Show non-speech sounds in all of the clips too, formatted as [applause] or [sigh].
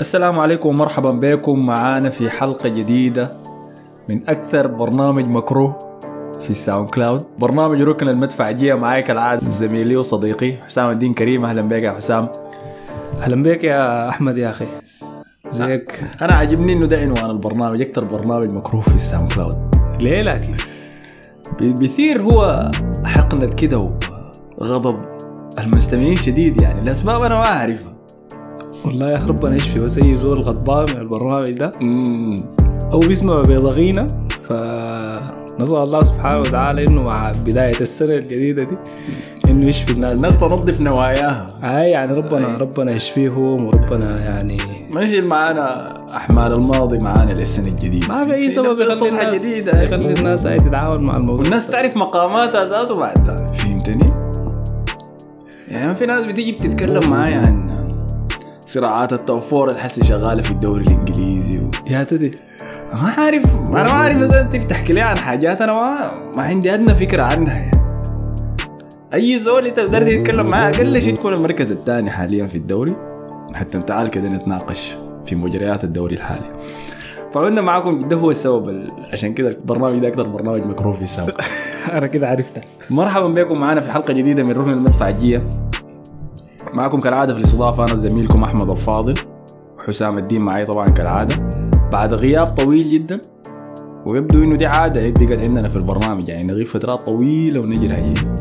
السلام عليكم ومرحبا بكم. معانا في حلقة جديدة من أكثر برنامج مكروه في الساوند كلاود. برنامج ركن المدفعجية معاي كالعادة زميلي وصديقي حسام الدين كريم. أهلا بك يا حسام. أهلا بك يا أحمد يا أخي. زيك؟ أنا عاجبني إنه ده عنوان البرنامج أكثر برنامج مكروه في الساوند كلاود. ليه لكن بي- بيثير هو حقنة كده وغضب. المستمعين شديد يعني. الأسباب أنا ما أعرفها. والله يا أخي ربنا يشفي بس اي زول غضبان من البرنامج ده مم. أو بيسمع بيضغينا فنسأل الله سبحانه وتعالى إنه مع بداية السنة الجديدة دي إنه يشفي الناس الناس تنظف نواياها هاي يعني ربنا أي. ربنا يشفيهم وربنا يعني ما نشيل معانا أحمال الماضي معانا للسنة الجديدة ما في أي سبب يخلي الناس جديدة يخلي الناس هاي تتعاون مع الموضوع والناس تعرف مقاماتها ذاته بعد فهمتني؟ يعني في ناس بتيجي بتتكلم معايا عن صراعات التوفور الحسي شغالة في الدوري الإنجليزي و... يا تدي ما عارف أنا ما عارف مثلا أنت بتحكي لي عن حاجات. أنا ما ما عندي أدنى فكرة عنها. يعني أي زول أنت تقدر تتكلم معاه أقل شيء تكون المركز الثاني حاليا في الدوري. حتى تعال كده نتناقش في مجريات الدوري الحالي. فعندنا معاكم ده هو السبب ال- عشان كده البرنامج ده أكثر برنامج مكروه في السابق [laughs] أنا كده عرفتها مرحبا بكم معنا في حلقة جديدة من ركن المدفعجية. معكم كالعادة في الاستضافة أنا زميلكم أحمد الفاضل وحسام الدين معي طبعا كالعادة. بعد غياب طويل جدا ويبدو إنه دي عادة بقت عندنا في البرنامج يعني نغيب فترات طويلة ونجي راجعين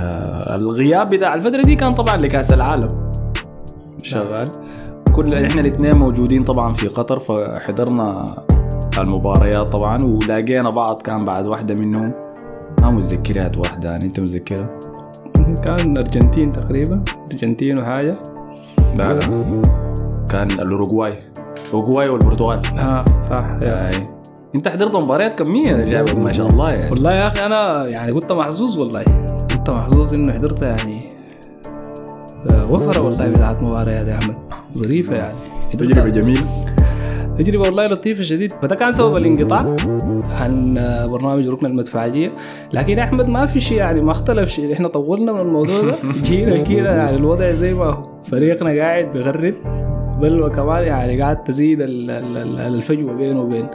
آه الغياب بتاع الفترة دي كان طبعا لكأس العالم. شغال. كل إحنا الاثنين موجودين طبعا في قطر فحضرنا المباريات طبعا ولاقينا بعض كان بعد واحدة منهم. ما متذكرات واحدة يعني أنت متذكرها؟ كان أرجنتين تقريبا أرجنتين وحاجة. لا لا. كان الأوروغواي. أوروغواي والبرتغال. آه صح يا. اي أنت حضرت مباريات كمية يا جابر ما شاء الله يعني. والله يا أخي أنا يعني كنت محظوظ والله. كنت محظوظ إنه حضرت يعني آه، وفرة والله بتاعت مباريات يا أحمد. ظريفة يعني. تجربة جميلة. تجربة والله لطيفة شديد. فده كان سبب الانقطاع عن برنامج ركن المدفعجية. لكن أحمد ما في شيء يعني ما اختلف شيء. إحنا طولنا من الموضوع ده. جينا كده يعني الوضع زي ما هو. فريقنا قاعد بيغرد. بل وكمان يعني قاعد تزيد ال- ال- ال- الفجوة بينه وبين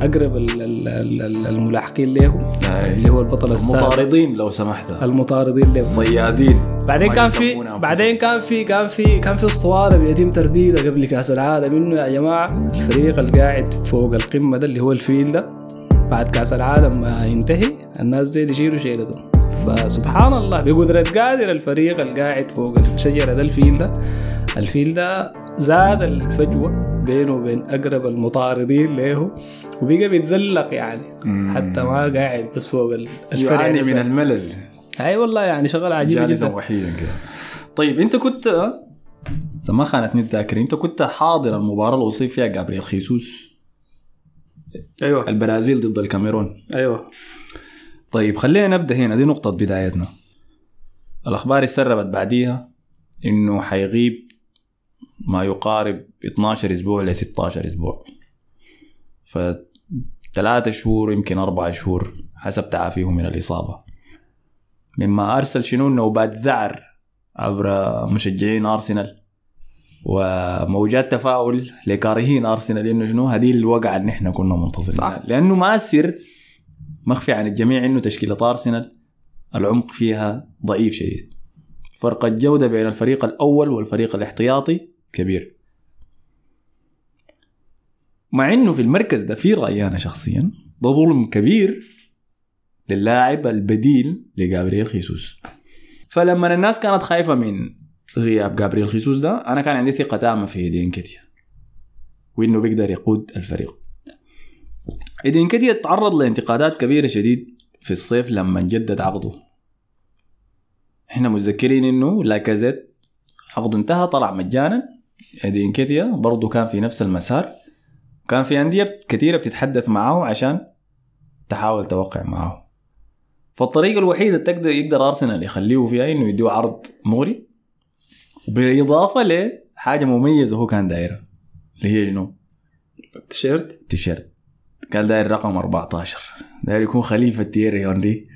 أقرب ال- ال- ال- ال- الملاحقين له اللي هو البطل السابق. مطاردين لو سمحت. المطاردين له صيادين. بعدين كان في. بعدين كان في كان في كان في أسطوانة بيتم ترديدها قبل كأس العالم. إنه يا جماعة الفريق القاعد فوق القمة ده اللي هو الفيل ده بعد كأس العالم ما ينتهي الناس دي يشيلوا شيلتهم. فسبحان الله بقدرة قادر الفريق القاعد فوق. الشجرة ده الفيل ده. الفيل ده زاد الفجوة. بينه وبين أقرب المطاردين له وبقى بيتزلق يعني. مم. حتى ما قاعد بس فوق ال- الفرع يعاني. من الملل. أي والله يعني شغله عجيبه جالسا جدا وحيدا كده. طيب أنت كنت إذا ما خانتني الذاكره أنت كنت حاضر المباراة اللي اصيب فيها جابرييل خيسوس؟ أيوه. البرازيل ضد الكاميرون. أيوه. طيب خلينا نبدأ هنا. دي نقطة بدايتنا. الأخبار اتسربت بعديها إنه حيغيب ما يقارب 12 أسبوع ل 16 أسبوع. فثلاثة شهور يمكن أربعة شهور حسب تعافيه من الإصابة. مما أرسل شنو؟ نوبات ذعر عبر مشجعين أرسنال وموجات تفاؤل لكارهين أرسنال إنه شنو؟ هذه الوقعة اللي نحن كنا منتظرينها. صح. لأنه ما السر مخفي عن الجميع إنه تشكيلة أرسنال العمق فيها ضعيف شديد. فرق الجوده بين الفريق الأول والفريق الاحتياطي كبير. مع إنه في المركز ده في رايي أنا شخصيا ده ظلم كبير للاعب البديل لجابرييل خيسوس. فلما الناس كانت خايفة من غياب جابرييل خيسوس ده أنا كان عندي ثقة تامة في هيدين كيتيا وإنه بيقدر يقود الفريق. إيدين كدي تعرض لانتقادات كبيرة شديد في الصيف لما جدد عقده. إحنا متذكرين إنه لاكازيت عقده انتهى طلع مجانا ايدين كيتيا برضه كان في نفس المسار. كان في أندية كثيرة بتتحدث معاه عشان تحاول توقع معاه فالطريقة الوحيده اللي تقدر يقدر أرسنال يخليه فيها إنه يديه عرض مغري بالاضافه لحاجه مميزة هو كان دايرها اللي هي شنو؟ التيشيرت. تيشيرت كان داير رقم 14 داير يكون خليفة تييري هنري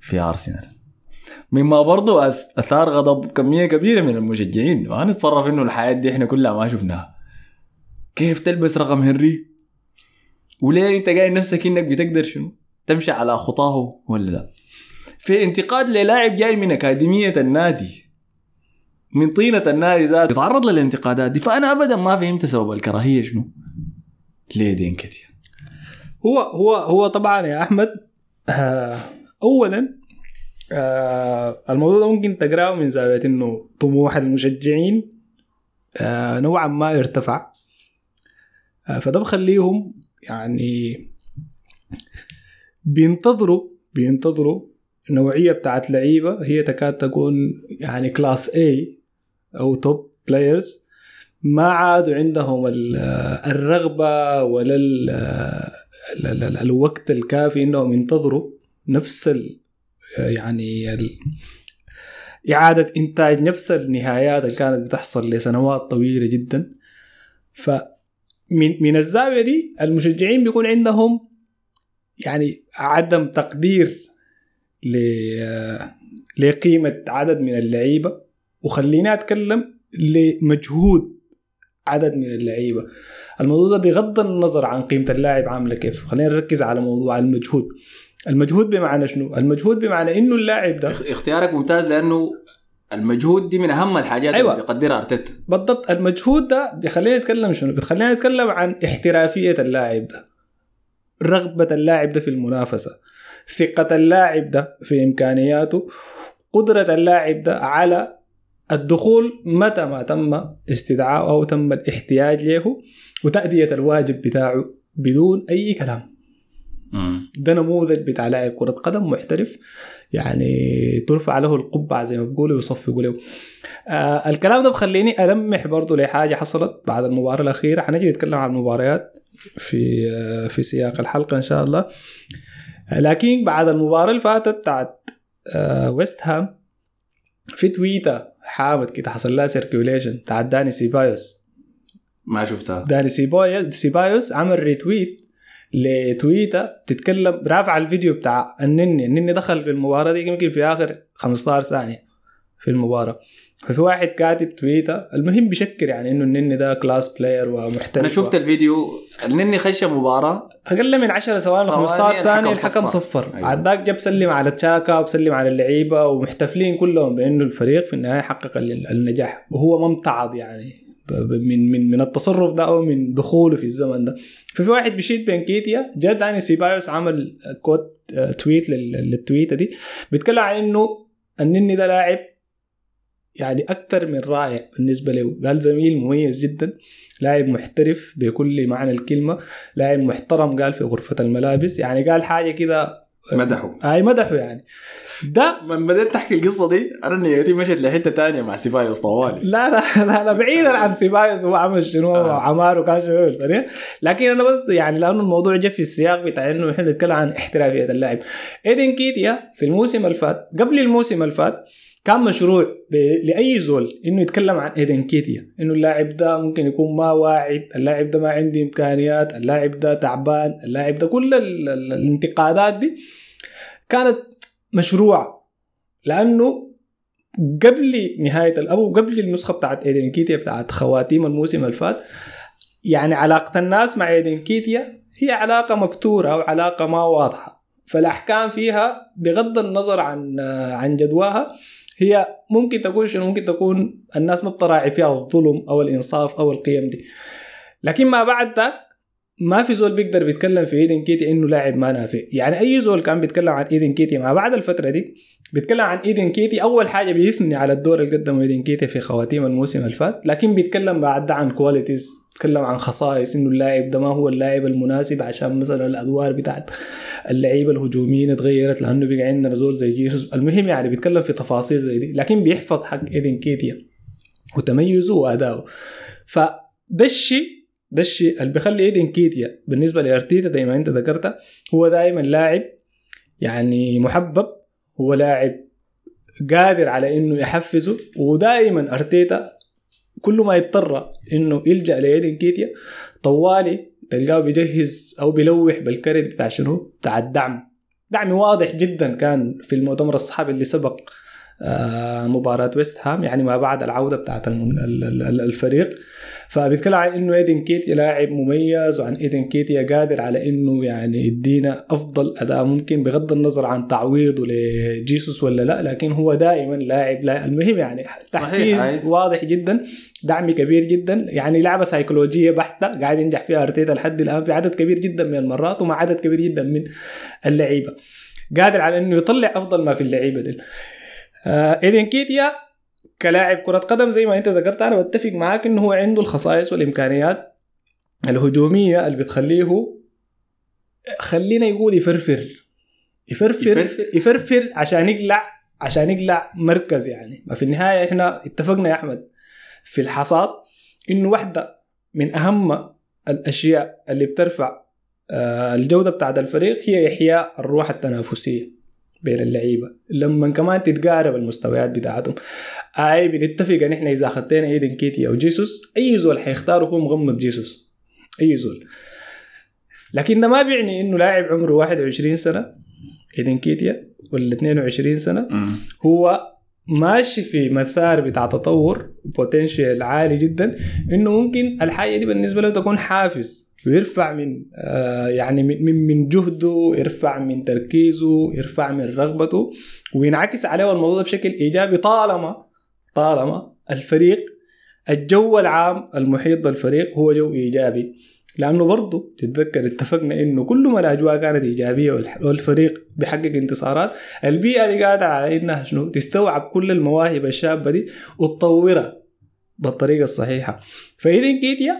في أرسنال. مما برضو أثار غضب كمية كبيرة من المشجعين. ما نتصرف إنه الحياة دي إحنا كلها ما شفناها. كيف تلبس رقم هنري؟ وليه أنت قايل نفسك إنك بتقدر شنو؟ تمشي على خطاه ولا لا؟ في انتقاد للاعب جاي من أكاديمية النادي. من طينة النادي ذاته. يتعرض للانتقادات دي. فأنا ابدا ما فهمت سبب الكراهية شنو. ليه دي انكتيا هو هو هو طبعا يا أحمد آه اولا آه الموضوع ده ممكن تقرأه من زاوية إنه طموح المشجعين آه نوعا ما ارتفع. آه فده بخليهم يعني بينتظروا بينتظروا نوعيه بتاعت لعيبة. هي تكاد تكون يعني كلاس A أو توب بلايرز ما عادوا عندهم ال- الرغبة ولا ال- الوقت الكافي إنهم ينتظروا نفس يعني إعادة إنتاج نفس النهايات اللي كانت بتحصل لسنوات طويلة جدا. فمن من الزاوية دي المشجعين بيكون عندهم يعني عدم تقدير ل لقيمة عدد من اللعيبة. وخليني أتكلم لمجهود عدد من اللعيبة. الموضوع ده بغض النظر عن قيمة اللاعب عاملة كيف. خلينا نركز على موضوع المجهود. المجهود بمعنى شنو؟ المجهود بمعنى إنه اللاعب ده إخ- اختيارك ممتاز لأنه المجهود دي من أهم الحاجات أيوة. اللي بيقدرها أرتيتا بالضبط المجهود ده بيخلينا نتكلم شنو؟ بتخلينا نتكلم عن احترافية اللاعب ده رغبة اللاعب ده في المنافسة ثقة اللاعب ده في إمكانياته قدرة اللاعب ده على الدخول متى ما تم استدعاءه أو تم الاحتياج له وتأدية الواجب بتاعه بدون أي كلام ده نموذج بتاع لاعب كرة قدم محترف يعني ترفع له القبعة زي ما بيقولوا ويصفقوا له آه الكلام ده بخليني ألمح برضو لحاجة حصلت بعد المباراة الأخيرة. حنجي نتكلم عن المباريات في آه في سياق الحلقة إن شاء الله. آه لكن بعد المباراة اللي فاتت بتاعت آه ويست هام في تويتة حامد كده حصل لها circulation بتاعت داني سيبايوس. ما شفتها. داني سيبايوس سيبايوس عمل retweet لتويتة بتتكلم رافع الفيديو بتاع النني النني دخل في المباراة دي يمكن في آخر 15 ثانية في المباراة ففي واحد كاتب تويتة المهم بيشكر يعني إنه النني ده class player ومحترف أنا شفت الفيديو النني خش مباراة أقل من 10 ثواني ل ثواني 15 ثانية الحكم صفر. أيوة. أيوة. ذاك جاب سلم على تشاكا وبسلم على اللعيبة ومحتفلين كلهم بإنه الفريق في النهاية حقق ال- النجاح وهو ما امتعض يعني من من من التصرف ده أو من دخوله في الزمن ده. ففي واحد بيشيد بنكيتيا جا داني سيبايوس عمل كوت آه، تويت لل- للتويتة دي. بيتكلم عن إنه النني ده لاعب يعني أكثر من رائع بالنسبة له. قال زميل مميز جدا لاعب محترف بكل معنى الكلمة لاعب محترم قال في غرفة الملابس. يعني قال حاجة كده مدحوا أي مدحه يعني. ده من بدأت تحكي القصة دي؟ أنا نيتي مشت لحتة تانية مع سيبايوس طوالي. لا لا لا, لا بعيدا عن سيبايوس هو عمل شنو؟ آه. عمار وكان شنو؟ الفريق لكن أنا بس يعني لأنه الموضوع جاء في السياق بتاع إنه إحنا بنتكلم عن احترافية اللاعب إيدن كيتيا في الموسم اللي فات قبل الموسم اللي فات كان مشروع لأي زول إنه يتكلم عن إيدن كيتيا. إنه اللاعب ده ممكن يكون ما واعد اللاعب ده ما عنده إمكانيات اللاعب ده تعبان اللاعب ده كل ال- ال- الانتقادات دي كانت مشروعه لأنه قبل نهاية ال- أو قبل النسخة بتاعت إيدن كيتيا بتاعت خواتيم الموسم اللي فات يعني علاقة الناس مع إيدن كيتيا هي علاقة مبتوره أو علاقة ما واضحة. فالأحكام فيها بغض النظر عن عن جدواها هي ممكن تكون شنو؟ ممكن تكون الناس ما بتراعي فيها الظلم أو الإنصاف أو القيم دي. لكن ما بعد ذاك ما في زول بيقدر بيتكلم في إيدي نكيتيا إنه لاعب ما نافع. يعني أي زول كان بيتكلم عن إيدي نكيتيا ما بعد الفترة دي بيتكلم عن إيدي نكيتيا أول حاجة بيثني على الدور اللي قدمه إيدي نكيتيا في خواتيم الموسم اللي فات لكن بيتكلم بعد ده عن qualities بيتكلم عن خصائص إنه اللاعب ده ما هو اللاعب المناسب عشان مثلا الأدوار بتاعت اللعيبة الهجوميين اتغيرت لأنه بقى عندنا زول زي جيسوس المهم يعني بيتكلم في تفاصيل زي دي لكن بيحفظ حق إيدن كيتيا وتميزه وأداؤه. فده الشيء ده الشيء اللي بيخلي ايدن كيتيا بالنسبة لأرتيتا زي ما أنت ذكرت هو دائما لاعب يعني محبب هو لاعب قادر على إنه يحفزه ودائما أرتيتا كل ما يضطر إنه يلجأ لايدن كيتيا طوالي تلقاه بيجهز أو بيلوح بالكرت بتاع شنو؟ بتاع الدعم. دعمي واضح جدا كان في المؤتمر الصحفي اللي سبق. آه، مباراة ويست هام يعني ما بعد العودة بتاعت الفريق. فبيتكلم عن إنه إيدن كيتيا لاعب مميز وعن إيدن كيتيا قادر على إنه يعني يدينا أفضل أداء ممكن بغض النظر عن تعويضه لجيسوس ولا لا لكن هو دائما لاعب لا المهم يعني تحفيز. واضح جدا دعم كبير جدا يعني لعبة سيكولوجيه بحتة قاعد ينجح فيها أرتيتا لحد الآن في عدد كبير جدا من المرات ومع عدد كبير جدا من اللعيبة. قادر على إنه يطلع أفضل ما في اللعيبة دي. آه ايدن كيتيا كلاعب كرة قدم زي ما أنت ذكرت أنا بتفق معاك إنه هو عنده الخصائص والإمكانيات الهجومية اللي بتخليه خلينا يقول يفرفر. يفرفر يفرفر؟ يفرفر عشان يقلع عشان يقلع مركز يعني. ما في النهاية إحنا اتفقنا يا أحمد في الحصاد إنه واحدة من أهم الأشياء اللي بترفع آه، الجودة بتاعت الفريق هي إحياء الروح التنافسية. بين اللعيبة. لما كمان تتقارب المستويات بتاعتهم. اي بنتفق إن إحنا إذا أخذتنا إيدن كيتي أو جيسوس أي زول حيختاره هو مغمض جيسوس. أي زول. لكن ده ما بيعني إنه لاعب عمره 21 سنة إيدي نكيتيا ولا 22 سنة. هو ماشي في مسار بتاع تطور potential عالي جدا إنه ممكن الحاجة دي بالنسبة له تكون حافز ويرفع من آه يعني من من- جهده يرفع من تركيزه يرفع من رغبته وينعكس عليه الموضوع بشكل إيجابي طالما طالما الفريق الجو العام المحيط بالفريق هو جو إيجابي. لأنه برضه تتذكر اتفقنا إنه كل ما الأجواء كانت إيجابية والفريق بيحقق انتصارات البيئة دي قادره على إنها شنو؟ تستوعب كل المواهب الشابة دي وتطورها بالطريقة الصحيحة. فإذا كيتيا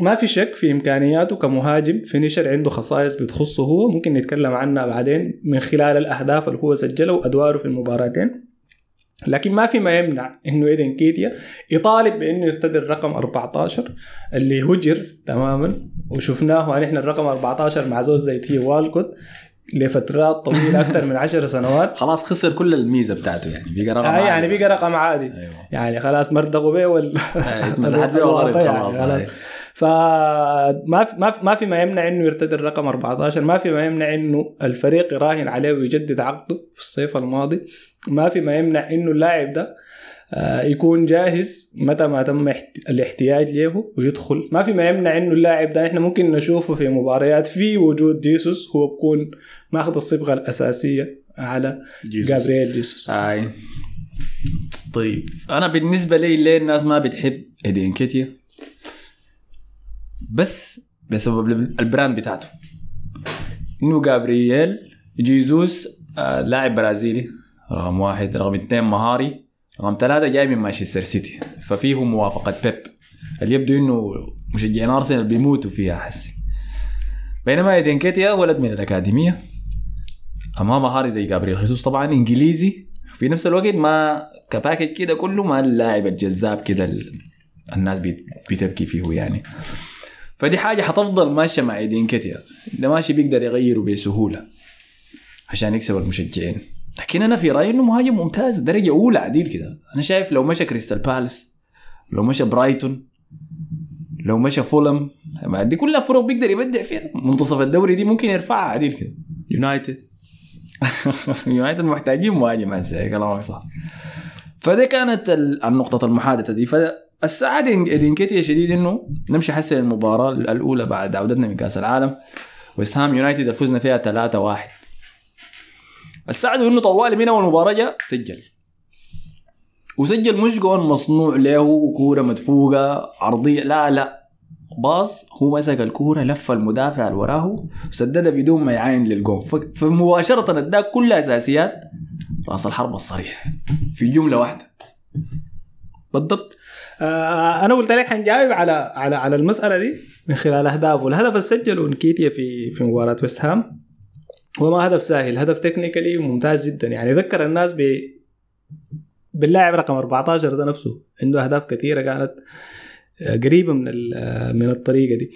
ما في شك في إمكانياته كمهاجم فينيشر عنده خصائص بتخصه هو ممكن نتكلم عنها بعدين من خلال الأهداف اللي هو سجلها وأدواره في المباراتين. لكن ما في ما يمنع إنه ايدن كيتيا يطالب بإنه يرتدي الرقم 14 اللي هجر تماما وشفناه نحن الرقم 14 مع زوز زي تي والكوت لفترات طويلة أكثر من 10 سنوات [laughs] خلاص خسر كل الميزة بتاعته يعني بقى رقم آه يعني. بقى رقم عادي أيوه يعني خلاص مرتقوا بيه ولا اتمسحت يعني خلاص. آه. فما في ما في ما في ما يمنع إنه يرتدي الرقم 14 ما في ما يمنع إنه الفريق يراهن عليه ويجدد عقده في الصيف الماضي ما في ما يمنع إنه اللاعب ده آه، يكون جاهز متى ما تم احت- الاحتياج له ويدخل. ما في ما يمنع إنه اللاعب ده إحنا ممكن نشوفه في مباريات في وجود جيسوس هو بكون ماخذ الصبغة الأساسية على جيسوس. جابرييل جيسوس. آي. طيب أنا بالنسبة لي ليه الناس ما بتحب ايدي نكيتيا بس بسبب ال brand بتاعته. إنه جابرييل جيزوس آه لاعب برازيلي رقم واحد رقم اثنين مهاري رقم ثلاثة جاي من مانشستر سيتي. ففيه موافقة بيب. اللي يبدو إنه مشجعين أرسنال بيموتوا فيها حسي بينما ايدين كيتيا ولد من الأكاديمية. اما مهاري زي جابرييل خيسوس طبعا إنجليزي. في نفس الوقت ما كباكج كده كله ما اللاعب الجذاب كده ال- الناس بت- بتبكي فيه يعني. فدي حاجة حتفضل ماشية مع إيدي نكيتيا. ده ما شي بيقدر يغيره بسهولة عشان يكسب المشجعين. لكن أنا في رأيي إنه مهاجم ممتاز درجة أولى عديل كده. أنا شايف لو مشى كريستال بالاس لو مشى برايتون لو مشى فولهام دي كلها فرق بيقدر يبدع فيها. منتصف الدوري دي ممكن يرفعها عديل كده. يونايتد. [laughs] يونايتد محتاجين مهاجم هسه كلامك صح. فدي كانت ال- النقطة المحادثة دي. فالسعادة إدي نكيتيا شديد إنه نمشي حسن المباراة الأولى بعد عودتنا من كأس العالم. ويست هام يونايتد فزنا فيها 3 1 السعد إنه طوالي من اول مباراة جاء سجل. وسجل مش جون مصنوع له كورة مدفوقة عرضية. لا لا. باص هو مسك الكورة لف المدافع اللي وراه وسددها بدون ما يعاين للجون. ف- فمباشرة أداك كل أساسيات راس الحرب الصريح في جملة واحدة. بالضبط. أنا قلت لك حنجاوب على على على المسألة دي من خلال أهدافه. الهدف اللي سجله نكيتيا في في مباراة ويست هام هو ما هدف سهل هدف technically ممتاز جدا. يعني ذكر الناس ب باللاعب رقم 14 ده نفسه عنده أهداف كثيرة كانت آه، قريبة من آه، من الطريقة دي.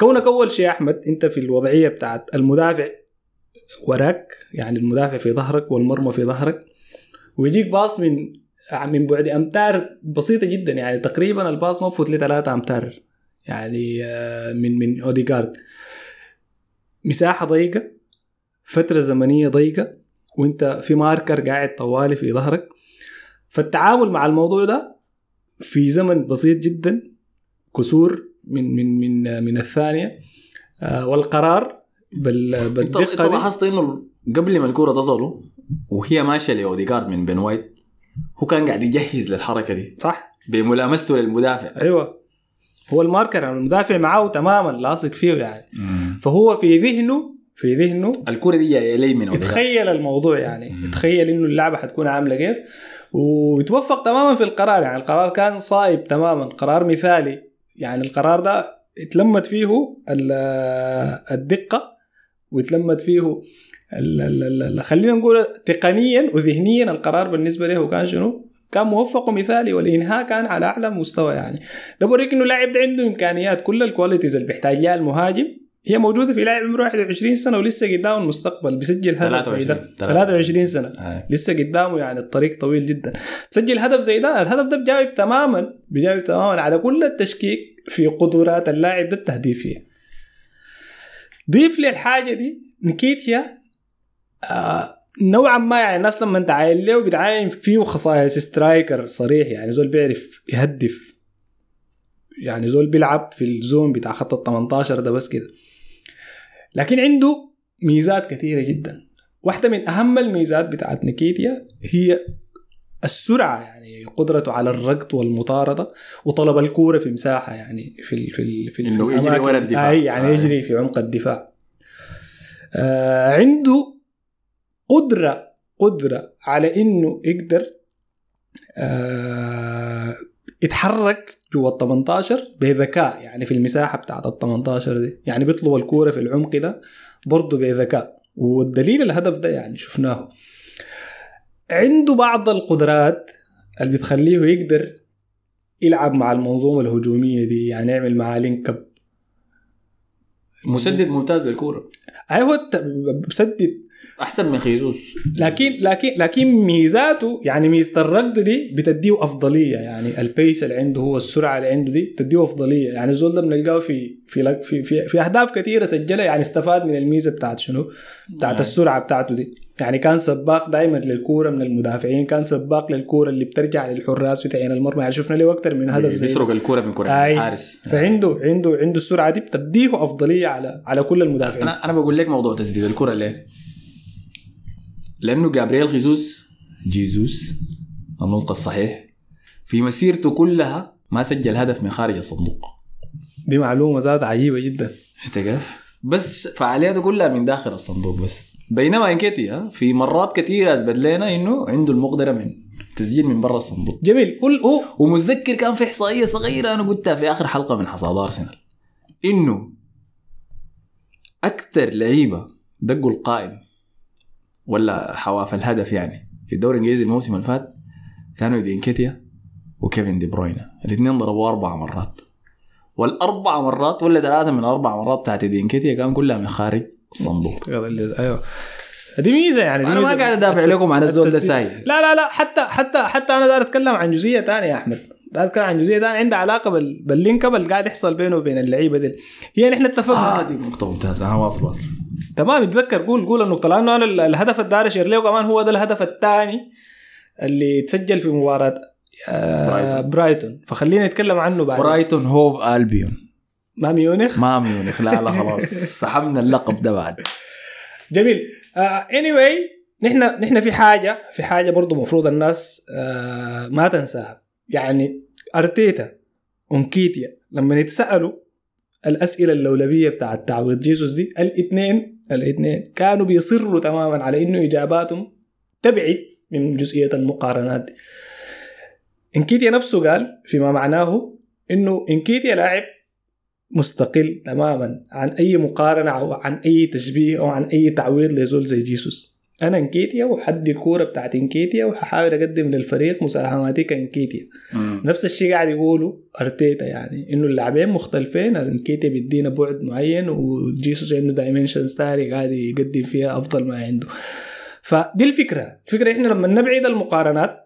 كونك أول شيء أحمد أنت في الوضعية بتاعت المدافع وراك يعني المدافع في ظهرك والمرمى في ظهرك ويجيك pass من من بعد أمتار بسيطة جدا يعني تقريبا ال pass ما بفوت لي 3 أمتار. يعني آه، من من اوديجارد مساحة ضيقة فترة زمنية ضيقة وأنت في marker قاعد طوالي في ظهرك. فالتعامل مع الموضوع ده في زمن بسيط جدا كسور من من من من الثانية. آه، والقرار بال انت انت بالدقه دي لاحظت إنه قبل ما الكورة تصله وهي ماشية لاوديجارد من بن وايت هو كان قاعد يجهز للحركة دي. صح. بملامسته للمدافع. أيوه. هو الماركر يعني المدافع معاه تماما لاصق فيه يعني. فهو في ذهنه في ذهنه الكوره دي جاية لي من يتخيل الموضوع يعني. مم. يتخيل إنه اللعبة حتكون عاملة كيف. ويتوفق تماما في القرار يعني. القرار كان صايب تماما. قرار مثالي. يعني القرار ده اتلمت فيه ال- الدقة واتلمت فيه خلينا نقول تقنيا وذهنيا القرار بالنسبة له كان شنو؟ كان موفق ومثالي والإنهاء كان على أعلى مستوى يعني. ده بوريك إنه اللاعب ده عنده إمكانيات كل ال qualities اللي بيحتاج. لها المهاجم هي موجودة في لاعب عمره 21 سنة ولسه قدامه المستقبل بيسجل هدف زي ده. 23 23 سنة. آه. لسه قدامه يعني الطريق طويل جدا. بسجل هدف زي ده الهدف ده بجاوب تماما بجاوب تماما على كل التشكيك في قدرات اللاعب ده التهديفية. ضيف لي الحاجة دي نكيتيا آه نوعا ما يعني الناس لما تعاين له بتعاين فيه خصائص striker صريح يعني زول بيعرف يهدف يعني زول بيلعب في الزون بتاع خط ال 18 ده بس كده لكن عنده ميزات كثيرة جدا واحدة من أهم الميزات بتاعت نيكيتيا هي السرعة يعني قدرته على الركض والمطاردة وطلب الكورة في مساحة يعني في ال في ال في, في يجري. ورا الدفاع. أي يعني آه. يجري في عمق الدفاع آه عنده قدرة قدرة على إنه يقدر آه يتحرك جوا ال 18 بذكاء. يعني في المساحة بتاعت ال 18 دي. يعني بيطلب الكورة في العمق ده برضه بذكاء. والدليل الهدف ده يعني شفناه. عنده بعض القدرات اللي بتخليه يقدر يلعب مع المنظومة الهجومية دي. يعني يعمل معاه لينك أب. مسدد ممتاز للكورة. أيوه بسدد أحسن من خيسوس لكن لكن لكن ميزاته يعني ميزة الركض دي بتديه أفضلية يعني البيس اللي عنده هو السرعة اللي عنده دي بتديه أفضلية يعني الزول ده بنلقاه في في في في, في أهداف كثيره سجلها يعني استفاد من الميزة بتاعت شنو؟ بتاعت نعم. السرعة بتاعته دي يعني كان سباق دائما للكورة من المدافعين كان سباق للكورة اللي بترجع للحراس بتاعين المرمى يعني شفنا له أكثر من هدف زي. بيسرق الكورة من كره. الحارس فعنده عنده عنده السرعة دي بتديه أفضلية على على كل المدافعين أنا أنا بقول لك موضوع تسديد الكره ليه؟ لأنه جابرييل خيسوس جيزوس النطق الصحيح في مسيرته كلها ما سجل هدف من خارج الصندوق. دي معلومة ذات عجيبة جدا. شفت كيف؟ بس فعالياته كلها من داخل الصندوق بس. بينما انكيتيا في مرات كثيره أثبت لنا إنه عنده المقدرة من تسجيل من برا الصندوق. جميل. قول ومتذكر كان في إحصائية صغيرة أنا قلتها في آخر حلقة من حصاد أرسنال. إنه أكثر لعيبة دقوا القائم ولا حواف الهدف يعني. في الدوري الإنجليزي الموسم اللي فات كانوا دي إنكيتيا وكيفن دي بروينا. الاثنين ضربوا أربع مرات. والأربع مرات ولا ثلاثة من الاربع مرات بتاعت دي إنكيتيا كان كلها من خارج الصندوق [laughs] أيوه. دي ميزة يعني دي أنا ما. قاعد أدافع لكم عن الزول ده. ساي. لا لا لا حتى حتى حتى أنا داير أتكلم عن جزئيه ثانية يا أحمد. اتكلم عن جزئيه ثانية عندها علاقة بال... بال link up اللي قاعد يحصل بينه وبين اللعيبة دي هي نحن اتفقنا. آه دي نقطة ممتازة. أنا واصل واصل. تمام اتذكر قول قول النقطة لأنه أنا ال- الهدف اللي داير اشير له كمان هو ده الهدف الثاني اللي تسجل في مباراة آه برايتون. برايتون. فخلينا نتكلم عنه بعد برايتون هوف ألبيون. ما ميونخ؟ ما ميونخ. لا لا خلاص. [laughs] سحبنا اللقب ده بعد. جميل. anyway anyway نحن نحن في حاجة في حاجة برضو المفروض الناس آه ما تنساها. يعني أرتيتا ونكيتيا لما يتسألوا الأسئلة اللولبية بتاعت تعويض جيسوس دي الإثنين الإثنين كانوا بيصروا تماما على إنه إجاباتهم تبعد من جزئية المقارنات دي. إنكيتيا نفسه قال فيما معناه إنه إنكيتيا لاعب مستقل تماما عن أي مقارنة أو عن أي تشبيه أو عن أي تعويض لزول زي جيسوس. أنا إنكيتيا وحدي الكورة بتاعت إنكيتيا وححاول أقدم للفريق مساهماتي كإنكيتيا. نفس الشيء قاعد يقولوا أرتيتا يعني إنه اللاعبين مختلفين إنكيتيا بيدينا بعد معين وجيسوس عنده dimensions ثاني قاعد يقدم فيها أفضل ما عنده. فدي الفكرة. الفكرة إحنا لما نبعد المقارنات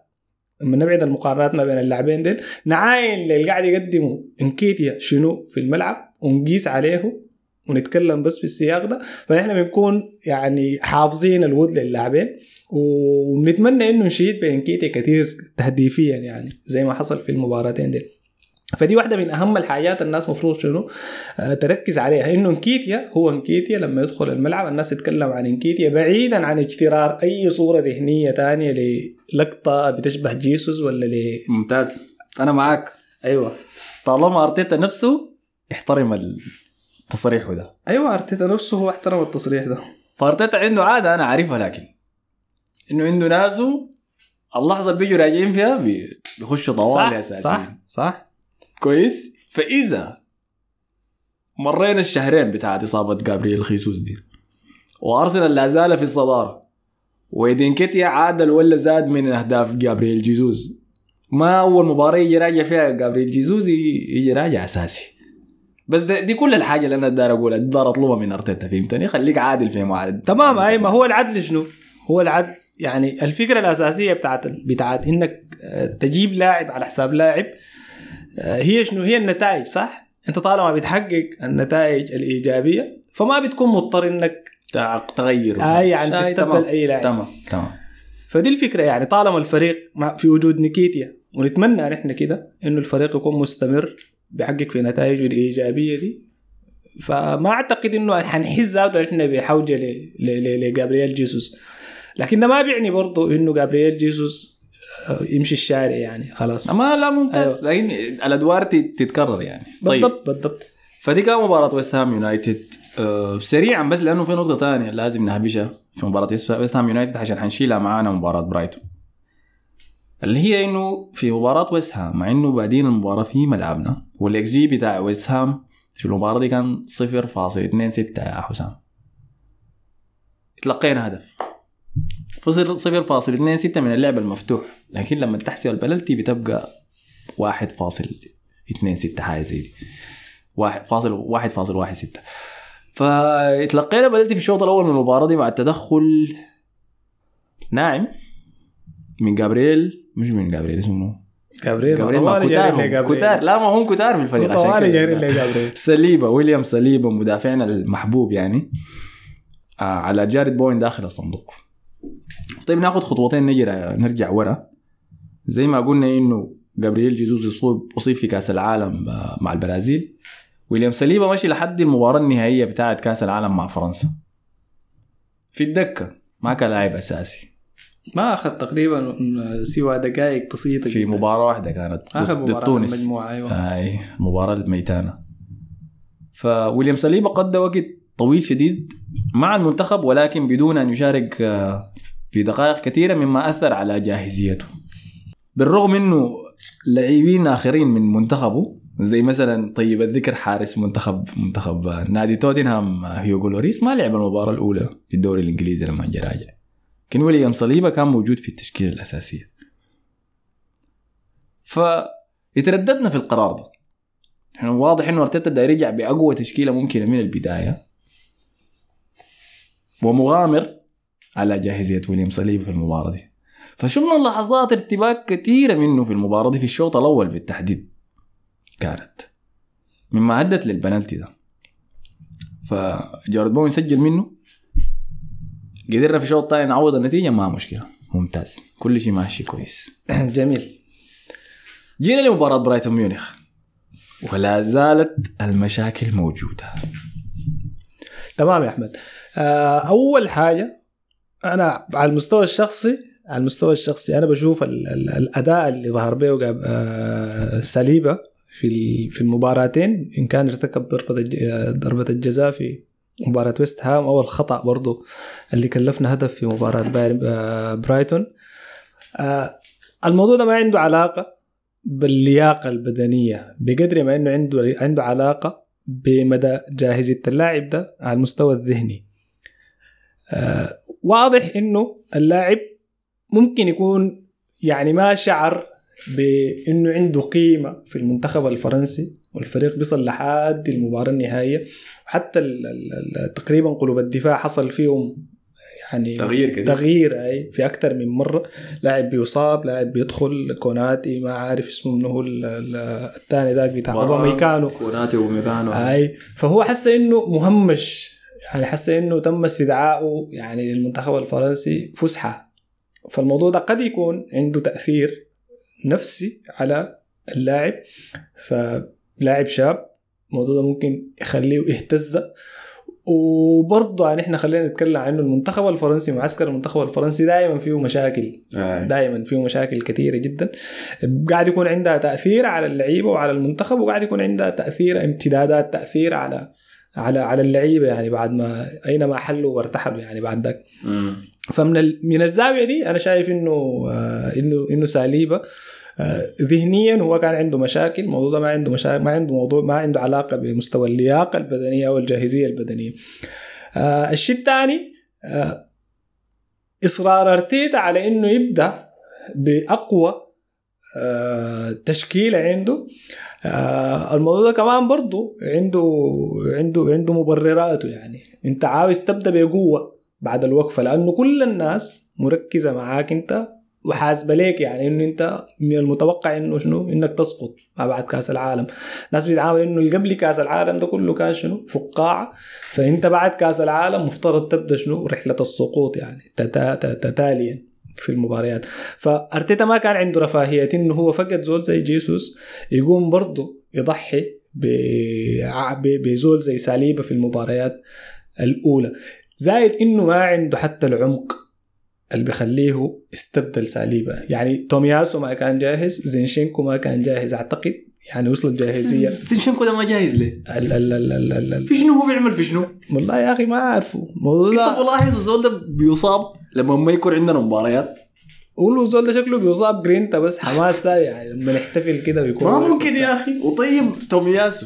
لما نبعد المقارنات ما بين اللاعبين ديل نعاين اللي قاعد يقدمه إنكيتيا شنو في الملعب ونقيس عليه ونتكلم بس في السياق ده فنحن بنكون يعني حافظين الود للاعبين ونتمنى إنه نشيد بانكيتي كثير تهديفيا يعني زي ما حصل في المباراتين دي فدي واحدة من أهم الحاجات الناس مفروض شنو؟ آه، تركز عليها إنه انكيتيا هو انكيتيا لما يدخل الملعب الناس تتكلم عن انكيتيا بعيدا عن اجترار أي صورة ذهنية تانية للقطة بتشبه جيسوس ولا ل ممتاز. أنا معاك. أيوه. طالما أرتيتا نفسه احترم التصريح ده. أيوه أرتيتا نفسه هو احترم التصريح ده. فأرتيتا عنده عادة أنا عارفها لكن إنه عنده ناسه اللحظه اللي بيجوا راجعين فيها بي- بيخشوا طوالي اساسيا صح صح. كويس. فإذا مرينا الشهرين بتاعت إصابة جابرييل خيسوس دي وأرسنال لا زال في الصدارة وإيدينكيتيا عادل ولا زاد من أهداف جابرييل جيزوز ما أول مباراة يجي راجع فيها جابرييل جيزوز يجي راجع أساسي. بس ده دي كل الحاجة اللي أنا دار أقولها دار أطلبها من أرتيتا فهمتني خليك عادل في معادل تمام أي ما هو العدل شنو؟ هو العدل يعني الفكرة الأساسية بتاعت بتاعت إنك آه، تجيب لاعب على حساب لاعب آه، هي شنو؟ هي النتائج صح؟ أنت طالما بتحقق النتائج الإيجابية فما بتكون مضطر إنك تغير أي يعني تستبدل. أي لاعب تمام تمام فدي الفكرة يعني طالما الفريق في وجود نيكيتيا ونتمنى نحن كده إنه الفريق يكون مستمر بيحقق في نتائجه الإيجابية دي. فما أعتقد إنه حنحس ذاته إحنا بحوجة لجابرييل جيسوس. لكن ده ما بيعني برضه إنه جابرييل جيسوس آه، يمشي الشارع يعني خلاص. ما لا ممتاز. لكن الأدوار تت- تتكرر يعني. طيب. بالضبط بالضبط. فدي كان مباراة ويست هام يونايتد آه سريعا بس لأنه في نقطة ثانية لازم نهبشها في مباراة ويست هام يونايتد عشان حنشيلها معانا مباراة برايتون اللي هي إنه في مباراة ويست هام مع إنه بادين المباراة في ملعبنا والإكس جي بتاع ويست هام في المباراة دي كان 0.26 يا حسام. تلقينا هدف. فصل 0.26 من اللعب المفتوح لكن لما تحسب البلنتي بتبقى 1.26 حاجة زي دي. واحد فاصل واحد فاصل واحد ستة. فتلقينا بلنتي في الشوط الأول من المباراة دي بعد تدخل ناعم من جابرييل مش من جابرييل اسمه منو؟ جابرييل جابرييل ما لجابرييل. كتار لا ما هم كتار في الفريق عشان كده. ويليام سليبة مدافعنا المحبوب يعني آه على جارد بوين داخل الصندوق. طيب ناخذ خطوتين نجي نرجع ورا. زي ما قلنا إنه جابرييل جيزوس يصوب أصيب في كأس العالم آه، مع البرازيل. ويليام سليبة ماشي لحد المباراة النهائية بتاعت كأس العالم مع فرنسا. في الدكة ما كان لاعب أساسي. ما أخذ تقريبا سوى دقائق بسيطة في جداً. مباراة واحدة كانت اخر مباراة تونس. المجموعه أيوه. آي المباراة الميتانة. فويليام سليبا قضى وقت طويل شديد مع المنتخب ولكن بدون أن يشارك آه، في دقائق كثيرة مما أثر على جاهزيته. بالرغم إنه لاعبين آخرين من منتخبه زي مثلا طيب الذكر حارس منتخب منتخب آه، نادي توتنهام آه، هيوغو لوريس ما لعب المباراة الأولى في الدوري الإنجليزي لما جاء راجع. لكن ويليام صليبا كان موجود في التشكيلة الأساسية. فيترددنا في القرار ده. إحنا واضح إنه أرتيتا دا يرجع بأقوى تشكيلة ممكنة من البداية. ومغامر على جاهزية ويليام صليبا في المباراة دي. فشفنا لحظات ارتباك كثيره منه في المباراة دي في الشوط الأول بالتحديد. كانت مما أدت للبنالتي ده. فجارد بوين سجل منه. قدرنا في الشوط الثاني نعوض النتيجة؟ ما مشكلة. ممتاز. كل شيء ماشي كويس. [coughs] جميل. جينا لمباراة برايتون ميونخ. ولا زالت المشاكل موجودة. تمام يا أحمد. آه، أول حاجة أنا على المستوى الشخصي على المستوى الشخصي أنا بشوف ال ال الأداء اللي ظهر به آه سليبه في في المباراتين إن كان ارتكب ضربة آه، ضربة الجزاء في مباراة ويست هام أو الخطا برضو اللي كلفنا هدف في مباراة آه، برايتون. آه، الموضوع ده ما عنده علاقة باللياقة البدنية بقدر ما إنه عنده عنده علاقة بمدى جاهزيه اللاعب ده على المستوى الذهني. آه واضح إنه اللاعب ممكن يكون يعني ما شعر بإنه عنده قيمة في المنتخب الفرنسي. والفريق بيصل لحد المباراة النهائية. وحتى تقريبا قلوب الدفاع حصل فيهم يعني تغيير كثير. تغيير أي في أكثر من مرة. لاعب بيصاب لاعب بيدخل كوناتي ما عارف اسمه منه هو ال- ال- الثاني ذاك بتاع اوباميكانو كوناتي وميكانو أي فهو حس إنه مهمش يعني حس إنه تم استدعائه يعني للمنتخب الفرنسي فسحة. فالموضوع ده قد يكون عنده تأثير نفسي على اللاعب. فلاعب شاب الموضوع ده ممكن يخليه يهتز وبرضه يعني إحنا خلينا نتكلم عنه المنتخب الفرنسي معسكر المنتخب الفرنسي دائما فيه مشاكل آه. دائما فيه مشاكل كثيرة جدا قاعد يكون عندها تأثير على اللعيبة وعلى المنتخب وقاعد يكون عندها تأثير امتدادات تأثير على على على اللعيبة يعني بعد ما أينما حلوا وارتحلوا يعني بعد ذاك. فمن. من الزاوية دي أنا شايف إنه آه إنه إنه ساليبه ذهنيا هو كان عنده مشاكل الموضوع ده ما عنده مشاكل ما عنده موضوع ما عنده علاقة بمستوى اللياقة البدنية أو الجاهزية البدنية. آه الشيء الثاني آه إصرار أرتيتا على إنه يبدأ بأقوى آه تشكيلة عنده. آه الموضوع ده كمان برضه عنده عنده عنده مبرراته يعني. أنت عاوز تبدأ بقوة بعد الوقفة لأنه كل الناس مركزة معاك أنت وحاسبة ليك يعني إنه أنت من المتوقع إنه شنو؟ إنك تسقط ما بعد كأس العالم. ناس بتتعامل إنه اللي قبل كأس العالم ده كله كان شنو؟ فقاعة. فأنت بعد كأس العالم مفترض تبدأ شنو؟ رحلة السقوط يعني تتا- تتا- تتاليا في المباريات. فأرتيتا ما كان عنده رفاهية إنه هو فقد زول زي جيسوس يقوم برضه يضحي بزول زي ساليبا في المباريات الأولى. زائد إنه ما عنده حتى العمق. اللي بيخليه استبدل ساليبا يعني تومياسو ما كان جاهز زينشينكو ما كان جاهز أعتقد يعني وصلت جاهزية. [laughs] زينشينكو ده ما جاهز ليه؟ ال ال ال ال ال ال في شنو هو بيعمل في شنو؟ والله يا أخي ما عارفه انت ده ملاحظ الزول ده بيصاب لما ما يكون عندنا مباريات. قولوا الزول ده شكله بيصاب جرينتا بس حماسه يعني لما نحتفل كده بيكون ما ممكن يا أخي. وطيب تومياسو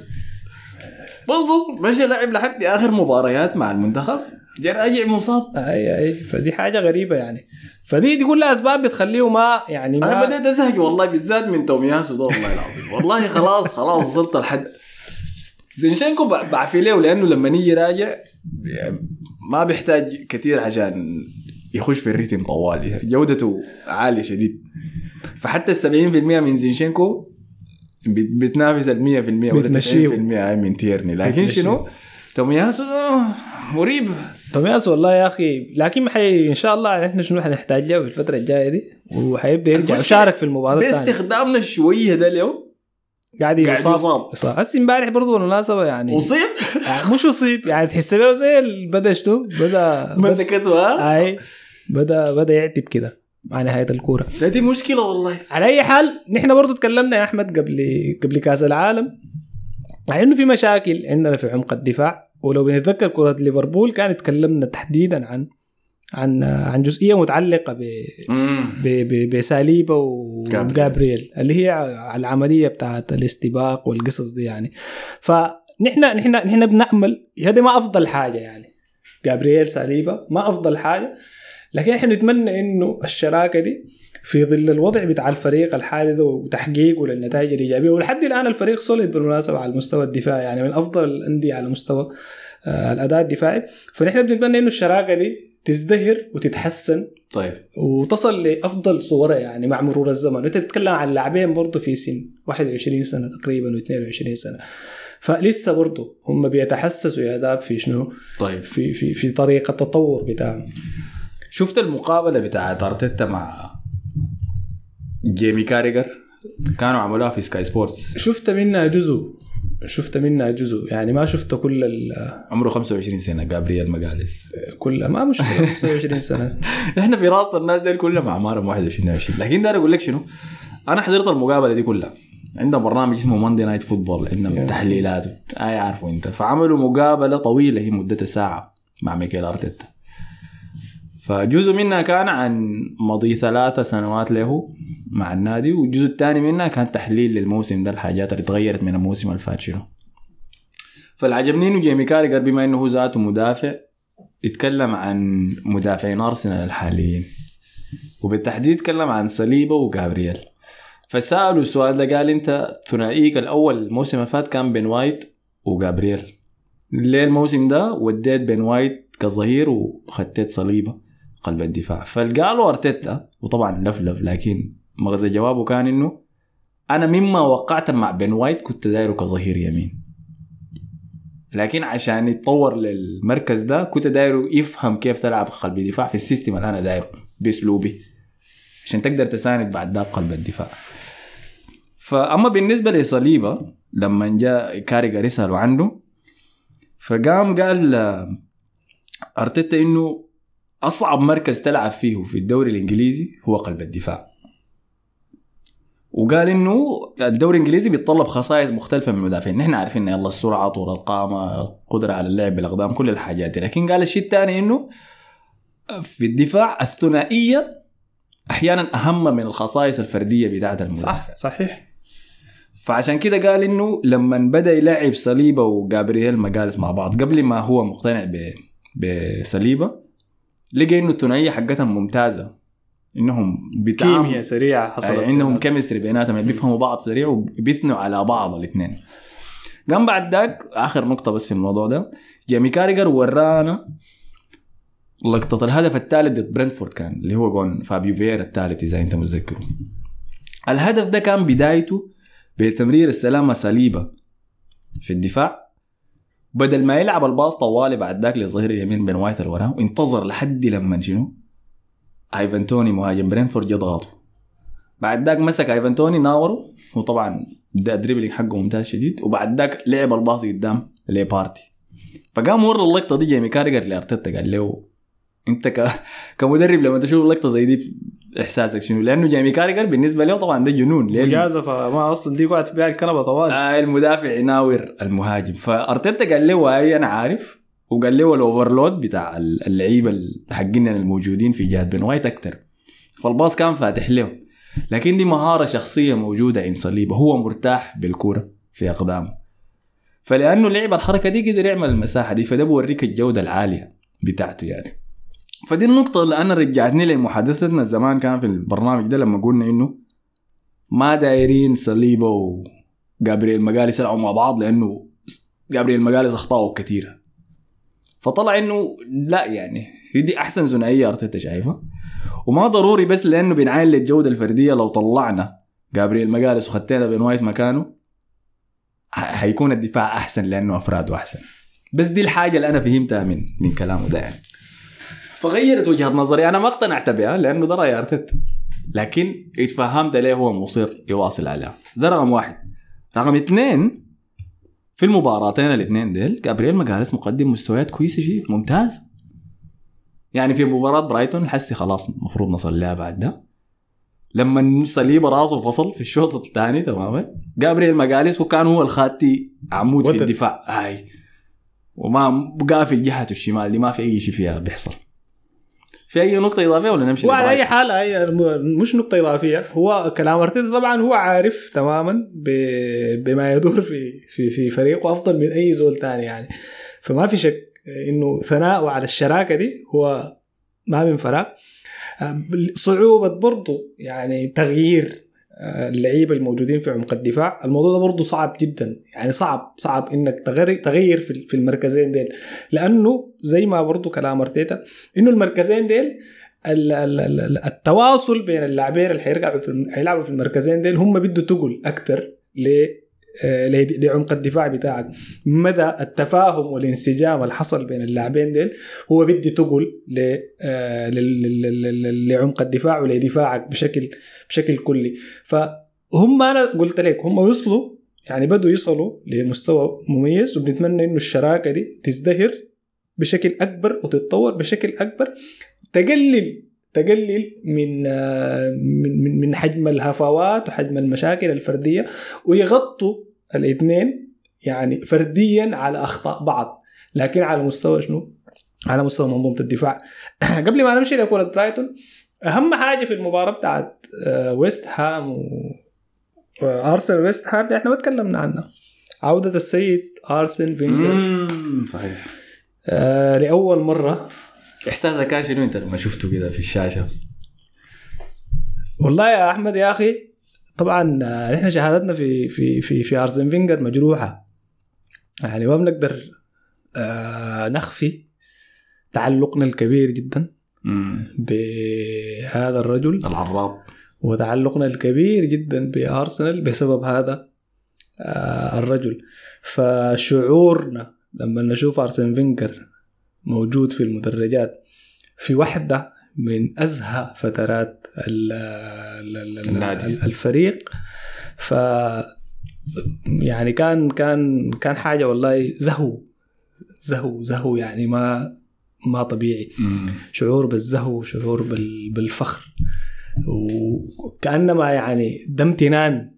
برضه مشى لعب لحد آخر مباريات مع المنتخب. راجع مصاب. أي أي. فدي حاجة غريبة يعني. فدي دي كلها أسباب بتخليه ما يعني ما أنا بديت أزهق والله بالذات من تومياسو ده والله العظيم. والله خلاص خلاص وصلت لحد. زينشينكو بع- بعفي له لأنه لما يجي راجع يعني ما بيحتاج كثير عشان يخش في الريتم طوالي جودته عالية شديد. فحتى ال 70% من زينشينكو بت- بتنافس ال 100% ولا بتمشيه. 90% من تيرني. لكن. شنو؟ تومياسو ده مريب تومياس والله يا أخي لكن حي إن شاء الله إحنا شنو حنحتاج له في الفترة الجاية دي؟ وحيبدأ يرجع وشارك في المباراة باستخدامنا الشويه ده له قاعد يصاب. يصاب. هسه إمبارح برضه بالمناسبة يعني. أصيب؟ يعني مش أصيب يعني تحس له زي بدأ شنو؟ بدا مسكته ها؟ أي بدا بدأ يعتب كده مع نهاية الكورة. دي مشكلة والله. على أي حال نحن برضو تكلمنا يا أحمد قبل قبل كأس العالم مع إنه في مشاكل عندنا في عمق الدفاع. ولو بنتذكر كرة ليفربول كان تكلمنا تحديدا عن عن عن جزئية متعلقة ب ب- ب- بساليبا وجابرييل اللي هي العملية بتاعت الاستباق والقصص دي يعني. فنحن نحن نحن بنأمل هذه ما أفضل حاجة يعني. جابرييل ساليبا ما أفضل حاجة. لكن إحنا نتمنى إنه الشراكة دي في ظل الوضع بتاع الفريق الحالي ده وتحقيقه للنتائج الايجابيه ولحد الآن الفريق سوليد بالمناسبة على المستوى الدفاعي يعني من أفضل الأندية على مستوى آه، الأداء الدفاعي. فنحن بنتمنى إنه الشراكة دي تزدهر وتتحسن طيب. وتصل لأفضل صورها يعني مع مرور الزمن. وانت بتتكلم عن لاعبين برضه في سن 21 سنة تقريبا و22 سنة. فلسه برضه هم بيتحسسوا يا داب في شنو؟ طيب. في في في طريقة التطور بتاعهم. شفت المقابلة بتاعت أرتيتا مع جيمي كاريجر كانوا عملوها في سكاي سبورتس شفت منها جزء. شفت منها جزء. يعني ما شفت كل ال عمره 25 سنة جابرييل مجالس كل ما مشكلة 25 سنة. إحنا في راسنا الناس دي كلهم اعمارهم 21 22 لكن داير أقول لك شنو؟ أنا حضرت المقابلة دي كلها. عندهم برنامج اسمه ماندي نايت فوتبول عندهم تحليلات. أي عارفه أنت. فعملوا مقابلة طويلة هي مدتها ساعة مع ميكيل أرتيتا. فجزء منها كان عن مضي ثلاثة سنوات له مع النادي والجزء الثاني منها كان تحليل للموسم ده الحاجات اللي تغيرت من الموسم اللي فات شنو. فالعجبني انه جيمي كاريجر بما إنه هو ذاته مدافع يتكلم عن مدافعين أرسنال الحاليين وبالتحديد تكلم عن ساليبا وجابرييل فسألوا السؤال ده قال أنت ثنائيك الأول الموسم اللي فات كان بين وايت وجابرييل ليه الموسم ده وديت بن وايت كظهير وخديت ساليبا قلب الدفاع. فقالوا أرتيتا وطبعا لفلف لكن مغزى جوابه كان إنه أنا مما وقعت مع بن وايت كنت دايره كظهير يمين. لكن عشان يتطور للمركز ده كنت دايره يفهم كيف تلعب قلب دفاع في ال system اللي أنا دايره بأسلوبي عشان تقدر تساند بعد ده قلب الدفاع. فأما بالنسبة لصليبة لما جاء كاريجر يسالوا عنه فقام قال أرتيتا إنه أصعب مركز تلعب فيه في الدوري الإنجليزي هو قلب الدفاع. وقال إنه الدوري الإنجليزي بيتطلب خصائص مختلفة من المدافعين، نحن عارفين يلا السرعه طول القامه القدرة على اللعب بالأقدام كل الحاجات دي، لكن قال الشيء الثاني إنه في الدفاع الثنائية أحيانا أهم من الخصائص الفردية بتاعت المدافع. صح صحيح. فعشان كده قال إنه لما بدأ يلعب صليبة وجابرييل مجالس مع بعض قبل ما هو مقتنع بصليبة لقى إنه الثنائية حقتهم ممتازة. إنهم بيتعاملوا كيمياء سريعة حصلت. أي عندهم كيمستري بيناتهم يعني بيفهموا بعض سريع وبيثنوا على بعض الاثنين. قام بعد ذاك آخر نقطة بس في الموضوع ده جيمي كاريجر ورانا لقطة الهدف الثالث ضد برنتفورد كان اللي هو قون فابيو فييرا الثالث إذا أنت متذكره. الهدف ده كان بدايته بتمرير استلمها ساليبا في الدفاع. بدل ما يلعب ال pass طوالي بعد ذاك للظهير اليمين بن وايت وراه انتظر لحد لما شنو؟ ايفان توني مهاجم برنتفورد يضغطه بعد ذاك مسك ايفان توني ناوره. وطبعا ده dribbling حقه ممتاز شديد. وبعد ذاك لعب ال pass قدام لبارتي فقام ورا اللقطة دي جيمي كاريجر لأرتيتا قال له انت ك... كمدرب لما تشوف لقطة زي دي إحساسك شنو؟ لأنه جيمي كاريجر بالنسبة له طبعا ده جنون ليه؟ مجازفة. ما أصلا دي قعدت بيها الكنبة طوال. آه المدافع يناور المهاجم. فأرتيتا قال له هاي أنا عارف وقال له ال overload بتاع اللعيبة حقنا الموجودين في جهة بن وايت أكثر فالباص كان فاتح له. لكن دي مهارة شخصية موجودة عند صليبة. هو مرتاح بالكوره في أقدامه. فلأنه لعب الحركة دي قدر يعمل المساحة دي فده بوريك الجودة العالية بتاعته يعني. فدي النقطة اللي أنا رجعتني لمحادثتنا زمان كان في البرنامج ده لما قلنا إنه ما دايرين صليبة وجابرييل مجالس يلعبوا مع بعض لأنه جابرييل مجالس أخطاؤه كثيرة فطلع إنه لا يعني دي أحسن ثنائية أرتيتا شايفها. وما ضروري بس لأنه بنعاين للجودة الفردية لو طلعنا جابرييل مجالس وخدينا بين وايت مكانه حيكون الدفاع أحسن لأنه أفراده أحسن. بس دي الحاجة اللي أنا فهمتها من من كلامه ده يعني. فغيرت وجهة نظري. أنا ما اقتنعت بها لأنه ده راي أرتيتا. لكن اتفهمت ليه هو مصر يواصل عليها. ده رقم واحد. رقم اثنين في المباراتين الاثنين ديل جابرييل مجالس مقدم مستويات كويسة جدا ممتاز. يعني في مباراة برايتون حسي خلاص المفروض نصل لها بعد ده. لما صليبه راسه فصل في الشوط الثاني تماما. جابرييل مجالس وكان هو الخاتي عمود في. الدفاع. هاي. وما قافل جهته الشمال دي ما في أي شيء فيها بيحصل. في أي نقطة إضافية ولا نمشي وعلى أي؟ حال الم- مش نقطة إضافية. هو كلام أرتيتا طبعا هو عارف تماما بما يدور في في في فريقه أفضل من أي زول تاني يعني. فما في شك إنه ثناؤه على الشراكة دي هو ما من فراغ صعوبة برضه يعني تغيير اللعيبة الموجودين في عمق الدفاع. الموضوع ده برضه صعب جدا. يعني صعب صعب إنك تغير في المركزين ديل. لأنه زي ما برضه كلام أرتيتا إنه المركزين ديل ال- ال- ال- التواصل بين اللاعبين اللي حيلعبوا في المركزين ديل هم بده تقل أكثر لعمق الدفاع بتاعك. مدى التفاهم والانسجام اللي حصل بين اللاعبين ديل؟ هو بدي تقل ل- آه، لعمق الدفاع ولدفاعك بشكل بشكل كلي. فهم أنا قلت لك هم وصلوا يعني بدوا يصلوا لمستوى مميز وبنتمنى إنه الشراكة دي تزدهر بشكل أكبر وتتطور بشكل أكبر. تقلل تقلل من آه، من من- من حجم الهفوات وحجم المشاكل الفردية ويغطوا الاثنين يعني فرديا على أخطاء بعض. لكن على مستوى شنو؟ على مستوى منظومة الدفاع. [laughs] قبل ما نمشي لكرة برايتون أهم حاجة في المباراة بتاعت ويست هام وارسنال ويست هام إحنا ما تكلمنا عنها. عودة السيد أرسن فينجر. صحيح. آه لأول مرة. إحساسك كان شنو أنت لما شفته كده في الشاشة؟ والله يا أحمد يا أخي طبعا آه، نحن شهادتنا في في في في ارسن فينجر مجروحة. يعني ما بنقدر آه نخفي تعلقنا الكبير جدا مم. بهذا الرجل. العراب. وتعلقنا الكبير جدا بأرسنال بسبب هذا آه، الرجل. فشعورنا لما نشوف ارسن فينجر موجود في المدرجات في واحدة من أزهى فترات النادي. ال- الفريق. ف يعني كان كان كان حاجة والله زهو زهو زهو يعني ما ما طبيعي. مم. شعور بالزهو شعور بال- بالفخر. وكأنما يعني ده امتنان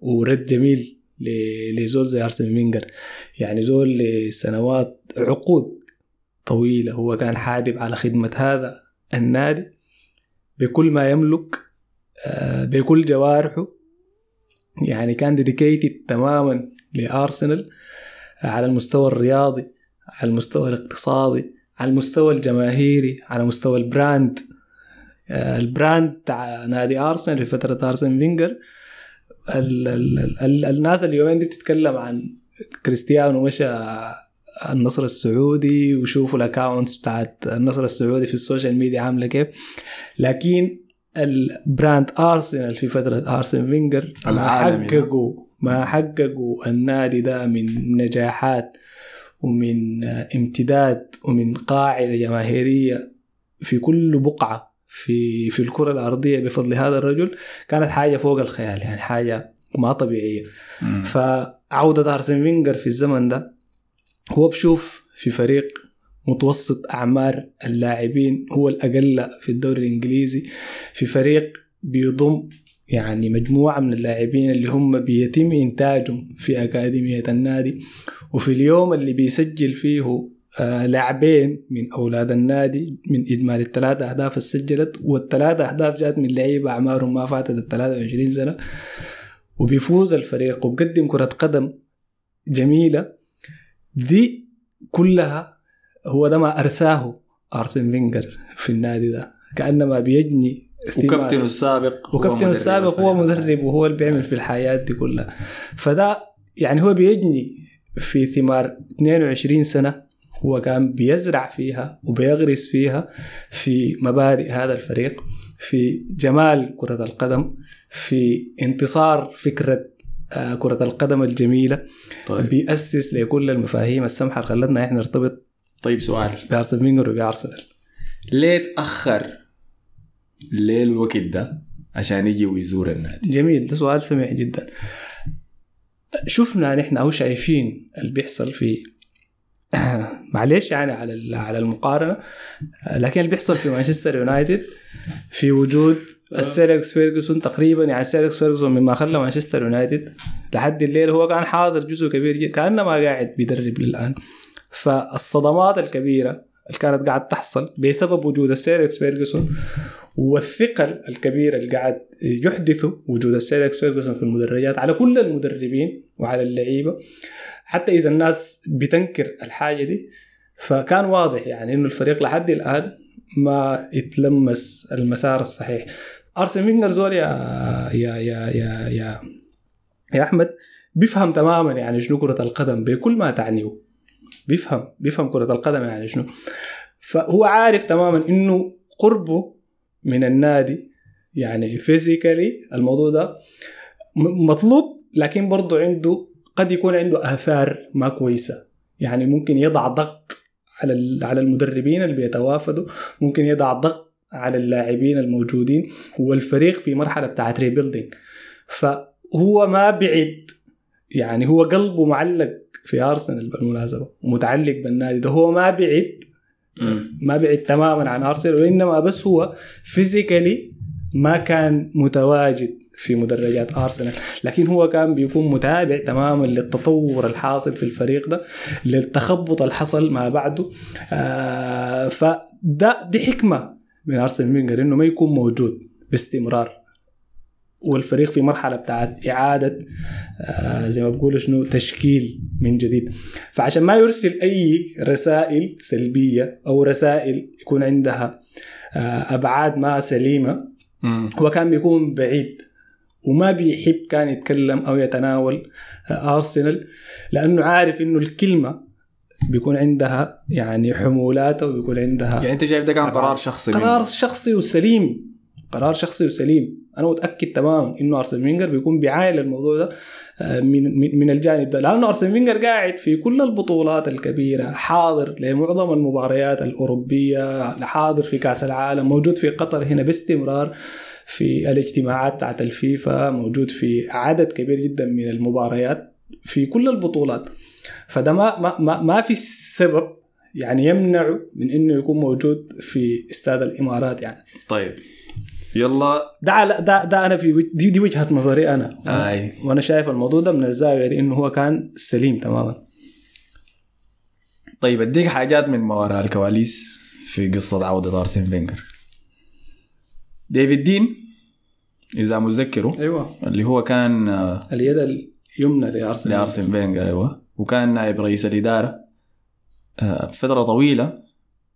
ورد جميل لزول زي ارسن فينجر يعني زول لسنوات عقود طويلة هو كان حادب على خدمة هذا النادي. بكل ما يملك آه، بكل جوارحه. يعني كان dedicated تماما لأرسنال على المستوى الرياضي على المستوى الاقتصادي على المستوى الجماهيري على مستوى ال brand. آه، ال brand تاع نادي أرسنال في فترة أرسن فينجر ال ال ال الناس اليومين دي بتتكلم عن كريستيانو مشى النصر السعودي وشوفوا ال accounts بتاعت النصر السعودي في ال social media عاملة كيف لكن ال brand ارسنال في فترة ارسن فينجر ما. حققوا ما حققوا النادي ده من نجاحات ومن امتداد ومن قاعدة جماهيرية في كل بقعة في في الكرة الأرضية بفضل هذا الرجل كانت حاجة فوق الخيال يعني حاجة ما طبيعية مم. فعودة ارسن فينجر في الزمن ده هو بشوف في فريق متوسط أعمار اللاعبين هو الأقل في الدوري الإنجليزي. في فريق بيضم يعني مجموعة من اللاعبين اللي هم بيتم إنتاجهم في أكاديمية النادي. وفي اليوم اللي بيسجل فيه آه، لاعبين من أولاد النادي من إجمالي الثلاثه أهداف اللي سجلت والثلاثه أهداف جات من لعيبة أعمارهم ما فاتت ال 23 سنة. وبيفوز الفريق وبقدم كرة قدم جميلة. دي كلها هو ده ما أرساه أرسن فينجر في النادي ده كأنما بيجني. وكابتنه السابق وكابتنه السابق هو. مدرب وهو اللي بيعمل في الحياة دي كلها فده يعني هو بيجني في ثمار 22 سنة هو كان بيزرع فيها وبيغرس فيها في مبادئ هذا الفريق في جمال كرة القدم في انتصار فكرة كرة القدم الجميلة. طيب. بيأسس لكل المفاهيم السمحة اللي خلتنا إحنا نرتبط طيب سؤال. بأرسنال فينجر وبأرسنال. ليه تأخر ليه الوقت ده عشان يجي ويزور النادي؟ جميل ده سؤال سمح جدا. شفنا نحن أو شايفين اللي بيحصل في [clears throat] معلش يعني على على المقارنة لكن اللي بيحصل في مانشستر يونايتد في وجود السير اليكس فيرجسون تقريبا يعني السير اليكس فيرجسون مما خلى مانشستر يونايتد لحد الليل هو كان حاضر جزء كبير جدا كأنه ما قاعد بيدرب للآن. فالصدمات الكبيرة اللي كانت قاعد تحصل بسبب وجود السير اليكس فيرجسون والثقل الكبير اللي قاعد يحدثه وجود السير اليكس فيرجسون في المدرجات على كل المدربين وعلى اللعيبة حتى إذا الناس بتنكر الحاجة دي. فكان واضح يعني إنه الفريق لحد الآن ما يتلمس المسار الصحيح. ارسن فينجر زول يا يا يا يا يا, يا أحمد بيفهم تماما يعني شنو كرة القدم بكل ما تعنيه. بيفهم بيفهم كرة القدم يعني شنو. فهو عارف تماما إنه قربه من النادي يعني physically الموضوع ده مطلوب لكن برضه عنده قد يكون عنده آثار ما كويسة. يعني ممكن يضع ضغط على على المدربين اللي بيتوافدوا ممكن يضع ضغط على اللاعبين الموجودين والفريق في مرحلة بتاعت rebuilding فهو ما بعد يعني هو قلبه معلق في ارسنال بالمناسبة متعلق بالنادي ده. هو ما بعد. ما بعد تماما عن ارسنال وإنما بس هو physically ما كان متواجد في مدرجات ارسنال لكن هو كان بيكون متابع تماما للتطور الحاصل في الفريق ده للتخبط اللي حصل ما بعده. آه فده دي حكمة. من ارسن فينجر إنه ما يكون موجود باستمرار والفريق في مرحلة بتاعت إعادة آه زي ما بقولوا شنو تشكيل من جديد فعشان ما يرسل أي رسائل سلبية أو رسائل يكون عندها آه أبعاد ما سليمة مم. هو كان بيكون بعيد وما بيحب كان يتكلم أو يتناول آه، أرسنال لأنه عارف إنه الكلمة بيكون عندها يعني حمولاتها وبيكون عندها يعني أنت شايف ده كان. قرار شخصي قرار منه. شخصي وسليم قرار شخصي وسليم أنا متأكد تماما إنه ارسن فينجر بيكون بيعاين للموضوع ده آه، من من من الجانب ده لأنه ارسن فينجر قاعد في كل البطولات الكبيرة حاضر لمعظم المباريات الأوروبية حاضر في كأس العالم موجود في قطر هنا باستمرار في الاجتماعات بتاعت الفيفا موجود في عدد كبير جدا من المباريات في كل البطولات فده ما ما ما, ما في سبب يعني يمنعه من إنه يكون موجود في استاد الإمارات يعني. طيب. يلا. ده على ده ده أنا في دي, دي وجهة نظري أنا. أي. وأنا شايف الموضوع ده من الزاوية دي إنه هو كان سليم تماما. طيب أديك حاجات من ما وراء الكواليس في قصة عودة ارسن فينجر ديفيد دين إذا متذكره أيوه. اللي هو كان آه، اليد اليمنى لارسنال لأرسن فينجر أيوه. وكان نائب رئيس الإدارة آه، فترة طويلة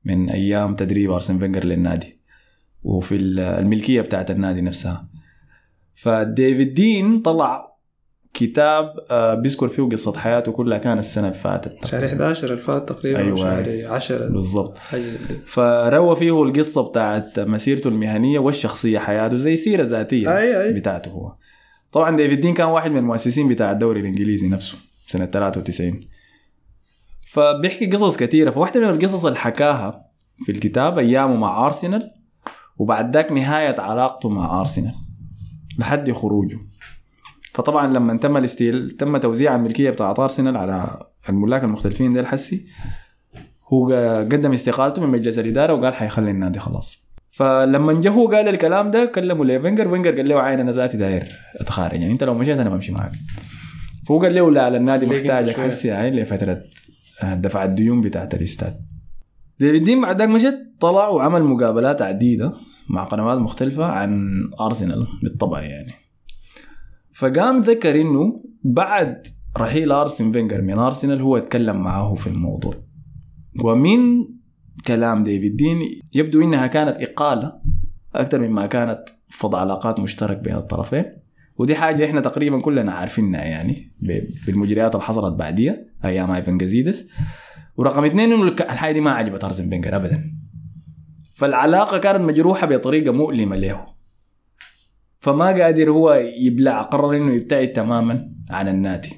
من أيام تدريب أرسن فينجر للنادي وفي ال- الملكية بتاعت النادي نفسها. فديفيد دين طلع كتاب آه، بيذكر فيه قصة حياته كلها كان السنة اللي فاتت. شهر 11 الفات تقريبا أيوة. شهر 10 بالضبط. فروى فيه القصة بتاعت مسيرته المهنية والشخصية حياته زي سيرة ذاتية أي أي. بتاعته هو. طبعا ديفيد دين كان واحد من المؤسسين بتاع الدوري الإنجليزي نفسه. سنة 93 فبيحكي قصص كثيرة. فواحدة من القصص اللي حكاها في الكتاب ايامه مع أرسنال وبعد ذاك نهاية علاقته مع أرسنال لحد خروجه. فطبعا لما تم الاستيل تم توزيع الملكية بتاعت أرسنال على الملاك المختلفين ديل حسي هو قدم استقالته من مجلس الإدارة وقال حيخلي النادي خلاص. فلما جه هو قال الكلام ده كلموا لفينجر فينجر قال له عين أنا ذاتي داير أتخارج. يعني أنت لو مشيت أنا بمشي معك. فهو قال له لا النادي محتاجك. حسي هاي لفترة دفع الديون بتاعت الإستاد. ديفيد دين بعد ذاك مشت طلع وعمل مقابلات عديدة مع قنوات مختلفة عن أرسنال بالطبع يعني. فقام ذكر إنه بعد رحيل أرسن فينجر من أرسنال هو اتكلم معه في الموضوع. ومن كلام ديفيد دين يبدو إنها كانت إقالة أكثر مما كانت فض علاقات مشترك بين الطرفين. ودي حاجة إحنا تقريبا كلنا عارفينها يعني بالمجريات اللي حصلت بعديها أيام ايفن جازيدس ورقم اثنين إنه الحاجة دي ما عجبت أرسن فينجر ابدا. فالعلاقة كانت مجروحة بطريقة مؤلمة له. فما قادر هو يبلع قرر إنه يبتعد تماما عن النادي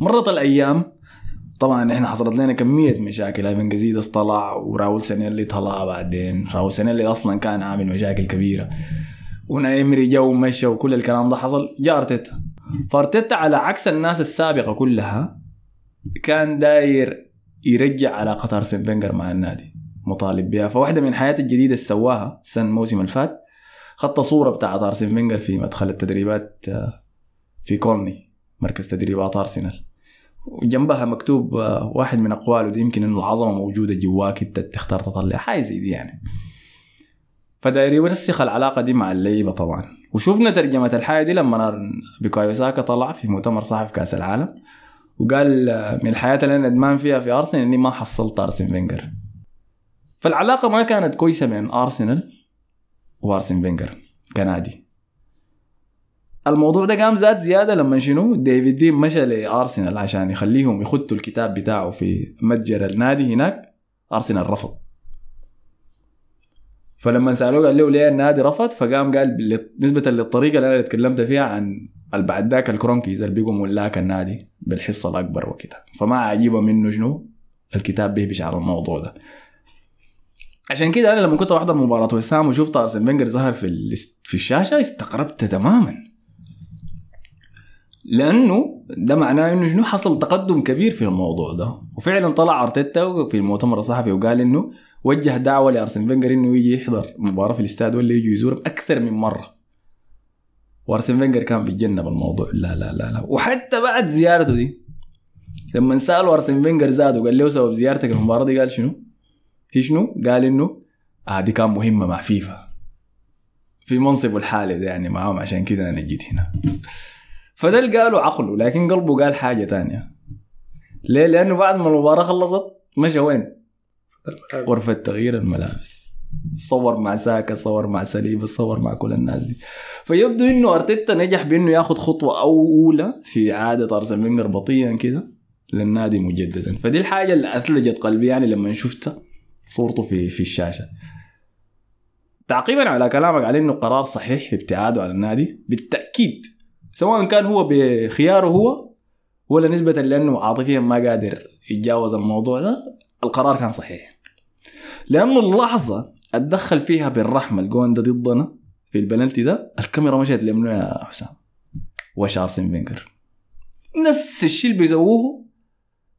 مرت الأيام طبعا إحنا حصلت لنا كمية مشاكل. ايفن جازيدس طلع وراول سانيلي طلع بعدين. راول سانيلي أصلا كان عامل مشاكل كبيرة. وأوناي ايمري جا ومشى وكل الكلام ده حصل. جاء أرتيتا. فأرتيتا على عكس الناس السابقة كلها كان داير يرجع علاقة ارسن فينجر مع النادي مطالب بها. فواحدة من الحاجات الجديدة اللي سواها السنة الموسم اللي فات خط صورة بتاعت ارسن فينجر في مدخل التدريبات آه، في كولني مركز تدريبات ارسنال وجنبها مكتوب آه، واحد من اقواله دي يمكن إنه العظمة موجودة جواك أنت تختار تطلع. حاجة زي دي يعني. فداير يرسخ العلاقة دي مع اللعيبة طبعا. وشفنا ترجمة الحاجة دي لما بوكايو ساكا طلع في مؤتمر صحفي كأس العالم وقال من الحاجات اللي أنا ندمان فيها في أرسنال إني ما حصلت أرسن فينجر. فالعلاقة ما كانت كويسة بين أرسنال وأرسن فينجر كنادي. الموضوع ده قام زاد زيادة لما شنو؟ ديفيد دين مشى لأرسنال عشان يخليهم يخطوا الكتاب بتاعه في متجر النادي هناك أرسنال رفض. فلما سألوه قال له ليه النادي رفض فقام قال بال- نسبة للطريقة اللي أنا اتكلمت فيها عن بعد ذاك الكرونكيز اللي بقوا ملاك النادي بالحصة الأكبر وكده. فما عاجبه منه شنو؟ الكتاب بيهبش على الموضوع ده. عشان كده أنا لما كنت بحضر مباراة وست هام وشفت ارسن فينجر ظهر في في الشاشة استغربت تماما. لأنه ده معناه إنه شنو؟ حصل تقدم كبير في الموضوع ده. وفعلا طلع أرتيتا في المؤتمر الصحفي وقال إنه وجه دعوة لأرسن فينجر إنه يجي يحضر مباراة في الاستاد ولا يجي يزورهم أكثر من مرة وأرسن فينجر كان بيتجنب الموضوع لا لا لا لا وحتى بعد زيارته دي لما سالوا ارسن فينجر زاد وقال له سبب زيارتك المباراة دي قال شنو؟ هي شنو؟ قال إنه آه دي كان مهمة مع فيفا في منصبه الحالي ده يعني معاهم عشان كده أنا جيت هنا فده اللي قاله عقله لكن قلبه قال حاجة تانية ليه؟ لأنه بعد ما المباراة خلصت مشى وين؟ غرفة تغيير الملابس. صور مع ساكا صور مع سليبة صور مع كل الناس دي. فيبدو إنه أرتيتا نجح بإنه ياخذ خطوة أولى في عاده ارسن فينجر بطيئا كده للنادي مجددا. فدي الحاجة اللي أثلجت قلبي يعني لما شفت صورته في في الشاشة. تعقيبا على كلامك على إنه قرار صحيح ابتعاده عن النادي بالتأكيد سواء كان هو بخياره هو ولا نسبة لأنه عاطفيا ما قادر يتجاوز الموضوع ده القرار كان صحيح. لأنه اللحظة أتدخل فيها بن رحمة الجون ده ضدنا في البلنتي ده الكاميرا مشت لمنه يا حسام؟ وش أرسن فينجر نفس الشيء اللي بيسووه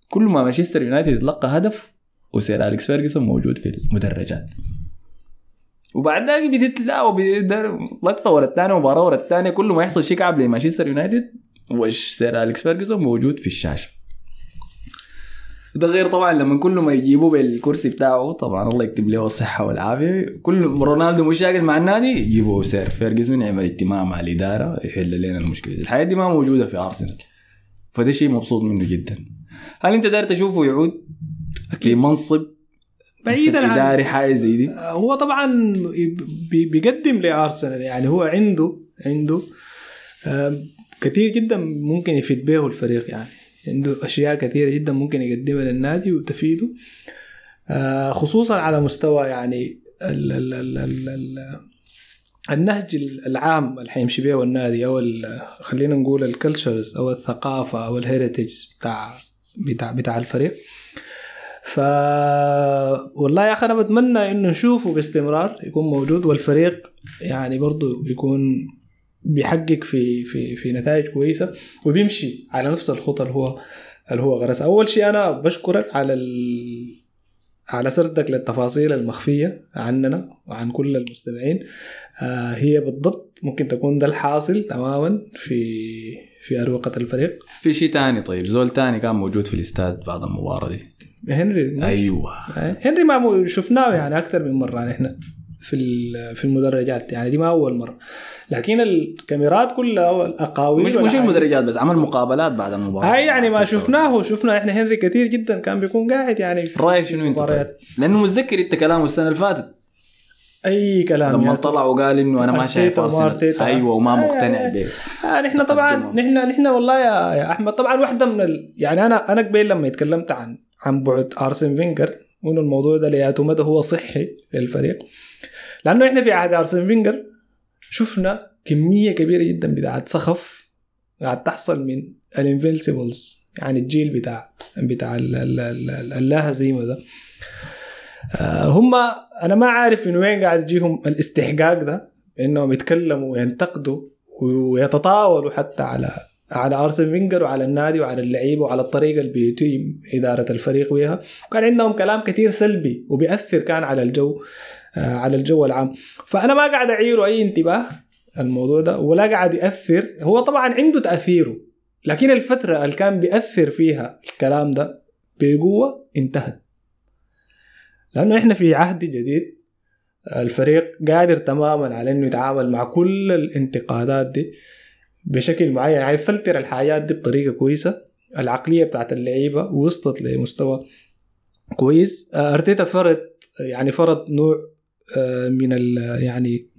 كل ما مانشستر يونايتد يتلقى هدف وسير أليكس فيرجسون موجود في المدرجات. وبعد ذلك بتتلاقوا لقطة ورا الثانية مباراة ورا الثانية كل ما يحصل شيء كعب لمانشستر يونايتد وش سير أليكس فيرجسون موجود في الشاشة. ده غير طبعا لما كل ما يجيبوه بالكرسي بتاعه طبعا الله يكتب له الصحة والعافية. كل رونالدو مشاكل مع النادي يجيبوا سير فيرجسون يعمل اجتماع مع الإدارة يحل لنا المشكلة. الحاجة دي ما موجودة في أرسنال. فده شيء مبسوط منه جدا. هل أنت داير تشوفه يعود في منصب بعيدا عن إداري حاجة زي دي؟ هو طبعا بي- بيقدم لأرسنال يعني هو عنده عنده آم، كثير جدا ممكن يفيد به الفريق يعني. عنده أشياء كثيرة جدا ممكن يقدمها للنادي وتفيده. آه، خصوصا على مستوى يعني ال ال ال ال ال النهج العام اللي حيمشي به النادي أو خلينا نقول ال cultures أو الثقافة أو ال heritage بتاع بتاع بتاع الفريق. ف والله يا أخي أنا بتمنى إنه نشوفه باستمرار يكون موجود والفريق يعني برضه يكون بيحقق في في في نتائج كويسة وبيمشي على نفس الخطى اللي هو اللي هو غرسها. أول شيء أنا بشكرك على ال... على سردك للتفاصيل المخفية عننا وعن كل المستمعين. آه هي بالضبط ممكن تكون ده الحاصل تماما في في أروقة الفريق. في شيء تاني طيب؟ زول تاني كان موجود في الاستاد بعد المباراة دي؟ هنري أيوه. هنري ما شفناه يعني أكثر من مرة نحن. في في المدرجات يعني دي ما أول مرة لكن الكاميرات كلها والاقاويل مش مش المدرجات بس عمل مقابلات بعد المباراة هاي يعني ما شفناه شفنا إحنا هنري كثير جدا كان بيكون قاعد يعني رأيك شنو أنت طيب؟ لأنه متذكر أنت كلامه السنة اللي فاتت أي كلام لما يعني. طلع وقال إنه أنا ما شايف أرسنال. أيوه وما آه، مقتنع آه. به آه نحن طبعا تقدمهم. نحن نحن والله يا, يا أحمد طبعا واحدة من ال... يعني أنا أنا قبل لما تكلمت عن عن بعد أرسن فينجر وانه الموضوع ده لياته مدى هو صحي للفريق. لأنه إحنا في عهد أرسن فينجر شفنا كمية كبيرة جدا بتاعت سخف قاعد تحصل من ال Invincibles يعني الجيل بتاع بتاع ال- ال- ال- اللا هزيمه ده. آه، هم أنا ما عارف من وين قاعد يجيهم الاستحقاق ده إنهم يتكلموا وينتقدوا ويتطاولوا حتى على على أرسن فينجر وعلى النادي وعلى اللعيبة وعلى الطريقة اللي بيتم إدارة الفريق بها وكان عندهم كلام كثير سلبي وبيأثر كان على الجو آه، على الجو العام. فأنا ما قاعد أعيره أي انتباه الموضوع ده ولا قاعد يأثر. هو طبعا عنده تأثيره لكن الفترة اللي كان بيأثر فيها الكلام ده بقوة انتهت. لأنه إحنا في عهد جديد الفريق قادر تماما على إنه يتعامل مع كل الانتقادات دي. بشكل معين. يعني يفلتر الحاجات دي بطريقة كويسة. العقلية بتاعت اللعيبة وصلت لمستوى كويس. آه، أرتيتا فرض يعني فرض نوع آه، من ال يعني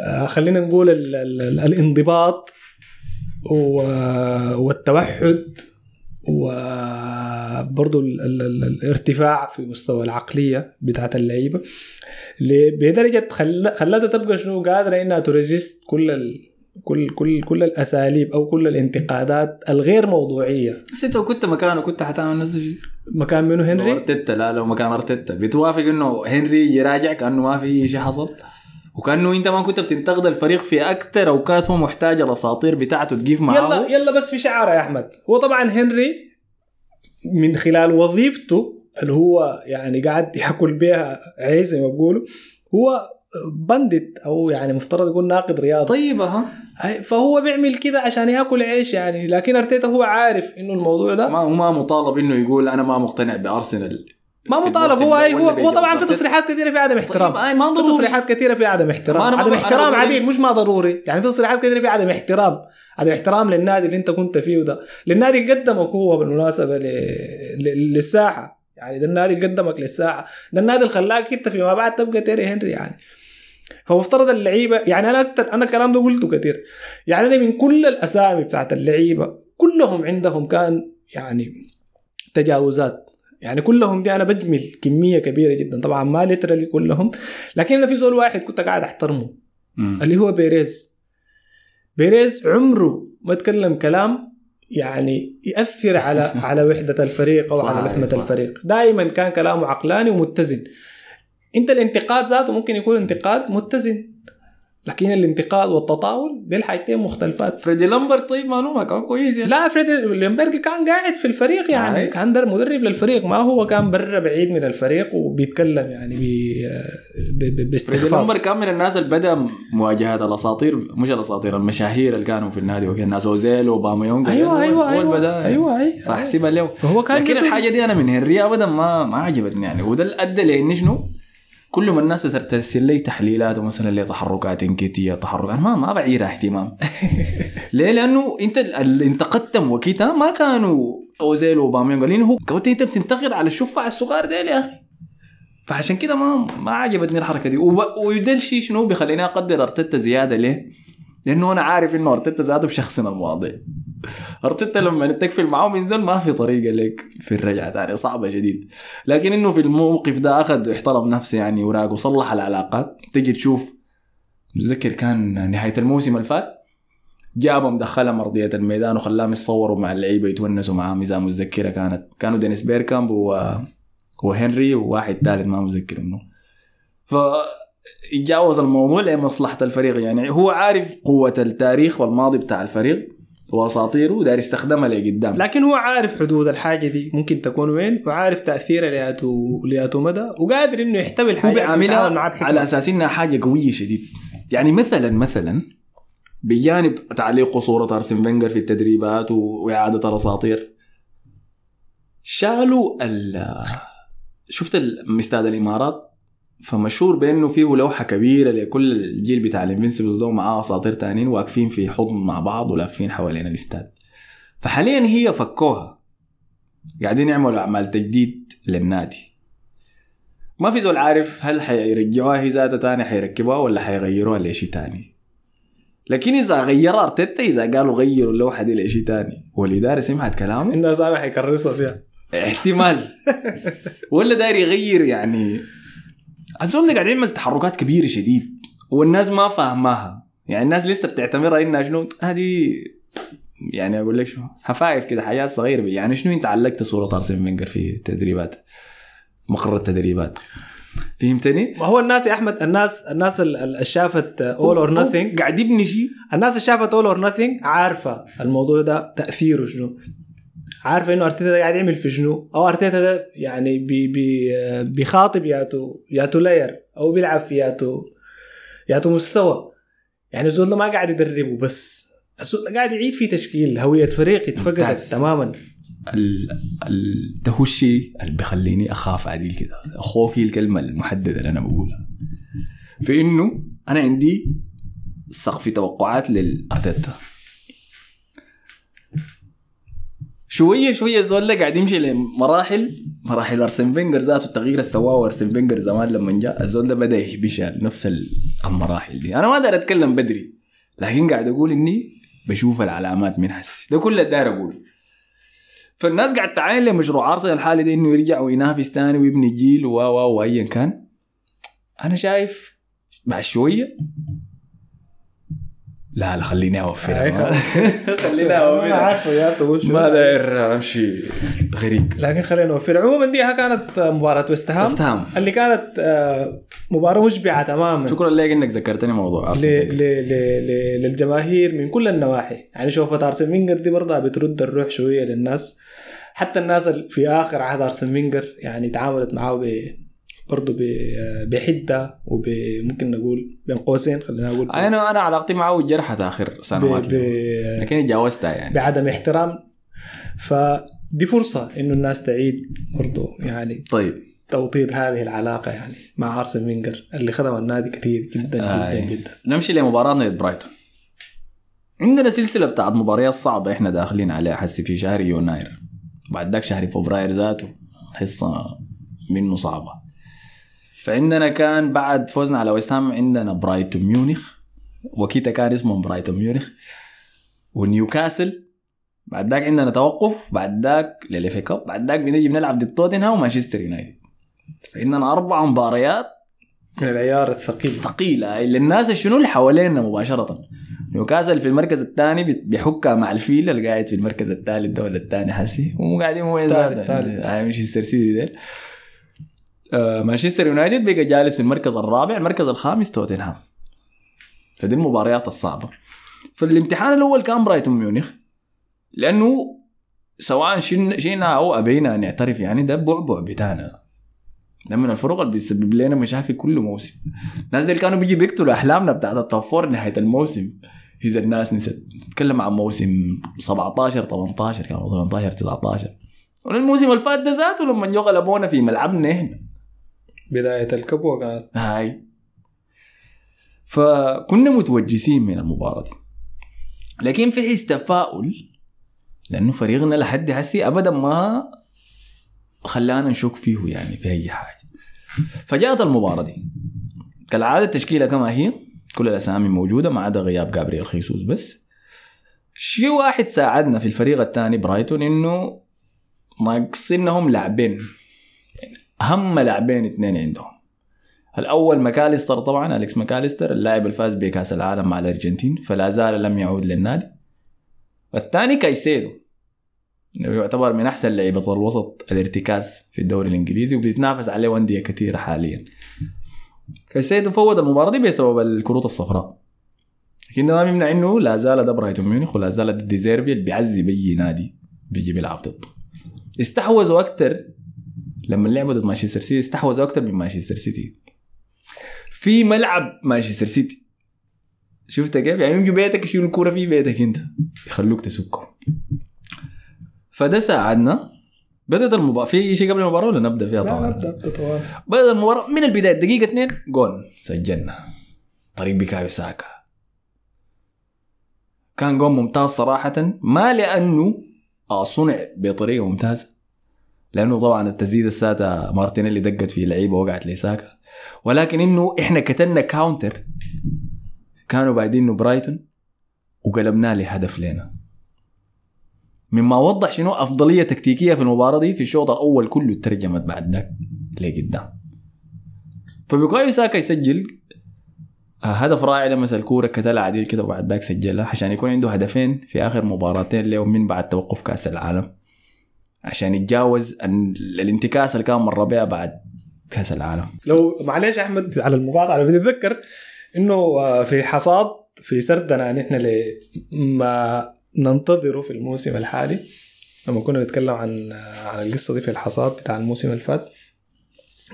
آه، خلينا نقول ال ال ال الانضباط والتوحد ال الارتفاع في مستوى العقلية بتاعت اللعيبة. بدرجة خل- خلتها تبقى شنو؟ قادرة إنها ت resist كل كل كل كل الأساليب أو كل الانتقادات الغير موضوعية. بس أنت لو كنت مكانه كنت حتعمل نفس الشيء. مكان منه لو هنري ارتيتا لا لو مكان أرتيتا. بتوافق إنه هنري يرجع كأنه ما في شيء حصل؟ وكأنه أنت ما كنت بتنتقد الفريق في أكثر أوقات هو محتاج الأساطير بتاعته تقيف معاه يلا يلا بس في شعار يا أحمد. هو طبعا هنري من خلال وظيفته اللي هو يعني قاعد ياكل بيها عيش زي ما هو بندت أو يعني مفترض يكون ناقد رياضي طيب ها أي- فهو بيعمل كده عشان يأكل عيش يعني لكن أرتيتا هو عارف إنه الموضوع ده. ما هو ما مطالب إنه يقول أنا ما مقتنع بأرسنال. ما في مطالب هو أي هو, هو طبعا في. تصريحات كثيرة في عدم احترام. طيب، أي ما في ضروري. تصريحات كثيرة في عدم احترام. عدم احترام عديل مش ما ضروري. يعني في تصريحات كثيرة في عدم احترام. عدم احترام للنادي اللي أنت كنت فيه ده للنادي اللي قدمك هو بالمناسبة ل... ل... للساحة. يعني ده النادي اللي قدمك للساحة. ده النادي اللي خلاك أنت فيما بعد تبقى تيري هنري يعني. فمفترض اللعيبة يعني أنا أكثر أنا الكلام ده قلته كثير يعني أنا من كل الأسامي بتاعت اللعيبة كلهم عندهم كان يعني تجاوزات. يعني كلهم دي أنا بجمل كمية كبيرة جدا. طبعا ما ليترالي كلهم لكن أنا في زول واحد كنت قاعد أحترمه مم. اللي هو بيريز. بيريز عمره ما تكلم كلام يعني يأثر على [laughs] على وحدة الفريق أو على لحمة. الفريق. دائما كان كلامه عقلاني ومتزن. انت الانتقاد ذاته ممكن يكون انتقاد متزن لكن الانتقاد والتطاول دي الحاجتين مختلفات. فريدي ليمبرج طيب ما ما كان كويس يعني. لا فريدي ليمبرج كان قاعد في الفريق يعني أي. كان در مدرب للفريق ما هو كان برا بعيد من الفريق وبيتكلم يعني بي فريدي ليمبرج كان من الناس اللي بدأ مواجهات الأساطير مش الأساطير المشاهير اللي كانوا في النادي وكان ناس أوزيل وباما يونغ أيوه أيوه هو اللي أيوه بدأ أيوه أيوه. فاحسبها له فهو كان لكن الحاجة دي أنا من هنري ابدا ما ما عجبتني يعني وده اللي أدى لاني شنو؟ كل ما الناس ترسل لي تحليلات ومثلا لي تحركات انكيتيه تحركات. ما ما بعيرها اهتمام. [laughs] ليه؟ لأنه أنت اللي انتقدتم وكيتا ما كانوا أوزيل وباميونغ لأنه هو كنت أنت بتنتقد على الشفع الصغار ديل يا أخي. فعشان كده ما ما عجبتني الحركة دي. وب- وده الشيء شنو؟ بيخليني أقدر ارتيتا زيادة. ليه؟ لأنه أنا عارف إنه ارتيتا ذاته بشخصن المواضيع ارتيتا لما تقفل معاه ينزل ما في طريقة لك في الرجعة ثاني صعبة شديد. لكن إنه في الموقف ده أخذ احترم نفسه يعني وراق وصلح العلاقات. تجي تشوف متذكر كان نهاية الموسم اللي فات جابهم دخلهم أرضية الميدان وخلاهم يتصوروا مع اللعيبة يتونسوا معاهم. إذا متذكرة كانت كانوا دينيس بيركامب و... وهنري وواحد ثالث ما متذكر منه. ف يتجاوز الموضوع لمصلحة الفريق يعني. هو عارف قوة التاريخ والماضي بتاع الفريق. واساطيره وداير يستخدمها لقدام. لكن هو عارف حدود الحاجة دي. ممكن تكون وين؟ وعارف تاثيرها لياتو لياتو مدى وقادر إنه يحتوي هو الحاجة معاه بحكمة. على أساس إنها حاجة قوية شديد. يعني مثلا مثلا بجانب تعليق صورة أرسن فينجر في التدريبات و- وإعادة الأساطير شالوا ال شفت استاد الإمارات؟ فمشهور بأنه فيه لوحة كبيرة لكل الجيل بتاع الانفنسبلز ده معاه أساطير تانيين واقفين في حضن مع بعض ولافين حوالين الاستاد. فحاليا هي فكوها. قاعدين يعملوا أعمال تجديد للنادي. ما في زول عارف هل حيرجعوها هي ذاتها تاني حيركبوها ولا حيغيروها لشيء تاني. لكن إذا غيرها أرتيتا إذا قالوا غيروا اللوحة دي لشيء تاني والاداره سمعت كلامه؟ عندها سامح يكرسها فيها. احتمال. [laughs] ولا داير يغير يعني الزول قاعد يعمل تحركات كبيرة شديد. والناس ما فاهماها. يعني الناس لسه بتعتبرها إنها شنو؟ هذه يعني أقول لك شنو هفايف كده حاجات صغيرة يعني شنو أنت علقت صورة ارسن فينجر في التدريبات مقر التدريبات. فهمتني؟ ما هو الناس يا أحمد الناس الناس ال- ال- اللي شافت all or nothing قاعد يبني شيء. الناس اللي شافت all or nothing عارفة الموضوع ده تأثيره شنو. عارفه إنه أرتيتا ده قاعد يعمل في شنو أو أرتيتا ده يعني بي بي بيخاطب ياتو ياتو layer أو بيلعب في ياتو ياتو مستوى. يعني الزول ده ما قاعد يدربه بس قاعد يعيد في تشكيل هوية فريق اتفقدت. تماما. ال... ال... ده هو الشيء اللي بيخليني أخاف عديل كده خوفي الكلمة المحددة اللي أنا بقولها. في إنه أنا عندي سقف توقعات للأرتيتا. شوية شوية الزول ده قاعد يمشي لمراحل مراحل أرسن فينجر ذاته التغيير اللي سواه ارسن فينجر زمان لما جاء الزول ده بدأ يهبشها نفس ال- المراحل دي. أنا ما داير أتكلم بدري لكن قاعد أقول إني بشوف العلامات من هسه ده كل داير اقوله فالناس قاعد تعاين لمشروع ارسنال الحالي ده إنه يرجع وينافس تاني ويبني جيل و و وايا كان. أنا شايف بعد شوية لا لا خليني اوفرها [laughs] خليني ما اوفرها عارفه شنو. ما داير أمشي غريب لكن خلينا نوفر. عموما دي كانت مباراة ويست هام اللي كانت آه، مباراة مشبعة تماما. شكرا لك إنك ذكرتني موضوع ارسنال ل- ل- ل- للجماهير من كل النواحي. يعني شوفة ارسن فينجر دي برضه بترد الروح شوية للناس. حتى الناس في آخر عهد ارسن فينجر يعني تعاملت معاه ب برضه بحدة وممكن نقول بين قوسين خلينا نقول أنا أنا علاقتي معه جرحت آخر سنوات ب-. لكن تجاوزتها يعني. بعدم احترام. فدي فرصة إنه الناس تعيد برضه يعني طيب. توطيد هذه العلاقة يعني مع أرسن فينجر اللي خدم النادي كثير جدا آه، جدا يعني. جدا. نمشي لمباراة ضد برايتون. عندنا سلسلة بتاعت مباريات صعبة إحنا داخلين عليها حسي في شهر يناير بعد ذاك شهر فبراير ذاته حصة منه صعبة. فعندنا كان بعد فوزنا على ويست هام عندنا برايتون ميونخ. وكيتا كان اسمه برايتون ميونخ. ونيوكاسل. بعد ذاك عندنا توقف. بعد ذاك لل FA Cup. بعد ذاك بنجي بنلعب ضد توتنهام ومانشستر يونايتد. فعندنا أربع مباريات. من العيار الثقيل. ثقيلة. اللي الناس شنو اللي حوالينا مباشرة. نيوكاسل في المركز الثاني بيحكها مع الفيل اللي قاعد في المركز الثالث ده ولا الثاني حسي هم قاعدين ثالث. مانشستر سيتي آه، مانشستر يونايتد بقى جالس في المركز الرابع المركز الخامس توتنهام. فدي المباريات الصعبة. فالامتحان الأول كان برايتون ميونخ لأنه سواء شئنا أو أبينا نعترف يعني ده بعبع بتاعنا ده من الفروق اللي بيسبب لنا مشاكل كل موسم. الناس دي كانوا بيجي بيقتلوا أحلامنا بتاعت ال top four نهاية الموسم. إذا الناس نسيت نتكلم عن موسم 17 18 كانوا 18 19 والموسم اللي فات ده ذاته لما جو غلبونا في ملعبنا هنا بداية الكبوة كانت. هاي. فكنا متوجسين من المباراة دي. لكن في حس تفاؤل لأنه فريقنا لحد هسي أبدا ما خلانا نشك فيه يعني في أي حاجة. فجاءت المباراة دي. كالعادة التشكيلة كما هي كل الأسامي موجودة ما عدا غياب جابرييل خيسوس بس. شيء واحد ساعدنا في الفريق الثاني برايتون إنه ناقصينهم لاعبين. أهم لاعبين اثنين عندهم. الأول ماكاليستر طبعا أليكس ماكاليستر اللاعب الفاز بكأس العالم مع الأرجنتين فلا زال لم يعود للنادي. الثاني كايسيدو يعتبر من أحسن لعيبة الوسط الارتكاز في الدوري الإنجليزي وبيتنافس عليه انديه كثيرة حاليا. كايسيدو فوت المباراة دي بسبب الكروت الصفراء. لكن ده ما بيمنع إنه لا زال ده برايتون ميونخ ولا زال ديزيربي اللي بيعذب اي نادي بيجي بيلعب ضده. استحوذوا أكثر لما لعبوا ضد مانشستر سيتي استحوذوا أكثر من مانشستر سيتي. في ملعب مانشستر سيتي. شفت كيف؟ يعني يجوا بيتك يشيلوا الكورة في بيتك أنت. يخلوك تسكه فده ساعدنا. بدأت المباراة. في شيء قبل المباراة ولا نبدأ فيها؟ طبعا؟ نبدأ نبدا طوال بدأت المباراة. من البداية؟ دقيقة اثنين جون. سجلنا. طريق بيكايو ساكا. كان جون ممتاز صراحة. ما لأنه آه صنع بطريقة ممتازة. لأنه طبعا التسديدة السددها مارتينيلي دقت في لعيبة وقعت لساكا ولكن إنه إحنا كتلنا counter كانوا بعدين برايتون وقلبناه لهدف لنا. مما وضح شنو أفضلية تكتيكية في المباراة دي في الشوط الأول كله ترجمت بعد ذاك لقدام. فبيكايو ساكا يسجل آه، هدف رائع لمس الكورة كتلها عديل كده وبعد ذاك سجلها عشان يكون عنده هدفين في آخر مباراتين له من بعد توقف كأس العالم. عشان يتجاوز ال- الانتكاس اللي كان مر بها بعد كأس العالم. لو معلش أحمد على المقاطعة بدي أتذكر إنه آه، في حصاد في سردنا نحن لما ننتظره في الموسم الحالي لما كنا نتكلم عن آه، عن القصة دي في الحصاد بتاع الموسم اللي فات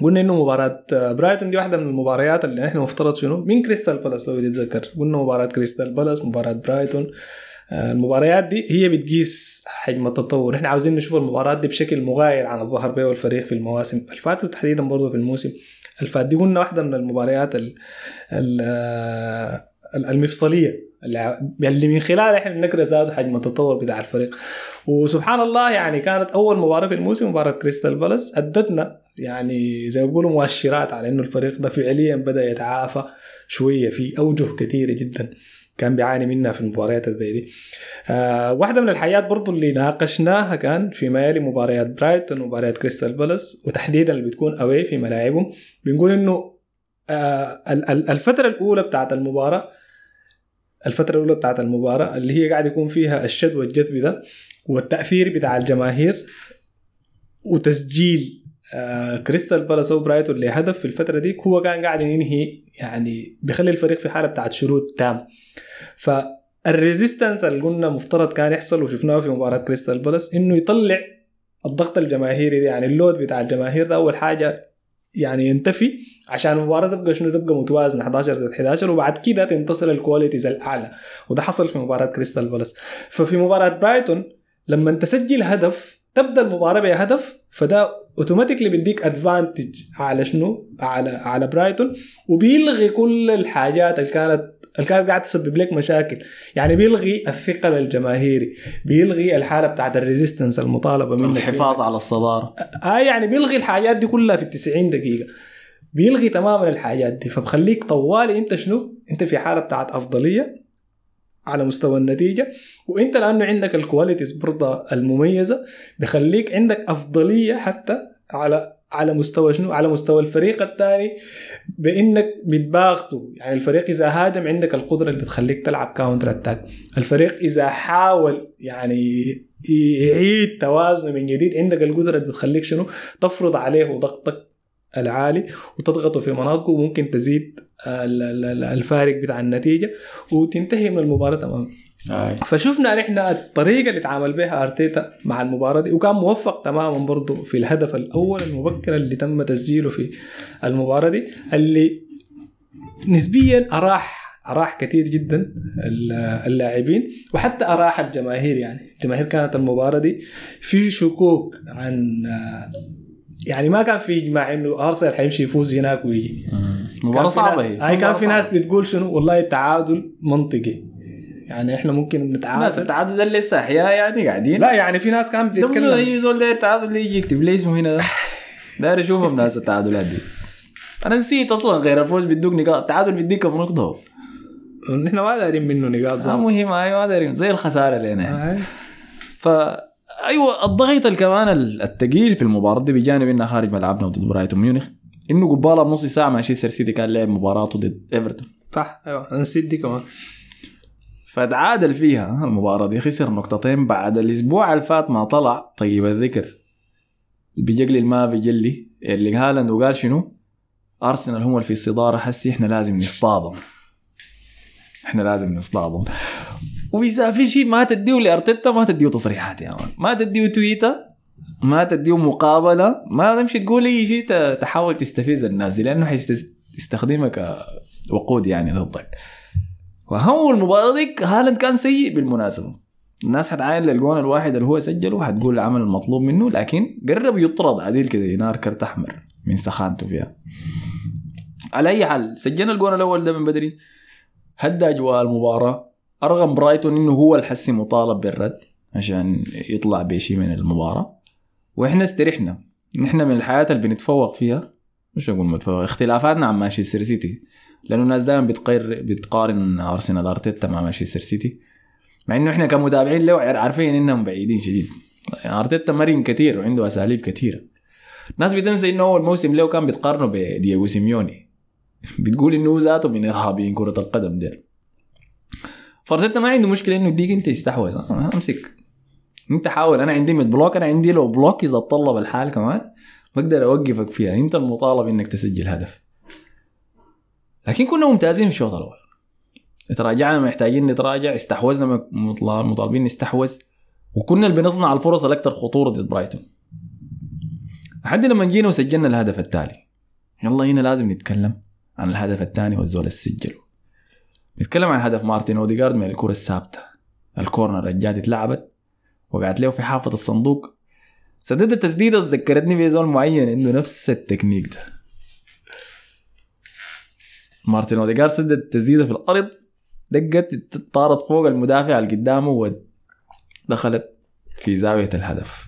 قلنا إنه مباراة آه، برايتون دي واحدة من المباريات اللي إحنا مفترض شنو؟ من كريستال بالاس لو بدي أتذكر. قلنا مباراة كريستال بالاس مباراة برايتون. المباريات دي هي بتقيس حجم التطور. إحنا عاوزين نشوف المباريات دي بشكل مغاير عن الظهر به الفريق في المواسم اللي فاتت وتحديدا برضه في الموسم اللي فات. دي قلنا واحدة من المباريات ال- ال- المفصلية اللي اللي من خلالها إحنا بنقرا زاد حجم التطور بتاع الفريق. وسبحان الله يعني كانت أول مباراة في الموسم مباراة كريستال بالاس. أدتنا يعني زي ما بيقولوا مؤشرات على إنه الفريق ده فعليا بدأ يتعافى شوية في أوجه كثيرة جدا. كان بيعاني منها في المباريات زي دي. آه واحدة من الحاجات برضو اللي ناقشناها كان فيما يلي مباريات برايتون ومباريات كريستال بالاس وتحديدا اللي بتكون away في ملاعبهم. بنقول إنه آه ال- ال- الفترة الأولى بتاعت المباراة الفترة الأولى بتاعت المباراة اللي هي قاعد يكون فيها الشد والجذب ده والتأثير بتاع الجماهير وتسجيل آه كريستال بالاس أو برايتون لهدف في الفترة دي هو كان قاعد ينهي يعني بيخلي الفريق في حالة بتاعت شرود تام. فال resistance اللي قلنا مفترض كان يحصل وشفناه في مباراة كريستال بالاس إنه يطلع الضغط الجماهيري ده يعني ال load بتاع الجماهير ده أول حاجة يعني ينتفي عشان المباراة تبقى شنو؟ تبقى متوازنة 11 ضد 11 وبعد كده تنتصر ال qualities الأعلى. وده حصل في مباراة كريستال بالاس. ففي مباراة برايتون لما تسجل هدف تبدأ المباراة بهدف فده automatically بيديك advantage على شنو؟ على على برايتون وبيلغي كل الحاجات اللي كانت اللي كانت قاعدة تسبب لك مشاكل. يعني بيلغي الثقل الجماهيري بيلغي الحالة بتاعت ال resistance المطالبة منك. الحفاظ على الصدارة. آه يعني بيلغي الحاجات دي كلها في ال 90 دقيقة. بيلغي تماما الحاجات دي فبخليك طوالي. انت شنو؟ انت في حالة بتاعت أفضلية. على مستوى النتيجة وإنت لأنه عندك ال qualities برضه المميزة بخليك عندك أفضلية حتى على على مستوى شنو؟ على مستوى الفريق الثاني بإنك بتباغته يعني الفريق إذا هاجم عندك القدرة اللي بتخليك تلعب counter attack الفريق إذا حاول يعني يعيد توازنه من جديد عندك القدرة اللي بتخليك شنو؟ تفرض عليه ضغطك العالي وتضغطه في مناطقه وممكن تزيد الفارق بتاع النتيجة وتنتهي من المباراة تماما آه. فشفنا نحن الطريقة اللي تعامل بها أرتيتا مع المباراة دي وكان موفق تماما برضه في الهدف الأول المبكر اللي تم تسجيله في المباراة دي اللي نسبيا اراح أراح كثير جدا ال- اللاعبين وحتى أراح الجماهير يعني الجماهير كانت المباراة دي في شكوك عن يعني ما كان في إجماع إنه ارسنال حيمشي يفوز هناك ويجي. صعبة ناس هي. هاي كان في ناس. بتقول شنو؟ والله التعادل منطقي. يعني إحنا ممكن ناس نتعادل التعادل ده لسه أحياء يعني قاعدين. لا يعني في ناس كانت تتكلم بتتكلم. إي زول داير تعادل يجي يكتب لي اسمه هنا ده. [laughs] داير اشوفهم ناس التعادلات دي أنا نسيت أصلا غير الفوز بيدوك نقاط. التعادل بيديك كم نقطة؟ نحن ما دايرين منه نقاط آه زي مهم. أيوه ما دارين. زي الخسارة لنا ف أيوه الضغط كمان الثقيل في المباراة دي بجانب إنها خارج ملعبنا ضد برايتون ميونخ إنه قبالها بنص ساعة مانشستر سيتي كان لعب مباراته ضد إيفرتون. صح أيوه أنا نسيت دي كمان. فتعادل فيها المباراة دي خسر نقطتين بعد الأسبوع اللي فات ما طلع. طيب الذكر بيجلي ما بيجلي اللي هالاند وقال شنو؟ أرسنال هم اللي في الصدارة حسي إحنا لازم نصطادم. إحنا لازم نصطادم. وإذا في شيء ما تديه لأرتيتا ما تديه تصريحات يا مان. ما تديه تويتر ما تديه مقابلة ما تمشي تقول أي شيء تحاول تستفز الناس دي لأنه حيستخدمك وقود يعني ضدك. وهو المباراة ديك هالاند كان سيء بالمناسبة. الناس حتعاين للجون الواحد اللي هو سجله حتقول العمل المطلوب منه لكن قرب يطرد عديل كده ينار كرت أحمر من سخانته فيها. على أي حال سجلنا الجون الأول ده من بدري. هدى أجواء المباراة. ارغم برايتون إنه هو الحسي مطالب بالرد عشان يطلع بشيء من المباراة. وإحنا استرحنا. نحن من الحياة اللي بنتفوق فيها. مش أقول متفوق اختلافاتنا عن مانشستر سيتي. لأنه الناس دائما بتقر بتقارن أرسنال أرتيتا مع مانشستر سيتي. مع إنه إحنا كمتابعين له عارفين إنهم بعيدين شديد. يعني أرتيتا مرن كثير وعنده أساليب كثيره ناس بتنسى إنه أول موسم له كان بتقارنه بدييغو سيميوني. [laughs] بتقول إنه ذاته من إرهابيين كرة القدم ديل فأرتيتا ما عنده مشكلة إنه يديك أنت يستحوذ. أمسك. أنت حاول. أنا عندي mid block. أنا عندي low block إذا طلب الحال كمان بقدر أوقفك فيها. أنت المطالب إنك تسجل هدف. لكن كنا ممتازين في الشوط الأول. تراجعنا محتاجين نتراجع. استحوذنا مطالبين نستحوذ. وكنا اللي بنصنع الفرص الأكثر خطورة ضد برايتون. لحد لما جينا وسجلنا الهدف الثاني. يلا هنا لازم نتكلم عن الهدف الثاني والزول اللي سجله نتكلم عن هدف مارتن اوديجارد من الكرة الثابتة. ال corner الجات اتلعبت وقعت له في حافة الصندوق. سددت التسديده ذكرتني بزول معين عنده نفس التكنيك ده. مارتن اوديجارد سدد التسديده في الأرض دقت طارت فوق المدافع اللي قدامه ودخلت في زاوية الهدف.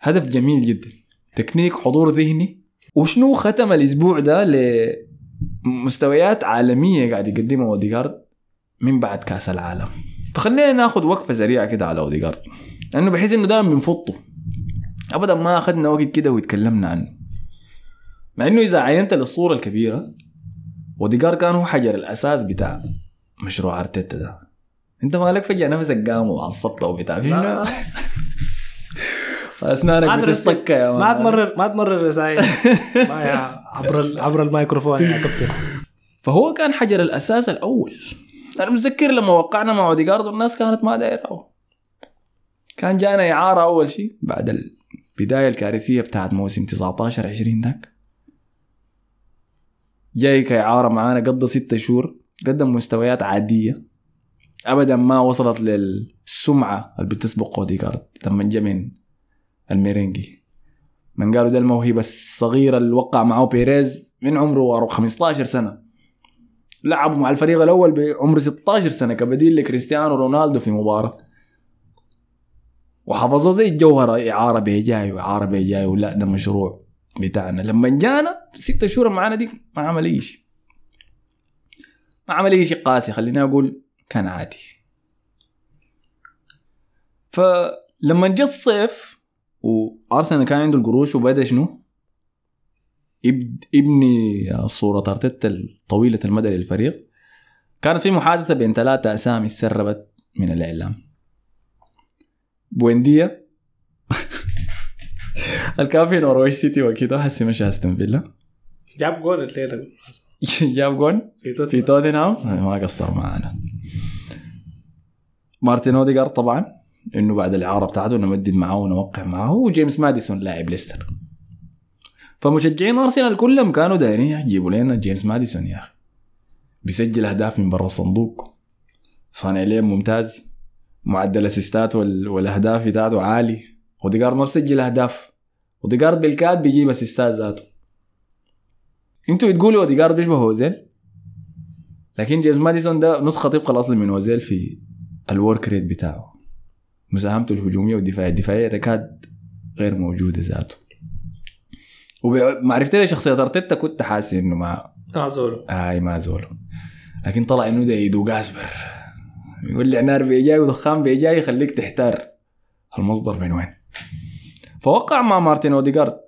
هدف جميل جدا. تكنيك حضور ذهني. وشنو ختم الأسبوع ده لمستويات عالمية قاعد يقدمها اوديجارد من بعد كأس العالم. فخلينا ناخذ وقفة سريعة كده على اوديجارد لأنه بحس إنه دائما بنفطه. ابدا ما أخذنا وقت كده وتكلمنا عنه. مع إنه إذا عينت للصورة الكبيرة اوديجارد كان هو حجر الأساس بتاع مشروع أرتيتا ده. أنت مالك فجأة نفسك قام وعصبت أو بتاع في؟ أسنانك بتصك يا ما. تمرر ما تمرر رسائل [laughs] عبر عبر الميكروفون يا كابتن فهو كان حجر الأساس الأول. أنا متذكر لما وقعنا مع اوديجارد والناس كانت ما دايرة. كان جانا إعارة أول شيء بعد البداية الكارثية بتاعت موسم 19 20 ذاك. جاي كاعاره معانا قضى ستة شهور قدم مستويات عادية. ابدا ما وصلت للسمعة اللي بتسبق اوديجارد لما جا من الميرينجي. من قالوا ده الموهبة الصغيرة اللي وقع معه بيريز من عمره 15 سنة. لعبوا مع الفريق الأول بعمر 16 سنة كبديل لكريستيانو رونالدو في مباراة. وحفظوه زي الجوهرة إعارة بيجاي وإعارة بيجاي ولا ده مشروع بتاعنا. لما جانا ستة شهور معانا دي ما عمل أي شيء. ما عمل أي شيء قاسي خليني أقول كان عادي. فلما جاء الصيف وأرسنال كان عنده القروش وبدأ شنو؟ يبني صورة أرتيتا الطويلة المدى للفريق. كانت في محادثة بين ثلاثة أسامي تسربت من الإعلام. بوينديا. [laughs] الكان في نورويش سيتي وكده حسي مش أستون فيلا. جاب جول الليلة [laughs] جاب جون؟ في توتنهام. ما قصر معانا مارتن اوديجارد طبعا. إنه بعد الإعارة بتاعته نمدد معاه ونوقع معاه وجيمس ماديسون لاعب ليستر. فمشجعين أرسنال كلهم كانوا دايرين يجيبوا لنا جيمس ماديسون يا أخي. بيسجل أهداف من برا الصندوق. صانع لعب ممتاز. معدل الاسيستات وال- والأهداف بتاعته عالي. اوديجارد ما بيسجل أهداف. اوديجارد بالكاد بيجيب أسيستات ذاته. أنتوا بتقولوا اوديجارد بيشبه اوزيل لكن جيمس ماديسون ده نسخة طبق الأصل من اوزيل في ال work rate بتاعه. مساهمته الهجومية والدفاعية. الدفاعية تكاد غير موجودة ذاته. ومعرفتي لشخصيه أرتيتا كنت حاسس إنه ما اعذره اي ما زوله. لكن طلع إنه ده إيدو قاسبر يقول لي نار بيجاي ودخان بيجاي يخليك تحتار. المصدر من وين؟ فوقع مع مارتن اوديجارد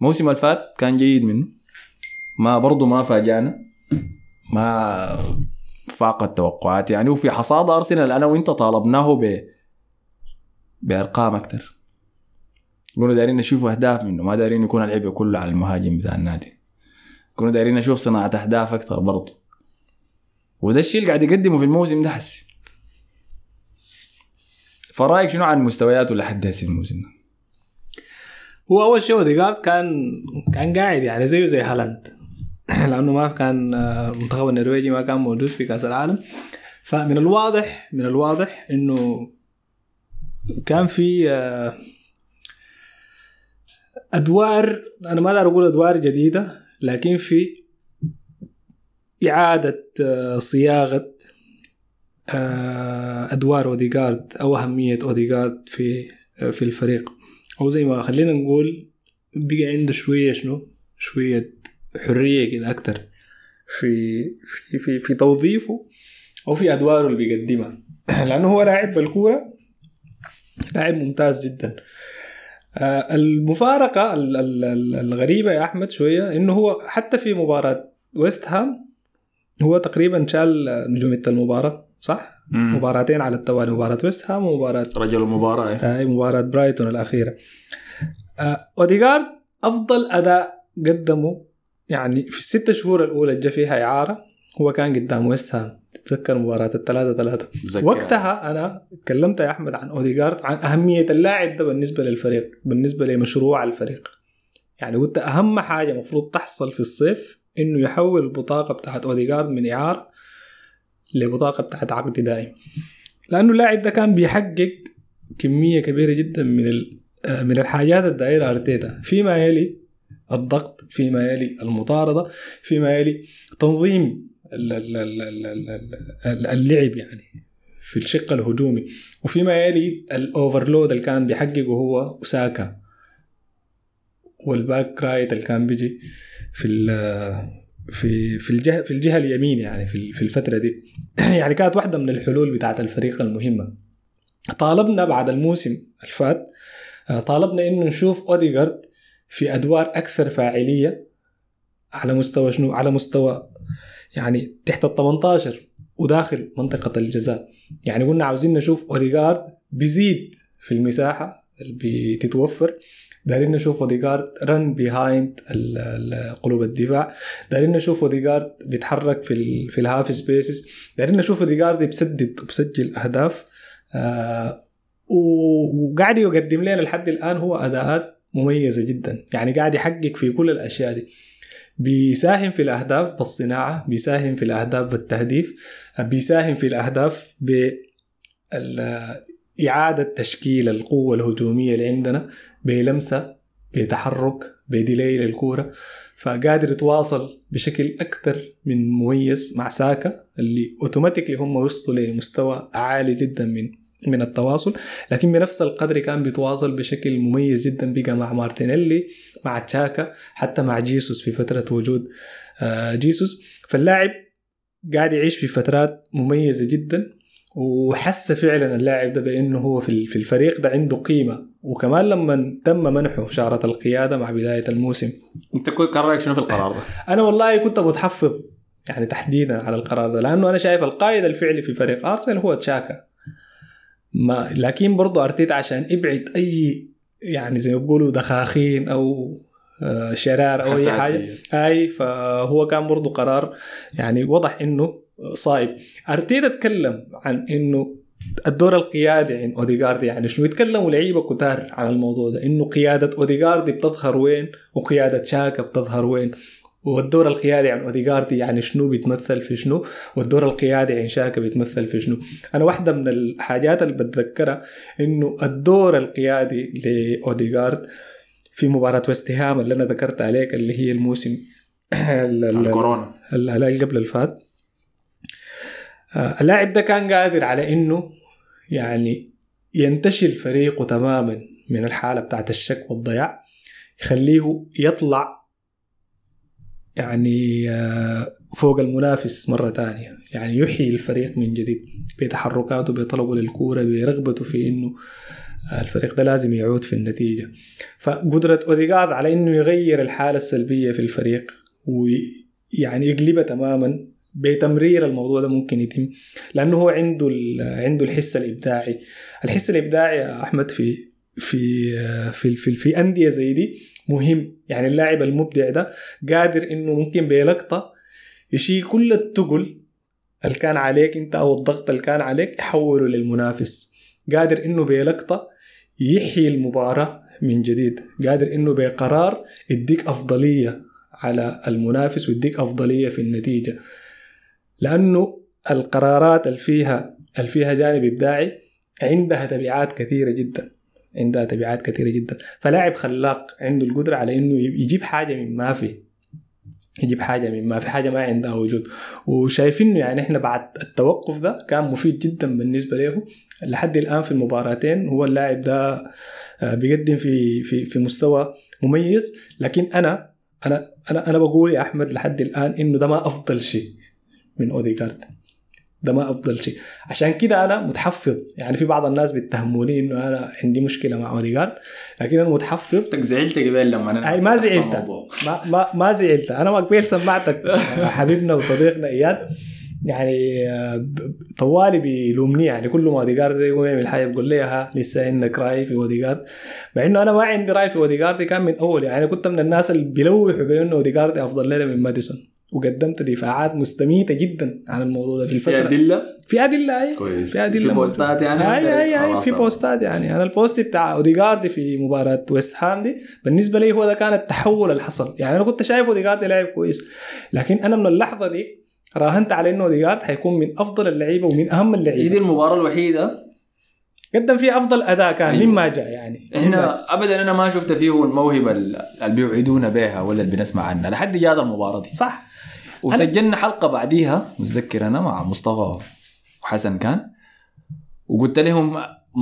الموسم اللي فات كان جيد منه. ما برضه ما فاجأنا. ما فاق التوقعات. يعني وفي حصاد أرسنال أنا وإنت طالبناه ب بأرقام أكثر. كنا دايرين نشوف أهداف منه. ما دايرين يكون اللعب كله على المهاجم بتاع النادي. كنا دايرين نشوف صناعة أهداف أكثر برضه. وده الشيء اللي قاعد يقدمه في الموسم ده حسي. فرأيك شنو عن مستوياته لحد هسه الموسم ده؟ هو أول شيء اوديجارد كان كان قاعد يعني زيه زي هالاند. [clears throat] لأنه ما كان آه، المنتخب النرويجي ما كان موجود في كأس العالم. فمن الواضح من الواضح إنه كان في آه، أدوار أنا ما أقدر أقول أدوار جديدة لكن في إعادة آه، صياغة آه، أدوار اوديجارد أو أهمية اوديجارد في آه، في الفريق. أو زي ما خلينا نقول بقى عنده شوية شنو؟ شوية حرية كده أكتر في في في, في توظيفه أو في أدواره اللي بيقدمها. [clears throat] لأنه هو لاعب بالكورة لاعب ممتاز جدا. آه، المفارقة ال- ال- ال- الغريبة يا أحمد شوية إنه هو حتى في مباراة ويست هام هو تقريبا شال نجوميه المباراة صح؟ مباراتين على التوالي مباراة ويست هام ومباراة رجل المباراة هاي مباراة برايتون الأخيرة. آه، أوديغارد أفضل أداء قدمه يعني في الست شهور الأولى اللي جا فيها إعارة هو كان قدام ويست هام تتذكر مباراة الثلاثة ثلاثة. وقتها أنا تكلمت يا أحمد عن أوديغارد عن أهمية اللاعب ده بالنسبة للفريق بالنسبة لمشروع الفريق. يعني قلت أهم حاجة مفروض تحصل في الصيف إنه يحول البطاقة بتاعت أوديغارد من إعارة لبطاقة بتاعت عقد دائم. لأنه اللاعب ده كان بيحقق كمية كبيرة جدا من آه، من الحاجات الدائرة أرتيتا فيما يلي الضغط فيما يلي المطاردة فيما يلي تنظيم ال- ال- ال- ال- ال- ال- اللعب يعني في الشق الهجومي. وفيما يلي ال overload اللي كان بيحققه هو أو ساكا. وال back right اللي كان بيجي في في في الجهه في الجهة اليمين يعني في في الفترة دي. [clears throat] يعني كانت واحدة من الحلول بتاعت الفريق المهمة. طالبنا بعد الموسم الفات آه، طالبنا إنه نشوف اوديجارد في أدوار أكثر فاعلية على مستوى شنو؟ على مستوى يعني تحت ال 18 وداخل منطقة الجزاء. يعني قلنا عاوزين نشوف اوديجارد بيزيد في المساحة اللي بتتوفر. دايرين نشوف اوديجارد run behind قلوب الدفاع. دايرين نشوف اوديجارد بيتحرك في في ال half spaces دايرين نشوف اوديجارد بيسدد وبسجل أهداف. آه وقاعد يقدم لنا لحد الآن هو أداءات مميزة جدا. يعني قاعد يحقق في كل الأشياء دي. بيساهم في الأهداف بالصناعة بيساهم في الأهداف بالتهديف بيساهم في الأهداف ب إعادة تشكيل القوة الهجومية اللي عندنا بلمسة بتحرك بدي لي للكورة. فقادر يتواصل بشكل أكثر من مميز مع ساكا اللي automatically هم وصلوا لمستوى عالي جدا من من التواصل لكن بنفس القدر كان بيتواصل بشكل مميز جدا بقى مع مارتينيلي مع تشاكا حتى مع جيسوس في فترة وجود آه، جيسوس. فاللاعب قاعد يعيش في فترات مميزة جدا وحس فعلا اللاعب ده بأنه هو في الفريق ده عنده قيمة. وكمان لما تم منحه شارة القيادة مع بداية الموسم. أنت كان رأيك شنو في القرار ده؟ [laughs] أنا والله كنت متحفظ يعني تحديدا على القرار ده لأنه أنا شايف القائد الفعلي في فريق أرسنال هو تشاكا. ما لكن برضه أرتيتا عشان يبعد أي يعني زي ما بيقولوا دخاخين أو آه، شرار أو أي حاجة. أي فهو كان برضه قرار يعني وضح إنه صائب. أرتيتا تكلم عن إنه الدور القيادي عند اوديجارد يعني شنو؟ يتكلموا لعيبة كتار عن الموضوع ده إنه قيادة اوديجارد بتظهر وين وقيادة شاكا بتظهر وين. والدور القيادي عن اوديجارد يعني شنو بيتمثل في شنو؟ والدور القيادي عن شاكا بيتمثل في شنو؟ أنا واحدة من الحاجات اللي بتذكرها إنه الدور القيادي لاوديجارد في مباراة ويست هام اللي أنا ذكرت عليك اللي هي الموسم [coughs] ال- ال- الكورونا. ال- اللي قبل الفات. آه، اللاعب ده كان قادر على إنه يعني ينتشل فريقه تماما من الحالة بتاعت الشك والضياع يخليه يطلع يعني آه، فوق المنافس مرة تانية. يعني يحيي الفريق من جديد بتحركاته بطلبه للكورة برغبته في إنه الفريق ده لازم يعود في النتيجة. فقدرة أوديغارد على إنه يغير الحالة السلبية في الفريق ويعني يقلبها تماما بتمرير الموضوع ده ممكن يتم لأنه هو عنده عنده الحس الإبداعي. الحس الإبداعي يا أحمد في في في في, في أندية زي دي مهم. يعني اللاعب المبدع ده قادر إنه ممكن بلقطة يشيل كل التقل اللي كان عليك أنت أو الضغط اللي كان عليك يحوله للمنافس. قادر إنه بلقطة يحيي المباراة من جديد. قادر إنه بقرار يديك أفضلية على المنافس ويديك أفضلية في النتيجة. لأنه القرارات اللي فيها اللي فيها جانب إبداعي عندها تبعات كثيرة جدا. عندها تبعات كثيرة جدا. فلاعب خلاق عنده القدرة على إنه يجيب حاجة من ما في. يجيب حاجة من ما في حاجة ما عندها وجود. وشايفينه يعني إحنا بعد التوقف ده كان مفيد جدا بالنسبة له. لحد الآن في المباراتين هو اللاعب ده آه، بيقدم في في في مستوى مميز. لكن أنا أنا أنا أنا بقول يا أحمد لحد الآن إنه ده ما أفضل شيء من أوديجارد. ده ما أفضل شيء. عشان كده أنا متحفظ. يعني في بعض الناس بيتهموني إنه أنا عندي مشكلة مع اوديجارد لكن أنا متحفظ. شفتك زعلت قبل لما أنا أي ما زعلت. ما ما ما زعلت. أنا قبل سمعتك حبيبنا وصديقنا إياد. يعني آه، طوالي بيلومني. يعني كل ما اوديجارد يقوم يعمل حاجة بقول لي ها لسه عندك رأي في اوديجارد مع إنه أنا ما عندي رأي في اوديجارد كان من أول. يعني كنت من الناس اللي بيلوحوا بأنه اوديجارد أفضل لنا من ماديسون. وقدمت دفاعات مستميتة جدا عن الموضوع ده في في الفترة. أدلة؟ في أدلة أي. كويس. في أدلة في بوستات يعني؟ أي أي أي. في. بوستات يعني. أنا ال post بتاع اوديجارد في مباراة ويست هام دي بالنسبة لي هو ده كان التحول اللي حصل يعني أنا كنت شايف اوديجارد لاعب كويس لكن أنا من اللحظة دي راهنت على إنه اوديجارد حيكون من أفضل اللعيبة ومن أهم هي دي اللعيبه المباراة الوحيدة؟ قدم فيها أفضل أداء كان أيوة. مما جاء يعني. إحنا ابدا أنا ما شفت فيه الموهبة اللي بيوعدونا بها ولا اللي بنسمع عنها. لحد جات المباراة دي. صح. وسجلنا حلقة بعديها متذكر أنا مع مصطفى وحسن كان. وقلت لهم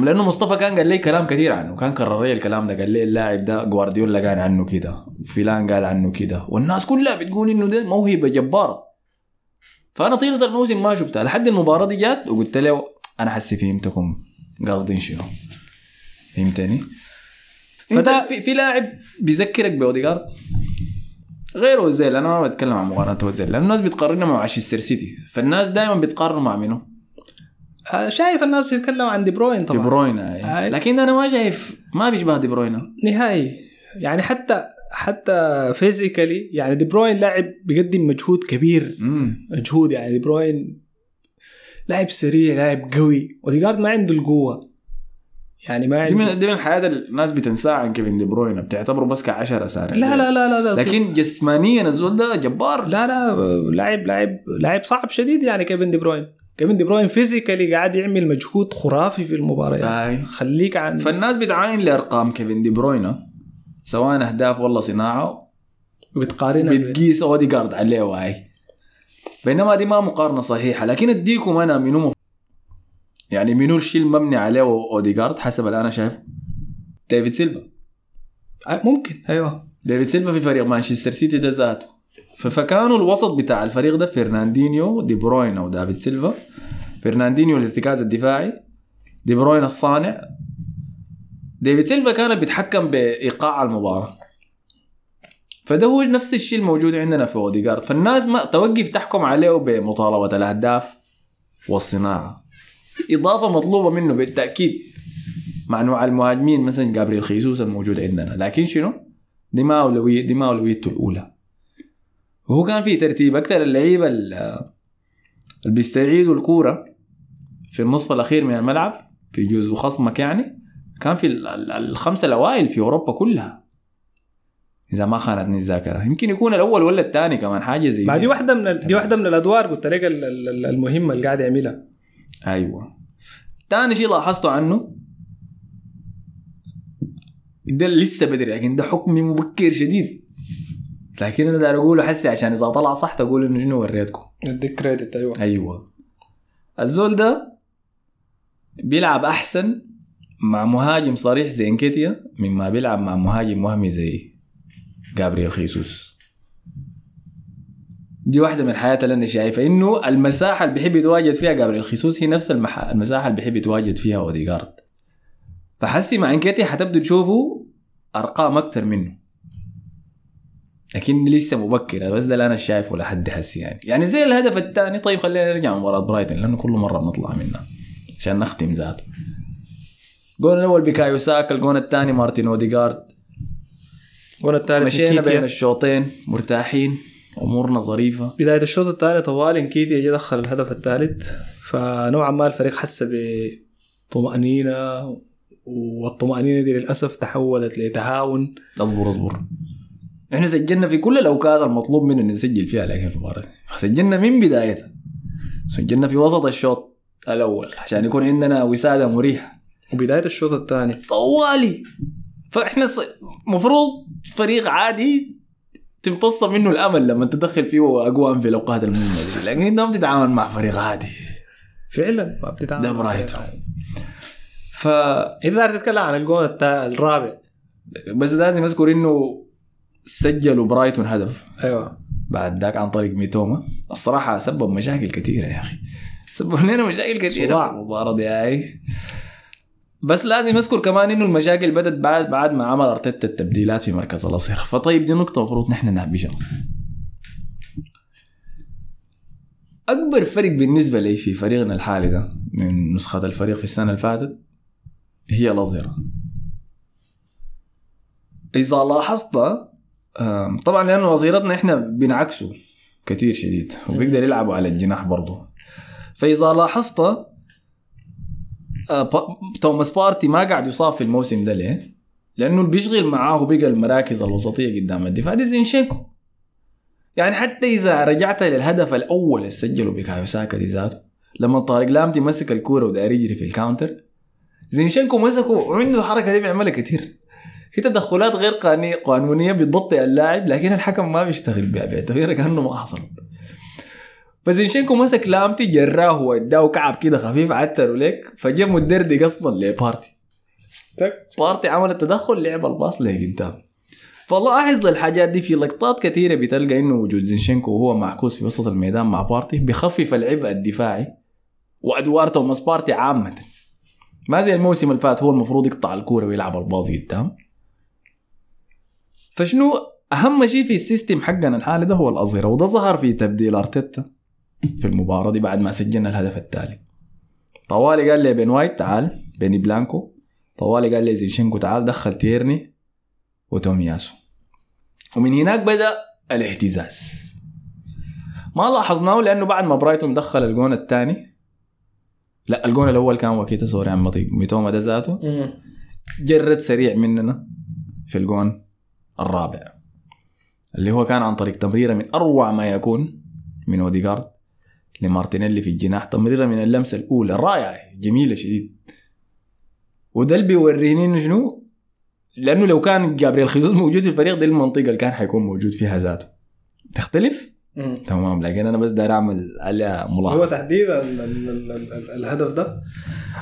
لأنه مصطفى كان قال لي كلام كثير عنه كان كرر لي الكلام ده قال لي اللاعب ده جوارديولا قال عنه كده وفلان قال عنه كده. والناس كلها بتقول إنه ده موهبة جبارة. فأنا طيلة الموسم ما شفتها. لحد المباراة دي جات وقلت له أنا حسي فهمتكم قاصدين شنو. فهمتني؟ فده في, في لاعب بيذكرك بأوديجارد؟ غير اوزيل أنا ما بتكلم عن مقارنة اوزيل لأن الناس بتقارنه مع مانشستر سيتي فالناس دائما بتقارنه مع منو؟ آه، شايف الناس بتتكلم عن دي بروين دي طبعا بروين آه. لكن أنا ما شايف ما بيشبه دي بروين. نهائي. يعني حتى حتى physically يعني دي بروين لاعب بيقدم مجهود كبير. امم مجهود يعني دي بروين لاعب سريع لاعب قوي اوديجارد ما عنده القوة. يعني ما دي من دي من الحياة الناس بتنساها عن كيفن دي بروين بتعتبره بس كعشرة سنة لا لا لا لا لا. لكن جسمانيا الزول ده جبار. لا لا لاعب لاعب لاعب صعب شديد يعني كيفن دي بروين كيفن دي بروين physically قاعد يعمل مجهود خرافي في المباريات. آي. خليك عن فالناس بتعاين لأرقام كيفن دي بروين سواء أهداف ولا صناعة وبتقارنها بتقيس اوديجارد عليه واي بينما دي ما مقارنة صحيحة لكن اديكم أنا منو يعني منو الشيء المبني عليه اوديجارد حسب اللي أنا شايفه ديفيد سيلفا. آه، ممكن أيوه. ديفيد سيلفا في فريق مانشستر سيتي ده ذاته. فكانوا الوسط بتاع الفريق ده فرناندينيو دي بروين أو دافيد سيلفا. فرناندينيو الارتكاز الدفاعي دي بروين الصانع. ديفيد سيلفا كان بيتحكم بإيقاع المباراة. فده هو نفس الشيء الموجود عندنا في اوديجارد فالناس ما توقف تحكم عليه بمطالبة الأهداف والصناعة. إضافة مطلوبة منه بالتأكيد مع نوع المهاجمين مثلا جابريل خيسوس الموجود عندنا. لكن شنو؟ دي ما اولويه دي ما اولويته الأولى. وهو كان في ترتيب أكثر اللعيبة ال- اللي بيستعيدوا الكورة في النصف الأخير من الملعب في جزء خصمك يعني كان في ال- ال- الخمسة الأوائل في أوروبا كلها. إذا ما خانتني الذاكرة. يمكن يكون الأول ولا الثاني كمان حاجة زي ما دي. واحدة من دي واحدة من الأدوار قلت لك ال- ال- ال- المهمة اللي قاعد يعملها. أيوه. ثاني شيء لاحظته عنه ده لسه بدري لكن ده حكمي مبكر شديد. لكن أنا داير أقوله حسي عشان إذا طلع صح تقول إنه شنو وريتكم. اديك كريدت أيوه. أيوه. الزول ده بيلعب أحسن مع مهاجم صريح زي إنكيتيا مما بيلعب مع مهاجم وهمي زي جابرييل خيسوس. دي واحدة من الحياة اللي أنا شايفها إنه المساحة اللي بيحب يتواجد فيها جابرييل خيسوس هي نفس المح... المساحة اللي بيحب يتواجد فيها أوديجارد. فحسي مع انكيتيا حتبدو تشوفوا أرقام أكتر منه. لكن لسه مبكرة بس ده اللي أنا شايفه لحد هسي يعني. يعني زي الهدف الثاني طيب خلينا نرجع مباراة برايتون لأنه كل مرة بنطلع منها عشان نختم ذاته. الجون الأول بكايو ساكا الجون الثاني مارتن أوديجارد. الجون الثالث مشينا. بين الشوطين مرتاحين. أمورنا ظريفة. بداية الشوط الثاني طوال انكيتيا جا دخل الهدف الثالث فنوعا ما الفريق حس بطمأنينة والطمأنينة دي للأسف تحولت لتهاون. أصبر أصبر. إحنا سجلنا في كل الأوقات المطلوب مننا نسجل فيها لكن في المباراة. سجلنا من بدايتها. سجلنا في وسط الشوط الأول عشان يكون عندنا وسادة مريحة. وبداية الشوط الثاني. طوالي. فإحنا ص... مفروض فريق عادي تمتص منه الأمل لما تدخل فيه اجوان في الأوقات المهمة دي. لكن انت ما بتتعامل مع فريق عادي. فعلا ما بتتعامل ده برايتون داير تتكلم عن الجون التا- الرابع. بس لازم أذكر إنه سجلوا برايتون هدف. أيوه. بعد ذاك عن طريق ميتوما. الصراحة سبب مشاكل كثيرة يا أخي. سبب لنا مشاكل كثيرة. في المباراة دي هاي بس لازم أذكر كمان إنه المشاكل بدت بعد بعد ما عمل أرتيتا التبديلات في مركز الاصير فطيب دي نقطة المفروض نحن نهبشها أكبر فرق بالنسبة لي في فريقنا الحالي ده من نسخة الفريق في السنة اللي فاتت هي الاظهره إذا لاحظت طبعا لأنه أظهرتنا إحنا بنعكسه كثير شديد وبيقدر يلعبوا على الجناح برضه. فإذا لاحظت آه، توماس بارتي ما قاعد يصاب في الموسم ده ليه؟ لأنه اللي بيشغل معاه بقى المراكز الوسطية قدام الدفاع دي زينشينكو. يعني حتى إذا رجعت للهدف الأول اللي سجله بكايو ساكا دي ذاته لما طارق لامتي مسك الكورة وداير يجري في ال counter زينشينكو مسكه وعنده حركة دي بيعملها كثير في تدخلات غير قانونية بتبطئ اللاعب لكن الحكم ما بيشتغل بها بيعتبرها كأنه ما حصلت. فزينشينكو مسك لامتي جراه واداه كعب كده خفيف عتروا لك فجاء مدردق أصلا لبارتي. بارتي عمل التدخل لعب ال pass لقدام فلاحظ للحاجات دي في لقطات كثيرة بتلقى إنه وجود زينشينكو وهو معكوس في وسط الميدان مع بارتي بخفف العبء الدفاعي وادوار توماس بارتي عامة. ما زي الموسم اللي فات هو المفروض يقطع الكورة ويلعب ال pass قدام. فشنو أهم شيء في ال system حقنا الحالي ده هو الأظهرة وده ظهر في تبديل أرتيتا. في المباراة دي بعد ما سجلنا الهدف الثالث طوالي قال لبين وايت تعال بيني بلانكو. طوالي قال لزينشينكو تعال دخل تيرني وتومياسو. ومن هناك بدأ الاهتزاز. ما لاحظناه لأنه بعد ما برايتون دخل الجون الثاني لا الجون الأول كان نكيتيا sorry عن طريق ميتوما ده ذاته. جرد سريع مننا في الجون الرابع اللي هو كان عن طريق تمريرة من أروع ما يكون من اوديجارد لمارتينيلي في الجناح. تمريره من اللمسة الأولى. رائعة جميلة شديد. وده اللي بيوريني انه شنو؟ لأنه لو كان جابريل خيسوس موجود في الفريق دي المنطقة اللي كان حيكون موجود فيها ذاته. تختلف؟ تمام لكن أنا بس داير أعمل عليها هو ملاحظه تحديدا ال- ال- ال- ال- ال- الهدف ده.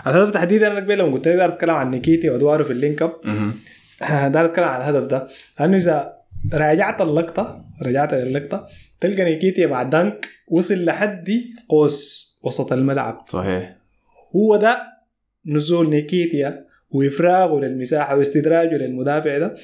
الهدف تحديدا أنا قبل لما قلت لي داير أتكلم عن نيكيتيا وادواره في ال link up. مهم. داير أتكلم عن الهدف ده. لأنه إذا راجعت اللقطة رجعت اللقطة تلقى نيكيتيا مع دانك وصل لحد قوس وسط الملعب. صحيح. هو ده نزول نيكيتيا وإفراغه للمساحة واستدراجه للمدافع ده.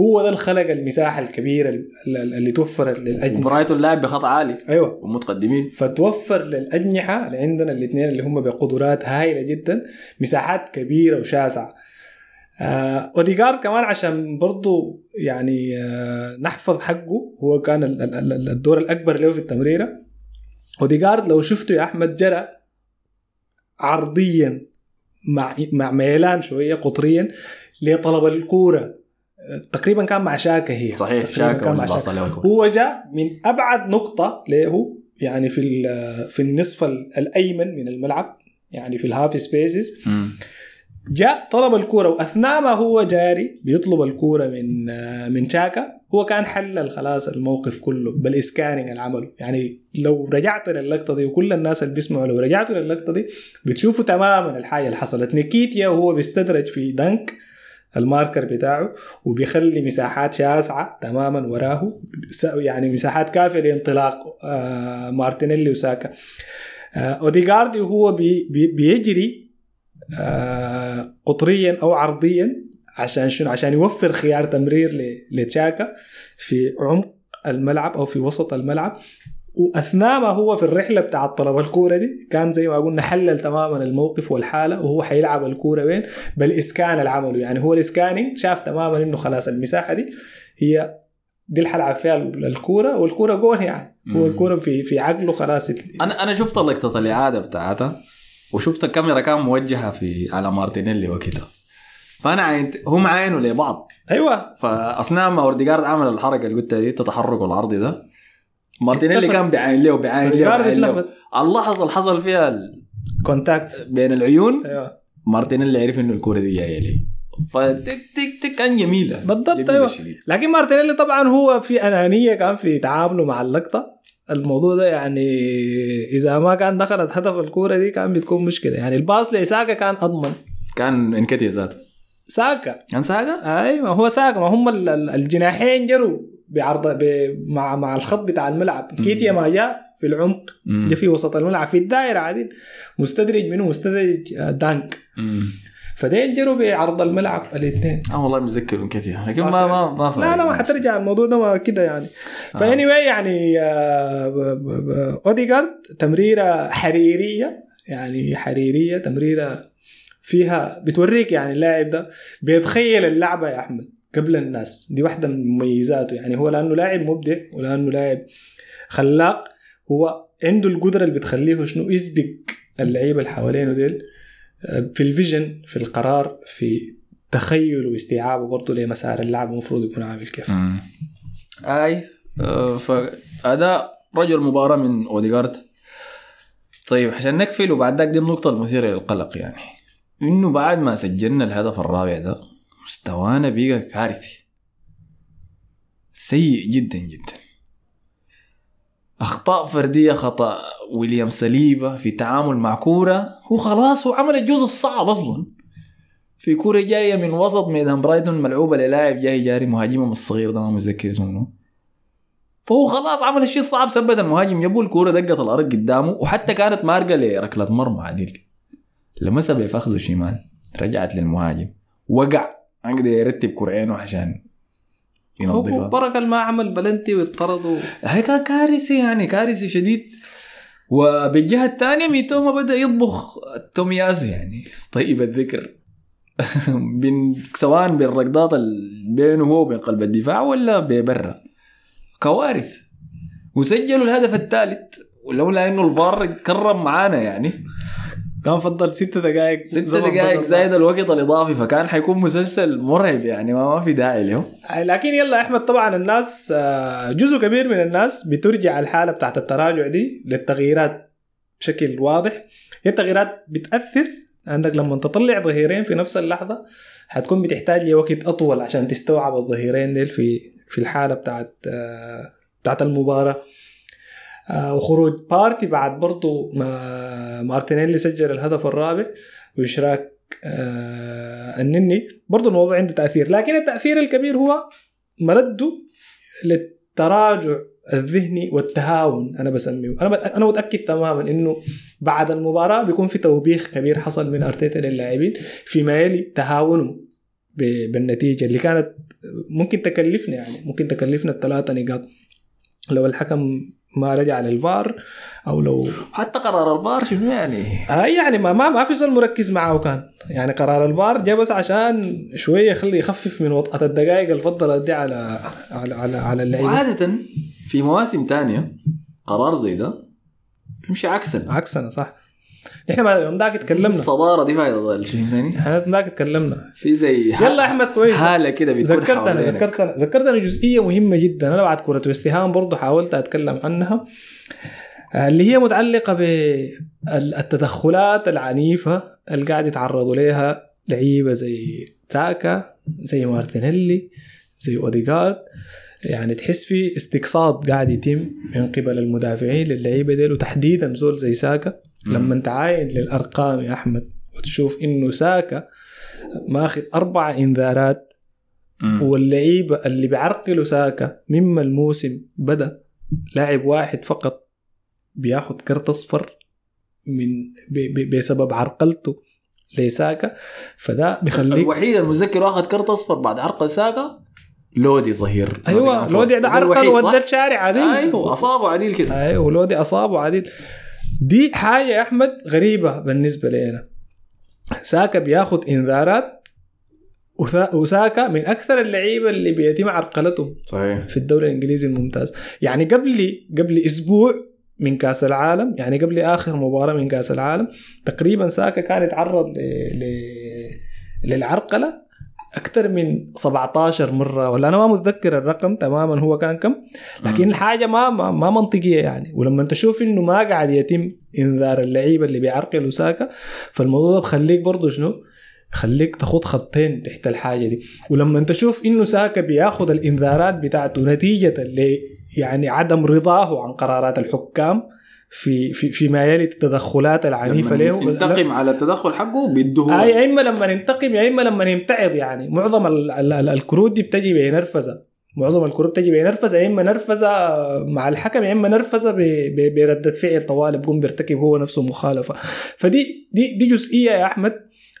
هو ده اللي خلق المساحة الكبيرة ال- ال- اللي توفرت للأجنحة. وبرايتون لاعب بخط عالي أيوه. ومتقدمين. فتوفر للأجنحة اللي عندنا الاثنين اللي هم بقدرات هائله جدا مساحات كبيرة وشاسعة. آه أوديجارد كمان عشان برضو يعني آه نحفظ حقه. هو كان ال- ال- ال- الدور الأكبر له في التمريرة. اوديجارد لو شفته يا أحمد جرى عرضيا مع مع ميلان شوية قطريا لطلب الكورة. تقريبا كان مع شاكا هي. صحيح شاكا كان مع الكرة. هو جاء من أبعد نقطة له يعني في في النصف ال- الأيمن من الملعب يعني في ال half spaces. جاء طلب الكورة وأثناء ما هو جاري بيطلب الكورة من من شاكا. هو كان حلل خلاص الموقف كله بال scanning اللي عمله. يعني لو رجعت للقطه دي وكل الناس اللي بيسمعوا لو رجعتوا للقطه دي بتشوفوا تماما الحاجة اللي حصلت. نيكيتيا وهو بيستدرج في دنك ال marker بتاعه وبيخلي مساحات شاسعة تماما وراه. يعني مساحات كافية لانطلاق آه، مارتينيلي وساكا. آه، اوديجارد وهو بي بي بيجري قطريا أو عرضيا عشان شنو؟ عشان يوفر خيار تمرير لشاكا في عمق الملعب أو في وسط الملعب. واثناء ما هو في الرحلة بتاعت طلب الكورة دي كان زي ما قلنا حلل تماما الموقف والحالة وهو حيلعب الكورة وين؟ بال scan اللي عمله يعني هو ال scanning شاف تماما إنه خلاص المساحة دي هي دي اللي حلعب فيها الكوره والكورة جون يعني. هو. الكورة في في عقله خلاص أنا أنا شفت لقطه الاعاده بتاعتها. وشفت الكاميرا كان موجهة في على مارتينيلي وكده. فأنا عينت هم عاينوا لبعض أيوه. فاثناء ما اوديجارد عمل الحركة اللي قلتها دي التحرك العرضي ده. مارتينيلي. كان بيعاين له بيعاين له اللحظه اللي حصل فيها ال- contact. بين العيون. أيوه. مارتينيلي عرف إنه الكورة دي جاية لي. فتك تك تك كان جميلة. بالضبط، جميلة أيوة. شديد. لكن مارتينيلي طبعا هو في أنانية كان في تعامله مع اللقطة. الموضوع ده يعني إذا ما كان دخلت هدف الكورة دي كان بتكون مشكلة. يعني ال pass لساكا كان أضمن. كان انكتيا ذاته. ساكا. كان ساكا أيوه هو ساكا. ما هم ال- ال- الجناحين جروا بعرض ب... مع مع الخط بتاع الملعب. نكيتيا ما جاء في العمق. جاء في وسط الملعب. في الدائرة عادل مستدرج منه مستدرج آه، دانك. مم. فديل جروا بعرض بعرض الاثنين. آه والله متذكر انكتيا لكن ما ما ما. لا لا ما حترجع الموضوع ده ما كده يعني. آه. ف anyway يعني آه، اوديجارد تمريرة حريرية يعني حريرية تمريرة فيها بتوريك يعني اللاعب ده بيتخيل اللعبة يا أحمد قبل الناس. دي واحدة من مميزاته يعني هو لأنه لاعب مبدع ولأنه لاعب خلاق هو عنده القدرة اللي بتخليه شنو يسبق اللعيبة اللي حوالينه ديل. آه، في ال vision في القرار في تخيله واستيعابه برضه لمسار اللعب المفروض يكون عامل كيف. مم. أي آه، فاداء رجل مباراة من اوديجارد طيب عشان نقفل وبعد ذاك دي النقطة المثيرة للقلق يعني. إنه بعد ما سجلنا الهدف الرابع ده مستوانا بقى كارثي. سيء جدا جدا. أخطاء فردية خطأ ويليام سليبة في التعامل مع كورة. هو خلاص هو عمل الجزء الصعب أصلا. في كورة جاية من وسط ميدان برايتون ملعوبة للاعب جاي جاري مهاجمهم الصغير ده ما متذكر اسمه. فهو خلاص عمل الشيء الصعب ثبت المهاجم جابوا الكورة دقت الأرض قدامه وحتى كانت مارقة لركلة مرمى عديل لمسها بفخذه شمال رجعت للمهاجم وقع. قدر يرتب كرعينه عشان ينظفها. بركة ما عمل بلنتي ويطردوا. هي كان كارثي يعني كارثي شديد. وبالجهة الثانية ميتوما بدأ يطبخ تومياسو يعني. طيب الذكر. [laughs] بين سواء بالركضات بينه هو وبين قلب الدفاع ولا ببرا كوارث. وسجلوا الهدف الثالث. ولولا إنه الفار كرم معانا يعني. كان فضل ست دقائق ست دقائق زايد الوقت الإضافي فكان حيكون مسلسل مرعب يعني ما, ما في داعي له لكن يلا يا أحمد طبعا الناس آه، جزء كبير من الناس بترجع الحالة بتاعت التراجع دي للتغييرات بشكل واضح. هي التغييرات بتأثر انك لما تطلع ظهيرين في نفس اللحظة حتكون بتحتاج لوقت أطول عشان تستوعب الظهيرين ديل في في الحالة بتاعت آه، بتاعت المباراة. آه، وخروج بارتي بعد برضو ما مارتينيلي سجل الهدف الرابع وإشراك آه النني. برضو الموضوع عنده تأثير لكن التأثير الكبير هو مرده للتراجع الذهني والتهاون أنا بسميه. أنا أنا متأكد تماما إنه بعد المباراة بيكون في توبيخ كبير حصل من أرتيتا للاعبين فيما يلي تهاونهم بالنتيجة اللي كانت ممكن تكلفنا يعني ممكن تكلفنا الثلاثة نقاط. لو الحكم ما رجع للفار أو لو حتى قرار الفار شنو يعني؟ اي يعني ما ما, ما في زول مركز معه كان. يعني قرار الفار جاء بس عشان شوية يخلي يخفف من وطأة الدقائق اللي فضل دي على على على, على اللعيبة. وعادة في مواسم تانية قرار زي ده بيمشي عكسا عكسنا صح. إحنا يوم ذاك تكلمنا الصدارة دي فايدة الشيء ثاني إحنا يوم ذاك تكلمنا في زي يلا أحمد كويس. حالة كده ذكرتنا. ذكرتنا ذكرتنا جزئية مهمة جدا. أنا بعد كره ويست هام برضه حاولت أتكلم عنها. آه، اللي هي متعلقة بالتدخلات العنيفة اللي قاعد يتعرضوا لها لعيبة زي ساكا زي مارتينيلي زي أوديجارد. يعني تحس في استقصاد قاعد يتم من قبل المدافعين للعيبة ديل وتحديدا زول زي ساكا. لما انت عاين للأرقام يا أحمد وتشوف إنه ساكا ماخذ أربع إنذارات. واللعيبة اللي بيعرقلوا ساكا مما الموسم بدأ لاعب واحد فقط بياخد كرت أصفر من بسبب عرقلته لساكا فده بيخليك الوحيد المتذكر واخذ كرت أصفر بعد عرقل ساكا؟ لودي ظهير. أيوه لودي ده عرقل؟ ودى الشارع عديل. أيوه أصابه عديل كده. أيوه لودي أصابه عديل. دي حاجة يا أحمد غريبة بالنسبة لنا. ساكا بياخد إنذارات وساكا من أكثر اللعيبة اللي بيتم عرقلتهم صحيح. في الدوري الإنجليزي الممتاز. يعني قبل قبل أسبوع من كأس العالم يعني قبل آخر مباراة من كأس العالم تقريبا ساكا كان يتعرض ل... ل... للعرقلة أكثر من 17 مرة ولا أنا ما متذكر الرقم تماما هو كان كم لكن. الحاجة ما ما, ما منطقية يعني. ولما أنت تشوف إنه ما قاعد يتم إنذار اللعيبة اللي بيعرقلوا ساكا فالموضوع ده بخليك برضه شنو؟ خليك تاخد خطين تحت الحاجة دي. ولما أنت تشوف إنه ساكا بياخد الإنذارات بتاعته نتيجة ل يعني عدم رضاه عن قرارات الحكام في في فيما يلي التدخلات العنيفة له ينتقم على التدخل حقه بيده أي يا إما لما ننتقم يا إما لما نمتعض يعني. معظم ال- ال- ال- الكروت دي بتجي بنرفزه معظم الكروت بتجي بنرفزه يا إما نرفزة مع الحكم يا إما نرفزة بردة فعل طوال بيقوم بيرتكب هو نفسه مخالفة. فدي دي دي جزئية يا أحمد.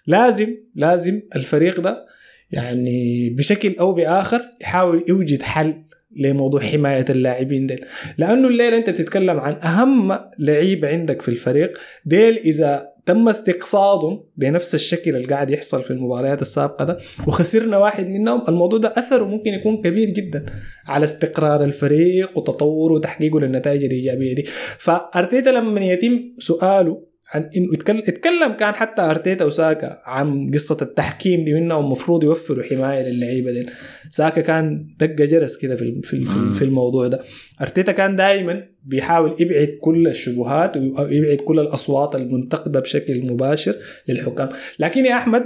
لازم لازم الفريق ده يعني بشكل أو بآخر يحاول يوجد حل لموضوع حماية اللاعبين ديل. لأنه الليلة أنت بتتكلم عن أهم لعيب عندك في الفريق ديل إذا تم استقصادهم بنفس الشكل اللي قاعد يحصل في المباريات السابقة ده وخسرنا واحد منهم الموضوع ده أثره ممكن يكون كبير جدا على استقرار الفريق وتطوره وتحقيقه للنتائج الإيجابية دي. فأرتيتا لما يتم سؤاله عن انه يتكلم, يتكلم كان حتى أرتيتا وساكا عن قصة التحكيم دي منهم المفروض يوفروا حماية للعيبة دي. ساكا كان دق جرس كده في في في- في الموضوع ده. أرتيتا كان دائما بيحاول يبعد كل الشبهات ويبعد كل الأصوات المنتقدة بشكل مباشر للحكام. لكن يا أحمد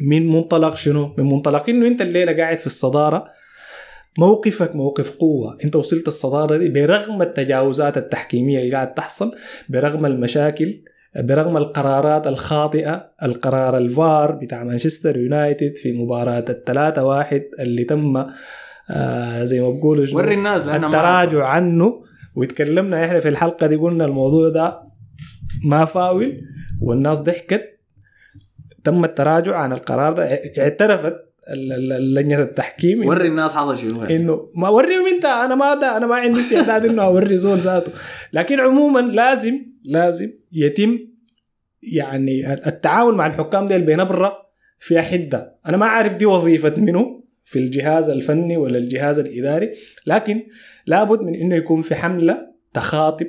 من منطلق شنو؟ من منطلق إنه أنت الليلة قاعد في الصدارة موقفك موقف قوة. انت وصلت الصدارة دي برغم التجاوزات التحكيمية اللي قاعد تحصل برغم المشاكل برغم القرارات الخاطئة القرار الفار بتاع مانشستر يونايتد في مباراة الثلاثة واحد اللي تم آه زي ما بقولوا؟ وري الناس التراجع عنه. وتكلمنا إحنا في الحلقة دي قلنا الموضوع ده ما فاول والناس ضحكت. تم التراجع عن القرار ده اعترفت ال- ال- لجنة التحكيم وري الناس حصل شنو. إنه ما وريهم انت أنا ما ده أنا ما عندي استعداد إنه أوري زول ذاته. لكن عموما لازم لازم يتم يعني التعامل مع الحكام ديل بنبره فيها حده أنا ما عارف دي وظيفة منه في الجهاز الفني ولا الجهاز الإداري لكن لابد من إنه يكون في حملة تخاطب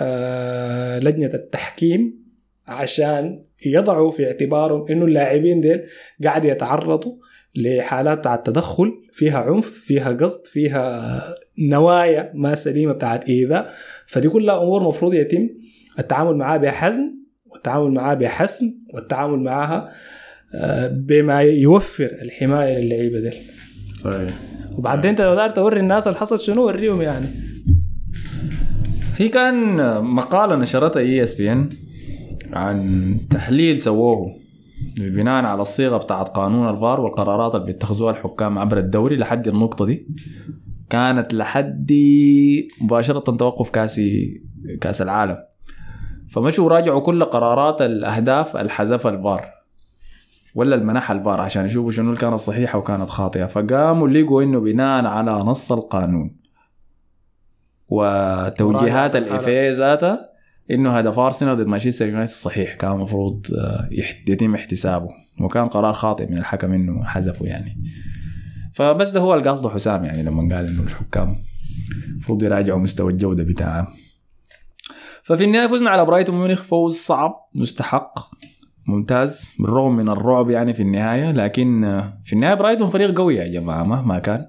آه لجنة التحكيم عشان يضعوا في اعتبارهم إنه اللاعبين ديل قاعد يتعرضوا لحالات بتاعت تدخل فيها عنف فيها قصد فيها نوايا ما سليمة بتاعت ايذاء فدي كلها أمور مفروض يتم التعامل معها بحزم والتعامل معها بحسم والتعامل معها آه، بما يوفر الحماية للعيبة دي. صحيح. وبعدين أنت لو دار توري الناس اللي حصل شنو وريهم يعني. هي كان مقالة نشرتها ESPN عن تحليل سووه. بناء على الصيغة بتاعت قانون الفار والقرارات اللي بيتخذوها الحكام عبر الدوري لحد النقطة دي. كانت لحد مباشرة توقف كاس كأس العالم. فمشوا راجعوا كل قرارات الأهداف الحذفها الفار. ولا المنحها الفار عشان يشوفوا شنو اللي كانت صحيحة وكانت خاطئة. فقاموا لقوا إنه بناء على نص القانون. وتوجيهات الـ IFAB ذاتها إنه هدف ارسنال ضد مانشستر يونايتد صحيح كان المفروض آه، يتم احتسابه وكان قرار خاطئ من الحكم إنه حذفه يعني. فبس ده هو اللي قصده حسام يعني لما قال إنه الحكام المفروض يراجعوا مستوى الجودة بتاعهم ففي النهاية فزنا على برايتون ميونخ فوز صعب مستحق ممتاز بالرغم من الرعب يعني في النهاية لكن آه، في النهاية برايتون فريق قوي يا جماعة مهما كان.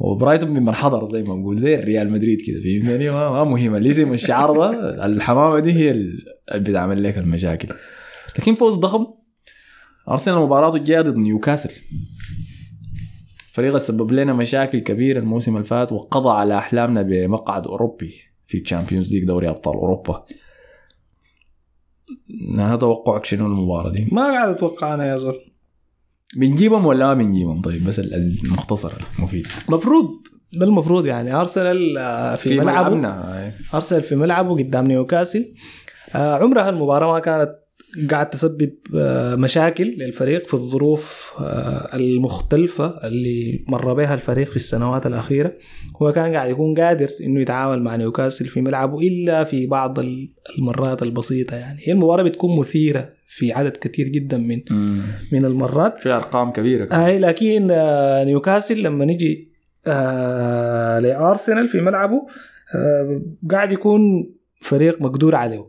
وبرايتون بمن حضر زي ما بقول زي الريال مدريد كده فهمتني؟ ما, ما مهم الاسم الشعار ده الحمامة دي هي اللي بتعمل لك المشاكل. لكن فوز ضخم. أرسنال مباراته الجاية ضد نيوكاسل. فريق سبب لنا مشاكل كبيرة الموسم اللي فات وقضى على أحلامنا بمقعد أوروبي في ال Champions League دوري أبطال أوروبا. أنا توقعك شنو المباراة دي؟ ما قاعد أتوقع أنا يا زول. بنجيبهم ولا ما بنجيبهم؟ طيب بس المختصر المفيد. مفروض ده المفروض يعني. أرسنال آه، في, في ملعبه. ملعبنا أي. أرسنال في ملعبه قدام نيوكاسل. آه، عمرها المباراة ما كانت قاعد تسبب آه، مشاكل للفريق في الظروف آه، المختلفة اللي مر بها الفريق في السنوات الأخيرة. هو كان قاعد يكون قادر إنه يتعامل مع نيوكاسل في ملعبه إلا في بعض المرات البسيطة يعني. هي المباراة بتكون مثيرة في عدد كثير جدا من مم. من المرات في أرقام كبيرة كمان. هاي لكن آه، نيوكاسل لما نجي آه لأرسنال في ملعبه آه قاعد يكون فريق مقدور عليه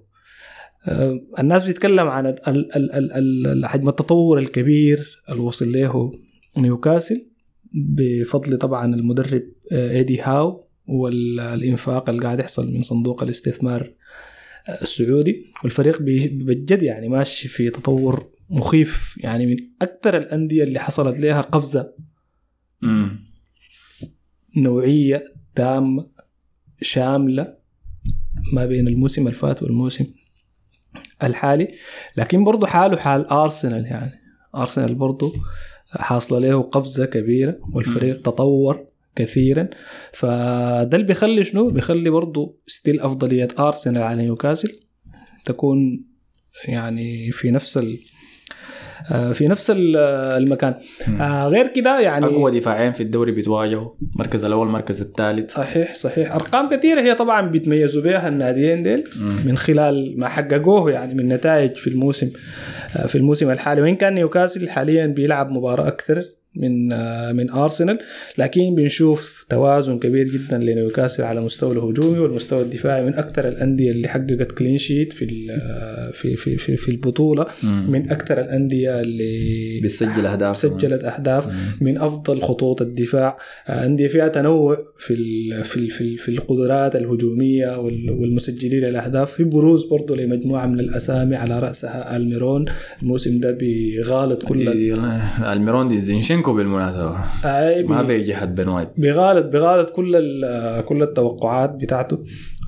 آه الناس بتتكلم عن حجم التطور الكبير اللي وصل له نيوكاسل بفضل طبعا المدرب آه إيدي هاو والإنفاق اللي قاعد يحصل من صندوق الاستثمار آه، السعودي والفريق بجد يعني ماشي في تطور مخيف يعني من أكثر الأندية اللي حصلت لها قفزة مم. نوعية تامة شاملة ما بين الموسم الفات والموسم الحالي. لكن برضه حاله حال ارسنال يعني. ارسنال برضه حاصلة له قفزة كبيرة والفريق تطور. كثيرا. فده اللي بيخلي شنو؟ بيخلي برضه still أفضلية ارسنال على نيوكاسل تكون يعني في نفس ال آه، في نفس ال- المكان. آه، غير كده يعني أقوى دفاعين في الدوري بيتواجهوا المركز الأول المركز الثالث. صحيح صحيح. أرقام كثيرة هي طبعا بيتميزوا بها الناديين ديل من خلال ما حققوه يعني من نتائج في الموسم آه، في الموسم الحالي. وإن كان نيوكاسل حاليا بيلعب مباراة أكثر من آه، من ارسنال لكن بنشوف توازن كبير جدا لنيوكاسل على مستوى الهجومي والمستوى الدفاعي من أكثر الأندية اللي حققت clean sheet في آه، في في في, في البطولة. من أكثر الأندية اللي بتسجل أهداف سجلت أهداف. من أفضل خطوط الدفاع. آه، أندية فيها تنوع في في في, في القدرات الهجومية وال- والمسجلين للاهداف في بروز برضه لمجموعة من الأسامي على رأسها ألميرون. الموسم ده بيغالط كل دي ألميرون دي زينشينكو بالمناسبة. آه، ما بي- في جهه بن وايت بيغالط بيغالط كل كل التوقعات بتاعته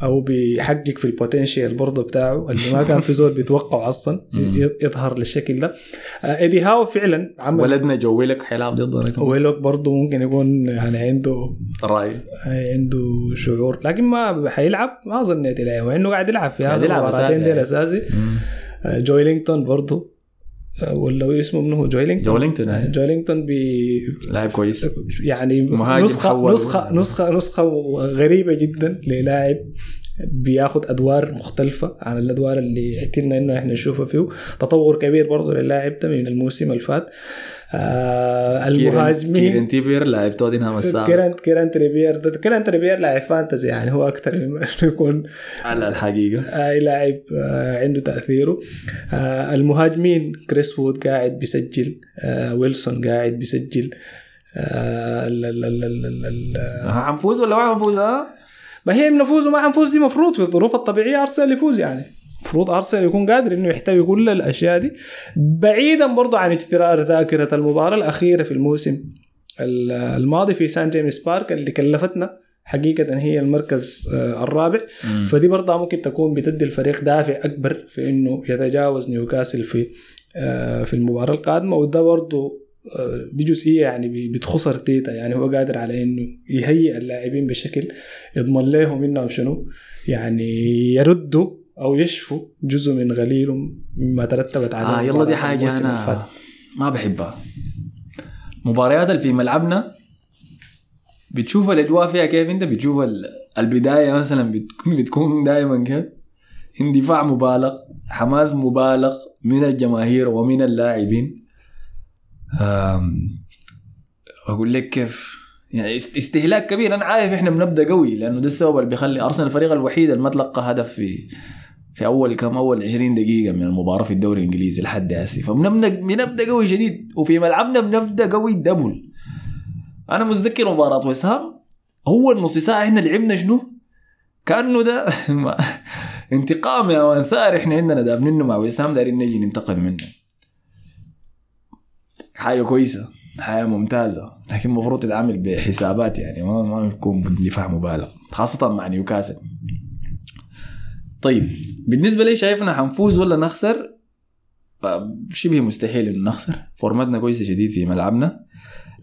أو بيحقق في البوتنشال برضه بتاعه اللي ما كان في زول بيتوقعه أصلا [laughs] يظهر للشكل ده. آه، ايدي هاو فعلا عمل ولدنا جويلك حيلعب ضدنا كمان. ويلوك برضه ممكن يكون يعني عنده رأي. عنده شعور. لكن ما حيلعب ما ظنيت له وانه قاعد يلعب في يلعب المباراتين أساسي. ديل اساسي آه، جويلينغتون برضه. ولا هو اسمه منه جويلينغتون جولينغتون آه، آه. جويلينغتون ده لاعب كويس يعني حول. نسخه نسخه نسخة غريبة جدا للاعب بياخد أدوار مختلفة عن الأدوار اللي اعتدنا إنه إحنا نشوفها فيه. تطور كبير برضه للاعب ده من الموسم اللي فات آه كيران المهاجمين تريبير لاعب توتنهام السابق. كيران كيران تريبير ده كيران تريبير لاعب fantasy يعني هو أكثر من إنه [laughs] يكون على الحقيقة. أي لاعب آه، عنده تأثيره. آه، المهاجمين كريس وود قاعد بيسجل آه، ويلسون قاعد بيسجل آه، ال- ال- ال- ال- ال- حنفوز ولا ما حنفوز ها؟ ما هي نفوز وما حنفوز دي مفروض في الظروف الطبيعية ارسنال يفوز يعني. المفروض ارسنال يكون قادر إنه يحتوي كل الأشياء دي. بعيدا برضه عن اجترار ذاكره المباراة الأخيرة في الموسم ال- الماضي في سان جيمس بارك اللي كلفتنا حقيقة هي المركز آه، الرابع. مم. فدي برضه ممكن تكون بتدي الفريق دافع أكبر في إنه يتجاوز نيوكاسل في آه، في المباراة القادمة. وده برضه دي جزئية يعني ب- بتخص ارتيتا يعني هو قادر على إنه يهيئ اللاعبين بشكل يضمن لهم إنهم شنو؟ يعني يردوا أو يشفوا جزء من غليل مما ترتبت عليه آه يلا دي حاجة أنا فات. ما بحبها. مباريات اللي في ملعبنا بتشوف الأجواء فيها كيف؟ أنت بتشوف ال- البداية مثلا [laughs] بتكون بتكون دائما كيف؟ اندفاع مبالغ حماس مبالغ من الجماهير ومن اللاعبين. أقول لك كيف؟ يعني است- استهلاك كبير. أنا عارف إحنا بنبدأ قوي لأنه ده السبب اللي بيخلي أرسنال الفريق الوحيد اللي ما تلقى هدف في في أول كم أول 20 دقيقة من المباراة في الدوري الإنجليزي لحد هسه. فبنبدأ بنبدأ قوي شديد وفي ملعبنا بنبدأ قوي double. أنا متذكر مباراة ويست هام أول نص ساعة إحنا لعبنا شنو؟ كأنه ده [laughs] انتقام يا man ثار إحنا عندنا دافنينه مع ويست هام دايرين نجي ننتقم منه. حاجة كويسة حاجة ممتازة. لكن المفروض تتعامل بحسابات يعني ما ما يكون باندفاع مبالغ خاصة مع نيوكاسل. طيب بالنسبة لي شايفنا حنفوز ولا نخسر؟ شبه مستحيل إنه نخسر. فورماتنا كويسة شديد في ملعبنا.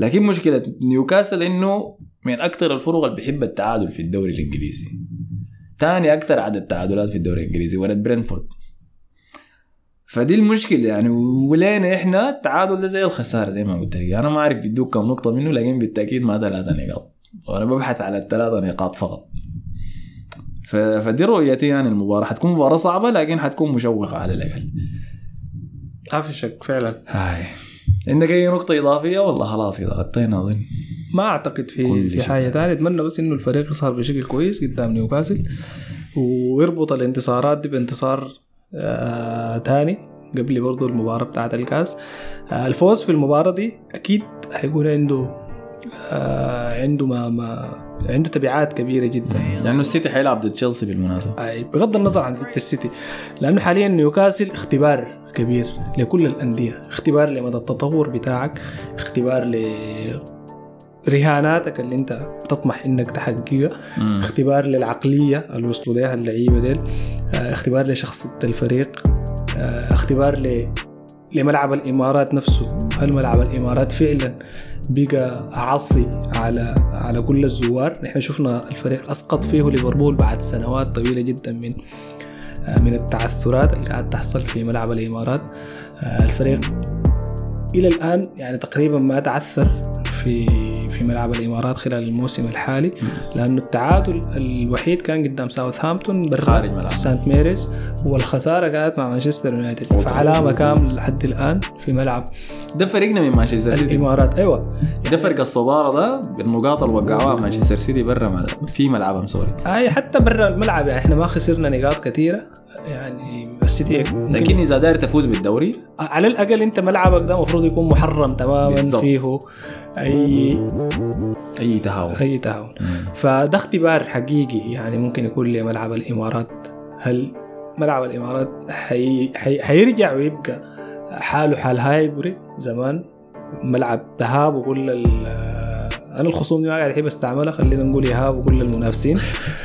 لكن مشكلة نيوكاسل إنه من أكثر الفرق اللي بيحب التعادل في الدوري الإنجليزي. ثاني أكثر عدد تعادلات في الدوري الإنجليزي ورا برينتفورد. فدي المشكلة يعني ولينا إحنا التعادل ده زي الخسارة زي ما قلت لك. أنا ما أعرف بيدوك كم نقطة منه لكن بالتأكيد ما ثلاثة نقاط. وأنا ببحث على الثلاثة نقاط فقط. فدي رؤيتي يعني المباراة. حتكون مباراة صعبة لكن حتكون مشوقة على الأقل. ما في شك فعلا. هاي. عندك أي نقطة إضافية؟ ولا خلاص كده غطينا أظن. ما أعتقد في في. حاجة ثانية أتمنى بس إنه الفريق يظهر بشكل كويس قدام نيوكاسل ويربط الانتصارات دي بانتصار تاني. قبل برضو المباراة بتاعت الكاس. آه الفوز في المباراة دي أكيد هيكون عنده آه عنده ما, ما عنده تبعات كبيرة جدا. لأنه السيتي حيلعب ضد تشيلسي بالمناسبة. أي بغض النظر عن ضد السيتي لأنه حاليا نيوكاسل اختبار كبير لكل الأندية. اختبار لمدى التطور بتاعك اختبار ل رهاناتك اللي انت تطمح انك تحققها. اختبار للعقلية اللي وصلوا لها اللعيبة ديل. آه، اختبار لشخصيه الفريق. آه، اختبار ل لملعب الإمارات نفسه. هل ملعب الإمارات فعلا بقى عصي على على كل الزوار؟ نحن شفنا الفريق أسقط فيه ليفربول بعد سنوات طويلة جدا من آه، من التعثرات اللي قاعد تحصل في ملعب الإمارات. الفريق إلى الآن يعني تقريبا ما تعثر. في في ملعب الإمارات خلال الموسم الحالي لأنه التعادل الوحيد كان قدام ساوثهامبتون خارج ملعب. سانت ميريز والخسارة كانت مع مانشستر يونايتد. فعلامة كامله لحد الآن في ملعب ده فرقنا من مانشستر سيتي. الإمارات. أيوه. ده فرق الصدارة ده بالنقاط اللي وقعوها مانشستر سيتي برا ملعب- في ملعبهم sorry. أي حتى برا الملعب يعني إحنا ما خسرنا نقاط كثيرة. يعني السيتي لكن إذا داير تفوز بالدوري على الأقل أنت ملعبك ده المفروض يكون محرم تماما بالضبط. فيه اي أي تهاون. أي تهاون. فده اختبار حقيقي يعني ممكن يكون لملعب الإمارات. هل ملعب الإمارات حي... حي... حيرجع ويبقى حاله حال هايبري؟ زمان ملعب ذهاب وكل ال... أنا الخصوم دي ما قاعد أحب أستعملها خلينا نقول يهاب وكل المنافسين.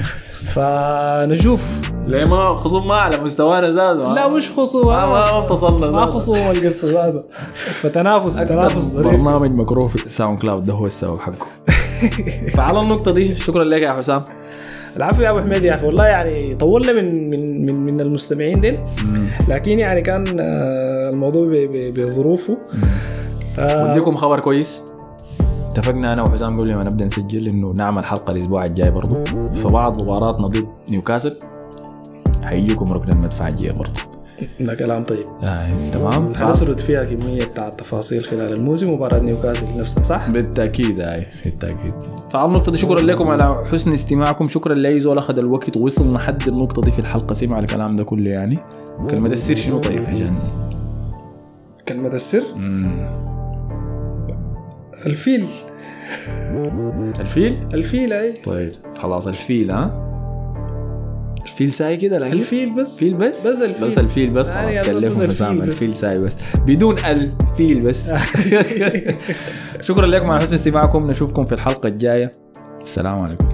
[laughs] فنشوف. ليه ما خصوم ما على مستوانا زاد؟ لا مش خصوم ما ما اتصلنا ما زاد. خصوم القصة هذا فتنافس تنافس ظريف. برنامج مكروه في ال SoundCloud ده هو السبب حقه [laughs] فعلى النقطة دي شكرا لك يا حسام. العفو يا أبو حميد يا أخي. والله يعني طولنا من من من, من المستمعين ديل. لكن يعني كان آه، الموضوع ب- ب- بظروفه. آه، وديكم خبر كويس؟ اتفقنا أنا وحسام قبل ما نبدأ نسجل إنه نعمل حلقة الأسبوع الجاي برضو. فبعد مباراتنا ضد نيوكاسل. حيجيكم ركن المدفع الجاي برضو ده كلام طيب. آه تمام. حنسرد فيها كمية بتاع التفاصيل خلال الموسم مباراة نيوكاسل نفسها صح؟ بالتأكيد هاي بالتأكيد. فعلى النقطة دي شكرا لكم على حسن استماعكم. شكرا لأي زول أخذ الوقت ووصل لحد النقطة دي في الحلقة. سمع الكلام ده كله يعني. كلمة السر شنو طيب عشان كلمة السر مم. الفيل. الفيل؟ الفيل أي. طيب خلاص الفيل ها؟ الفيل ساي كده لكن الفيل بس. فيل بس؟ بس الفيل. بس الفيل بس؟ يعني خلاص بس كلمهم بس. الفيل ساي بس. بدون الفيل بس. [laughs] [laughs] شكرا لكم على حسن استماعكم. نشوفكم في الحلقة الجاية. السلام عليكم.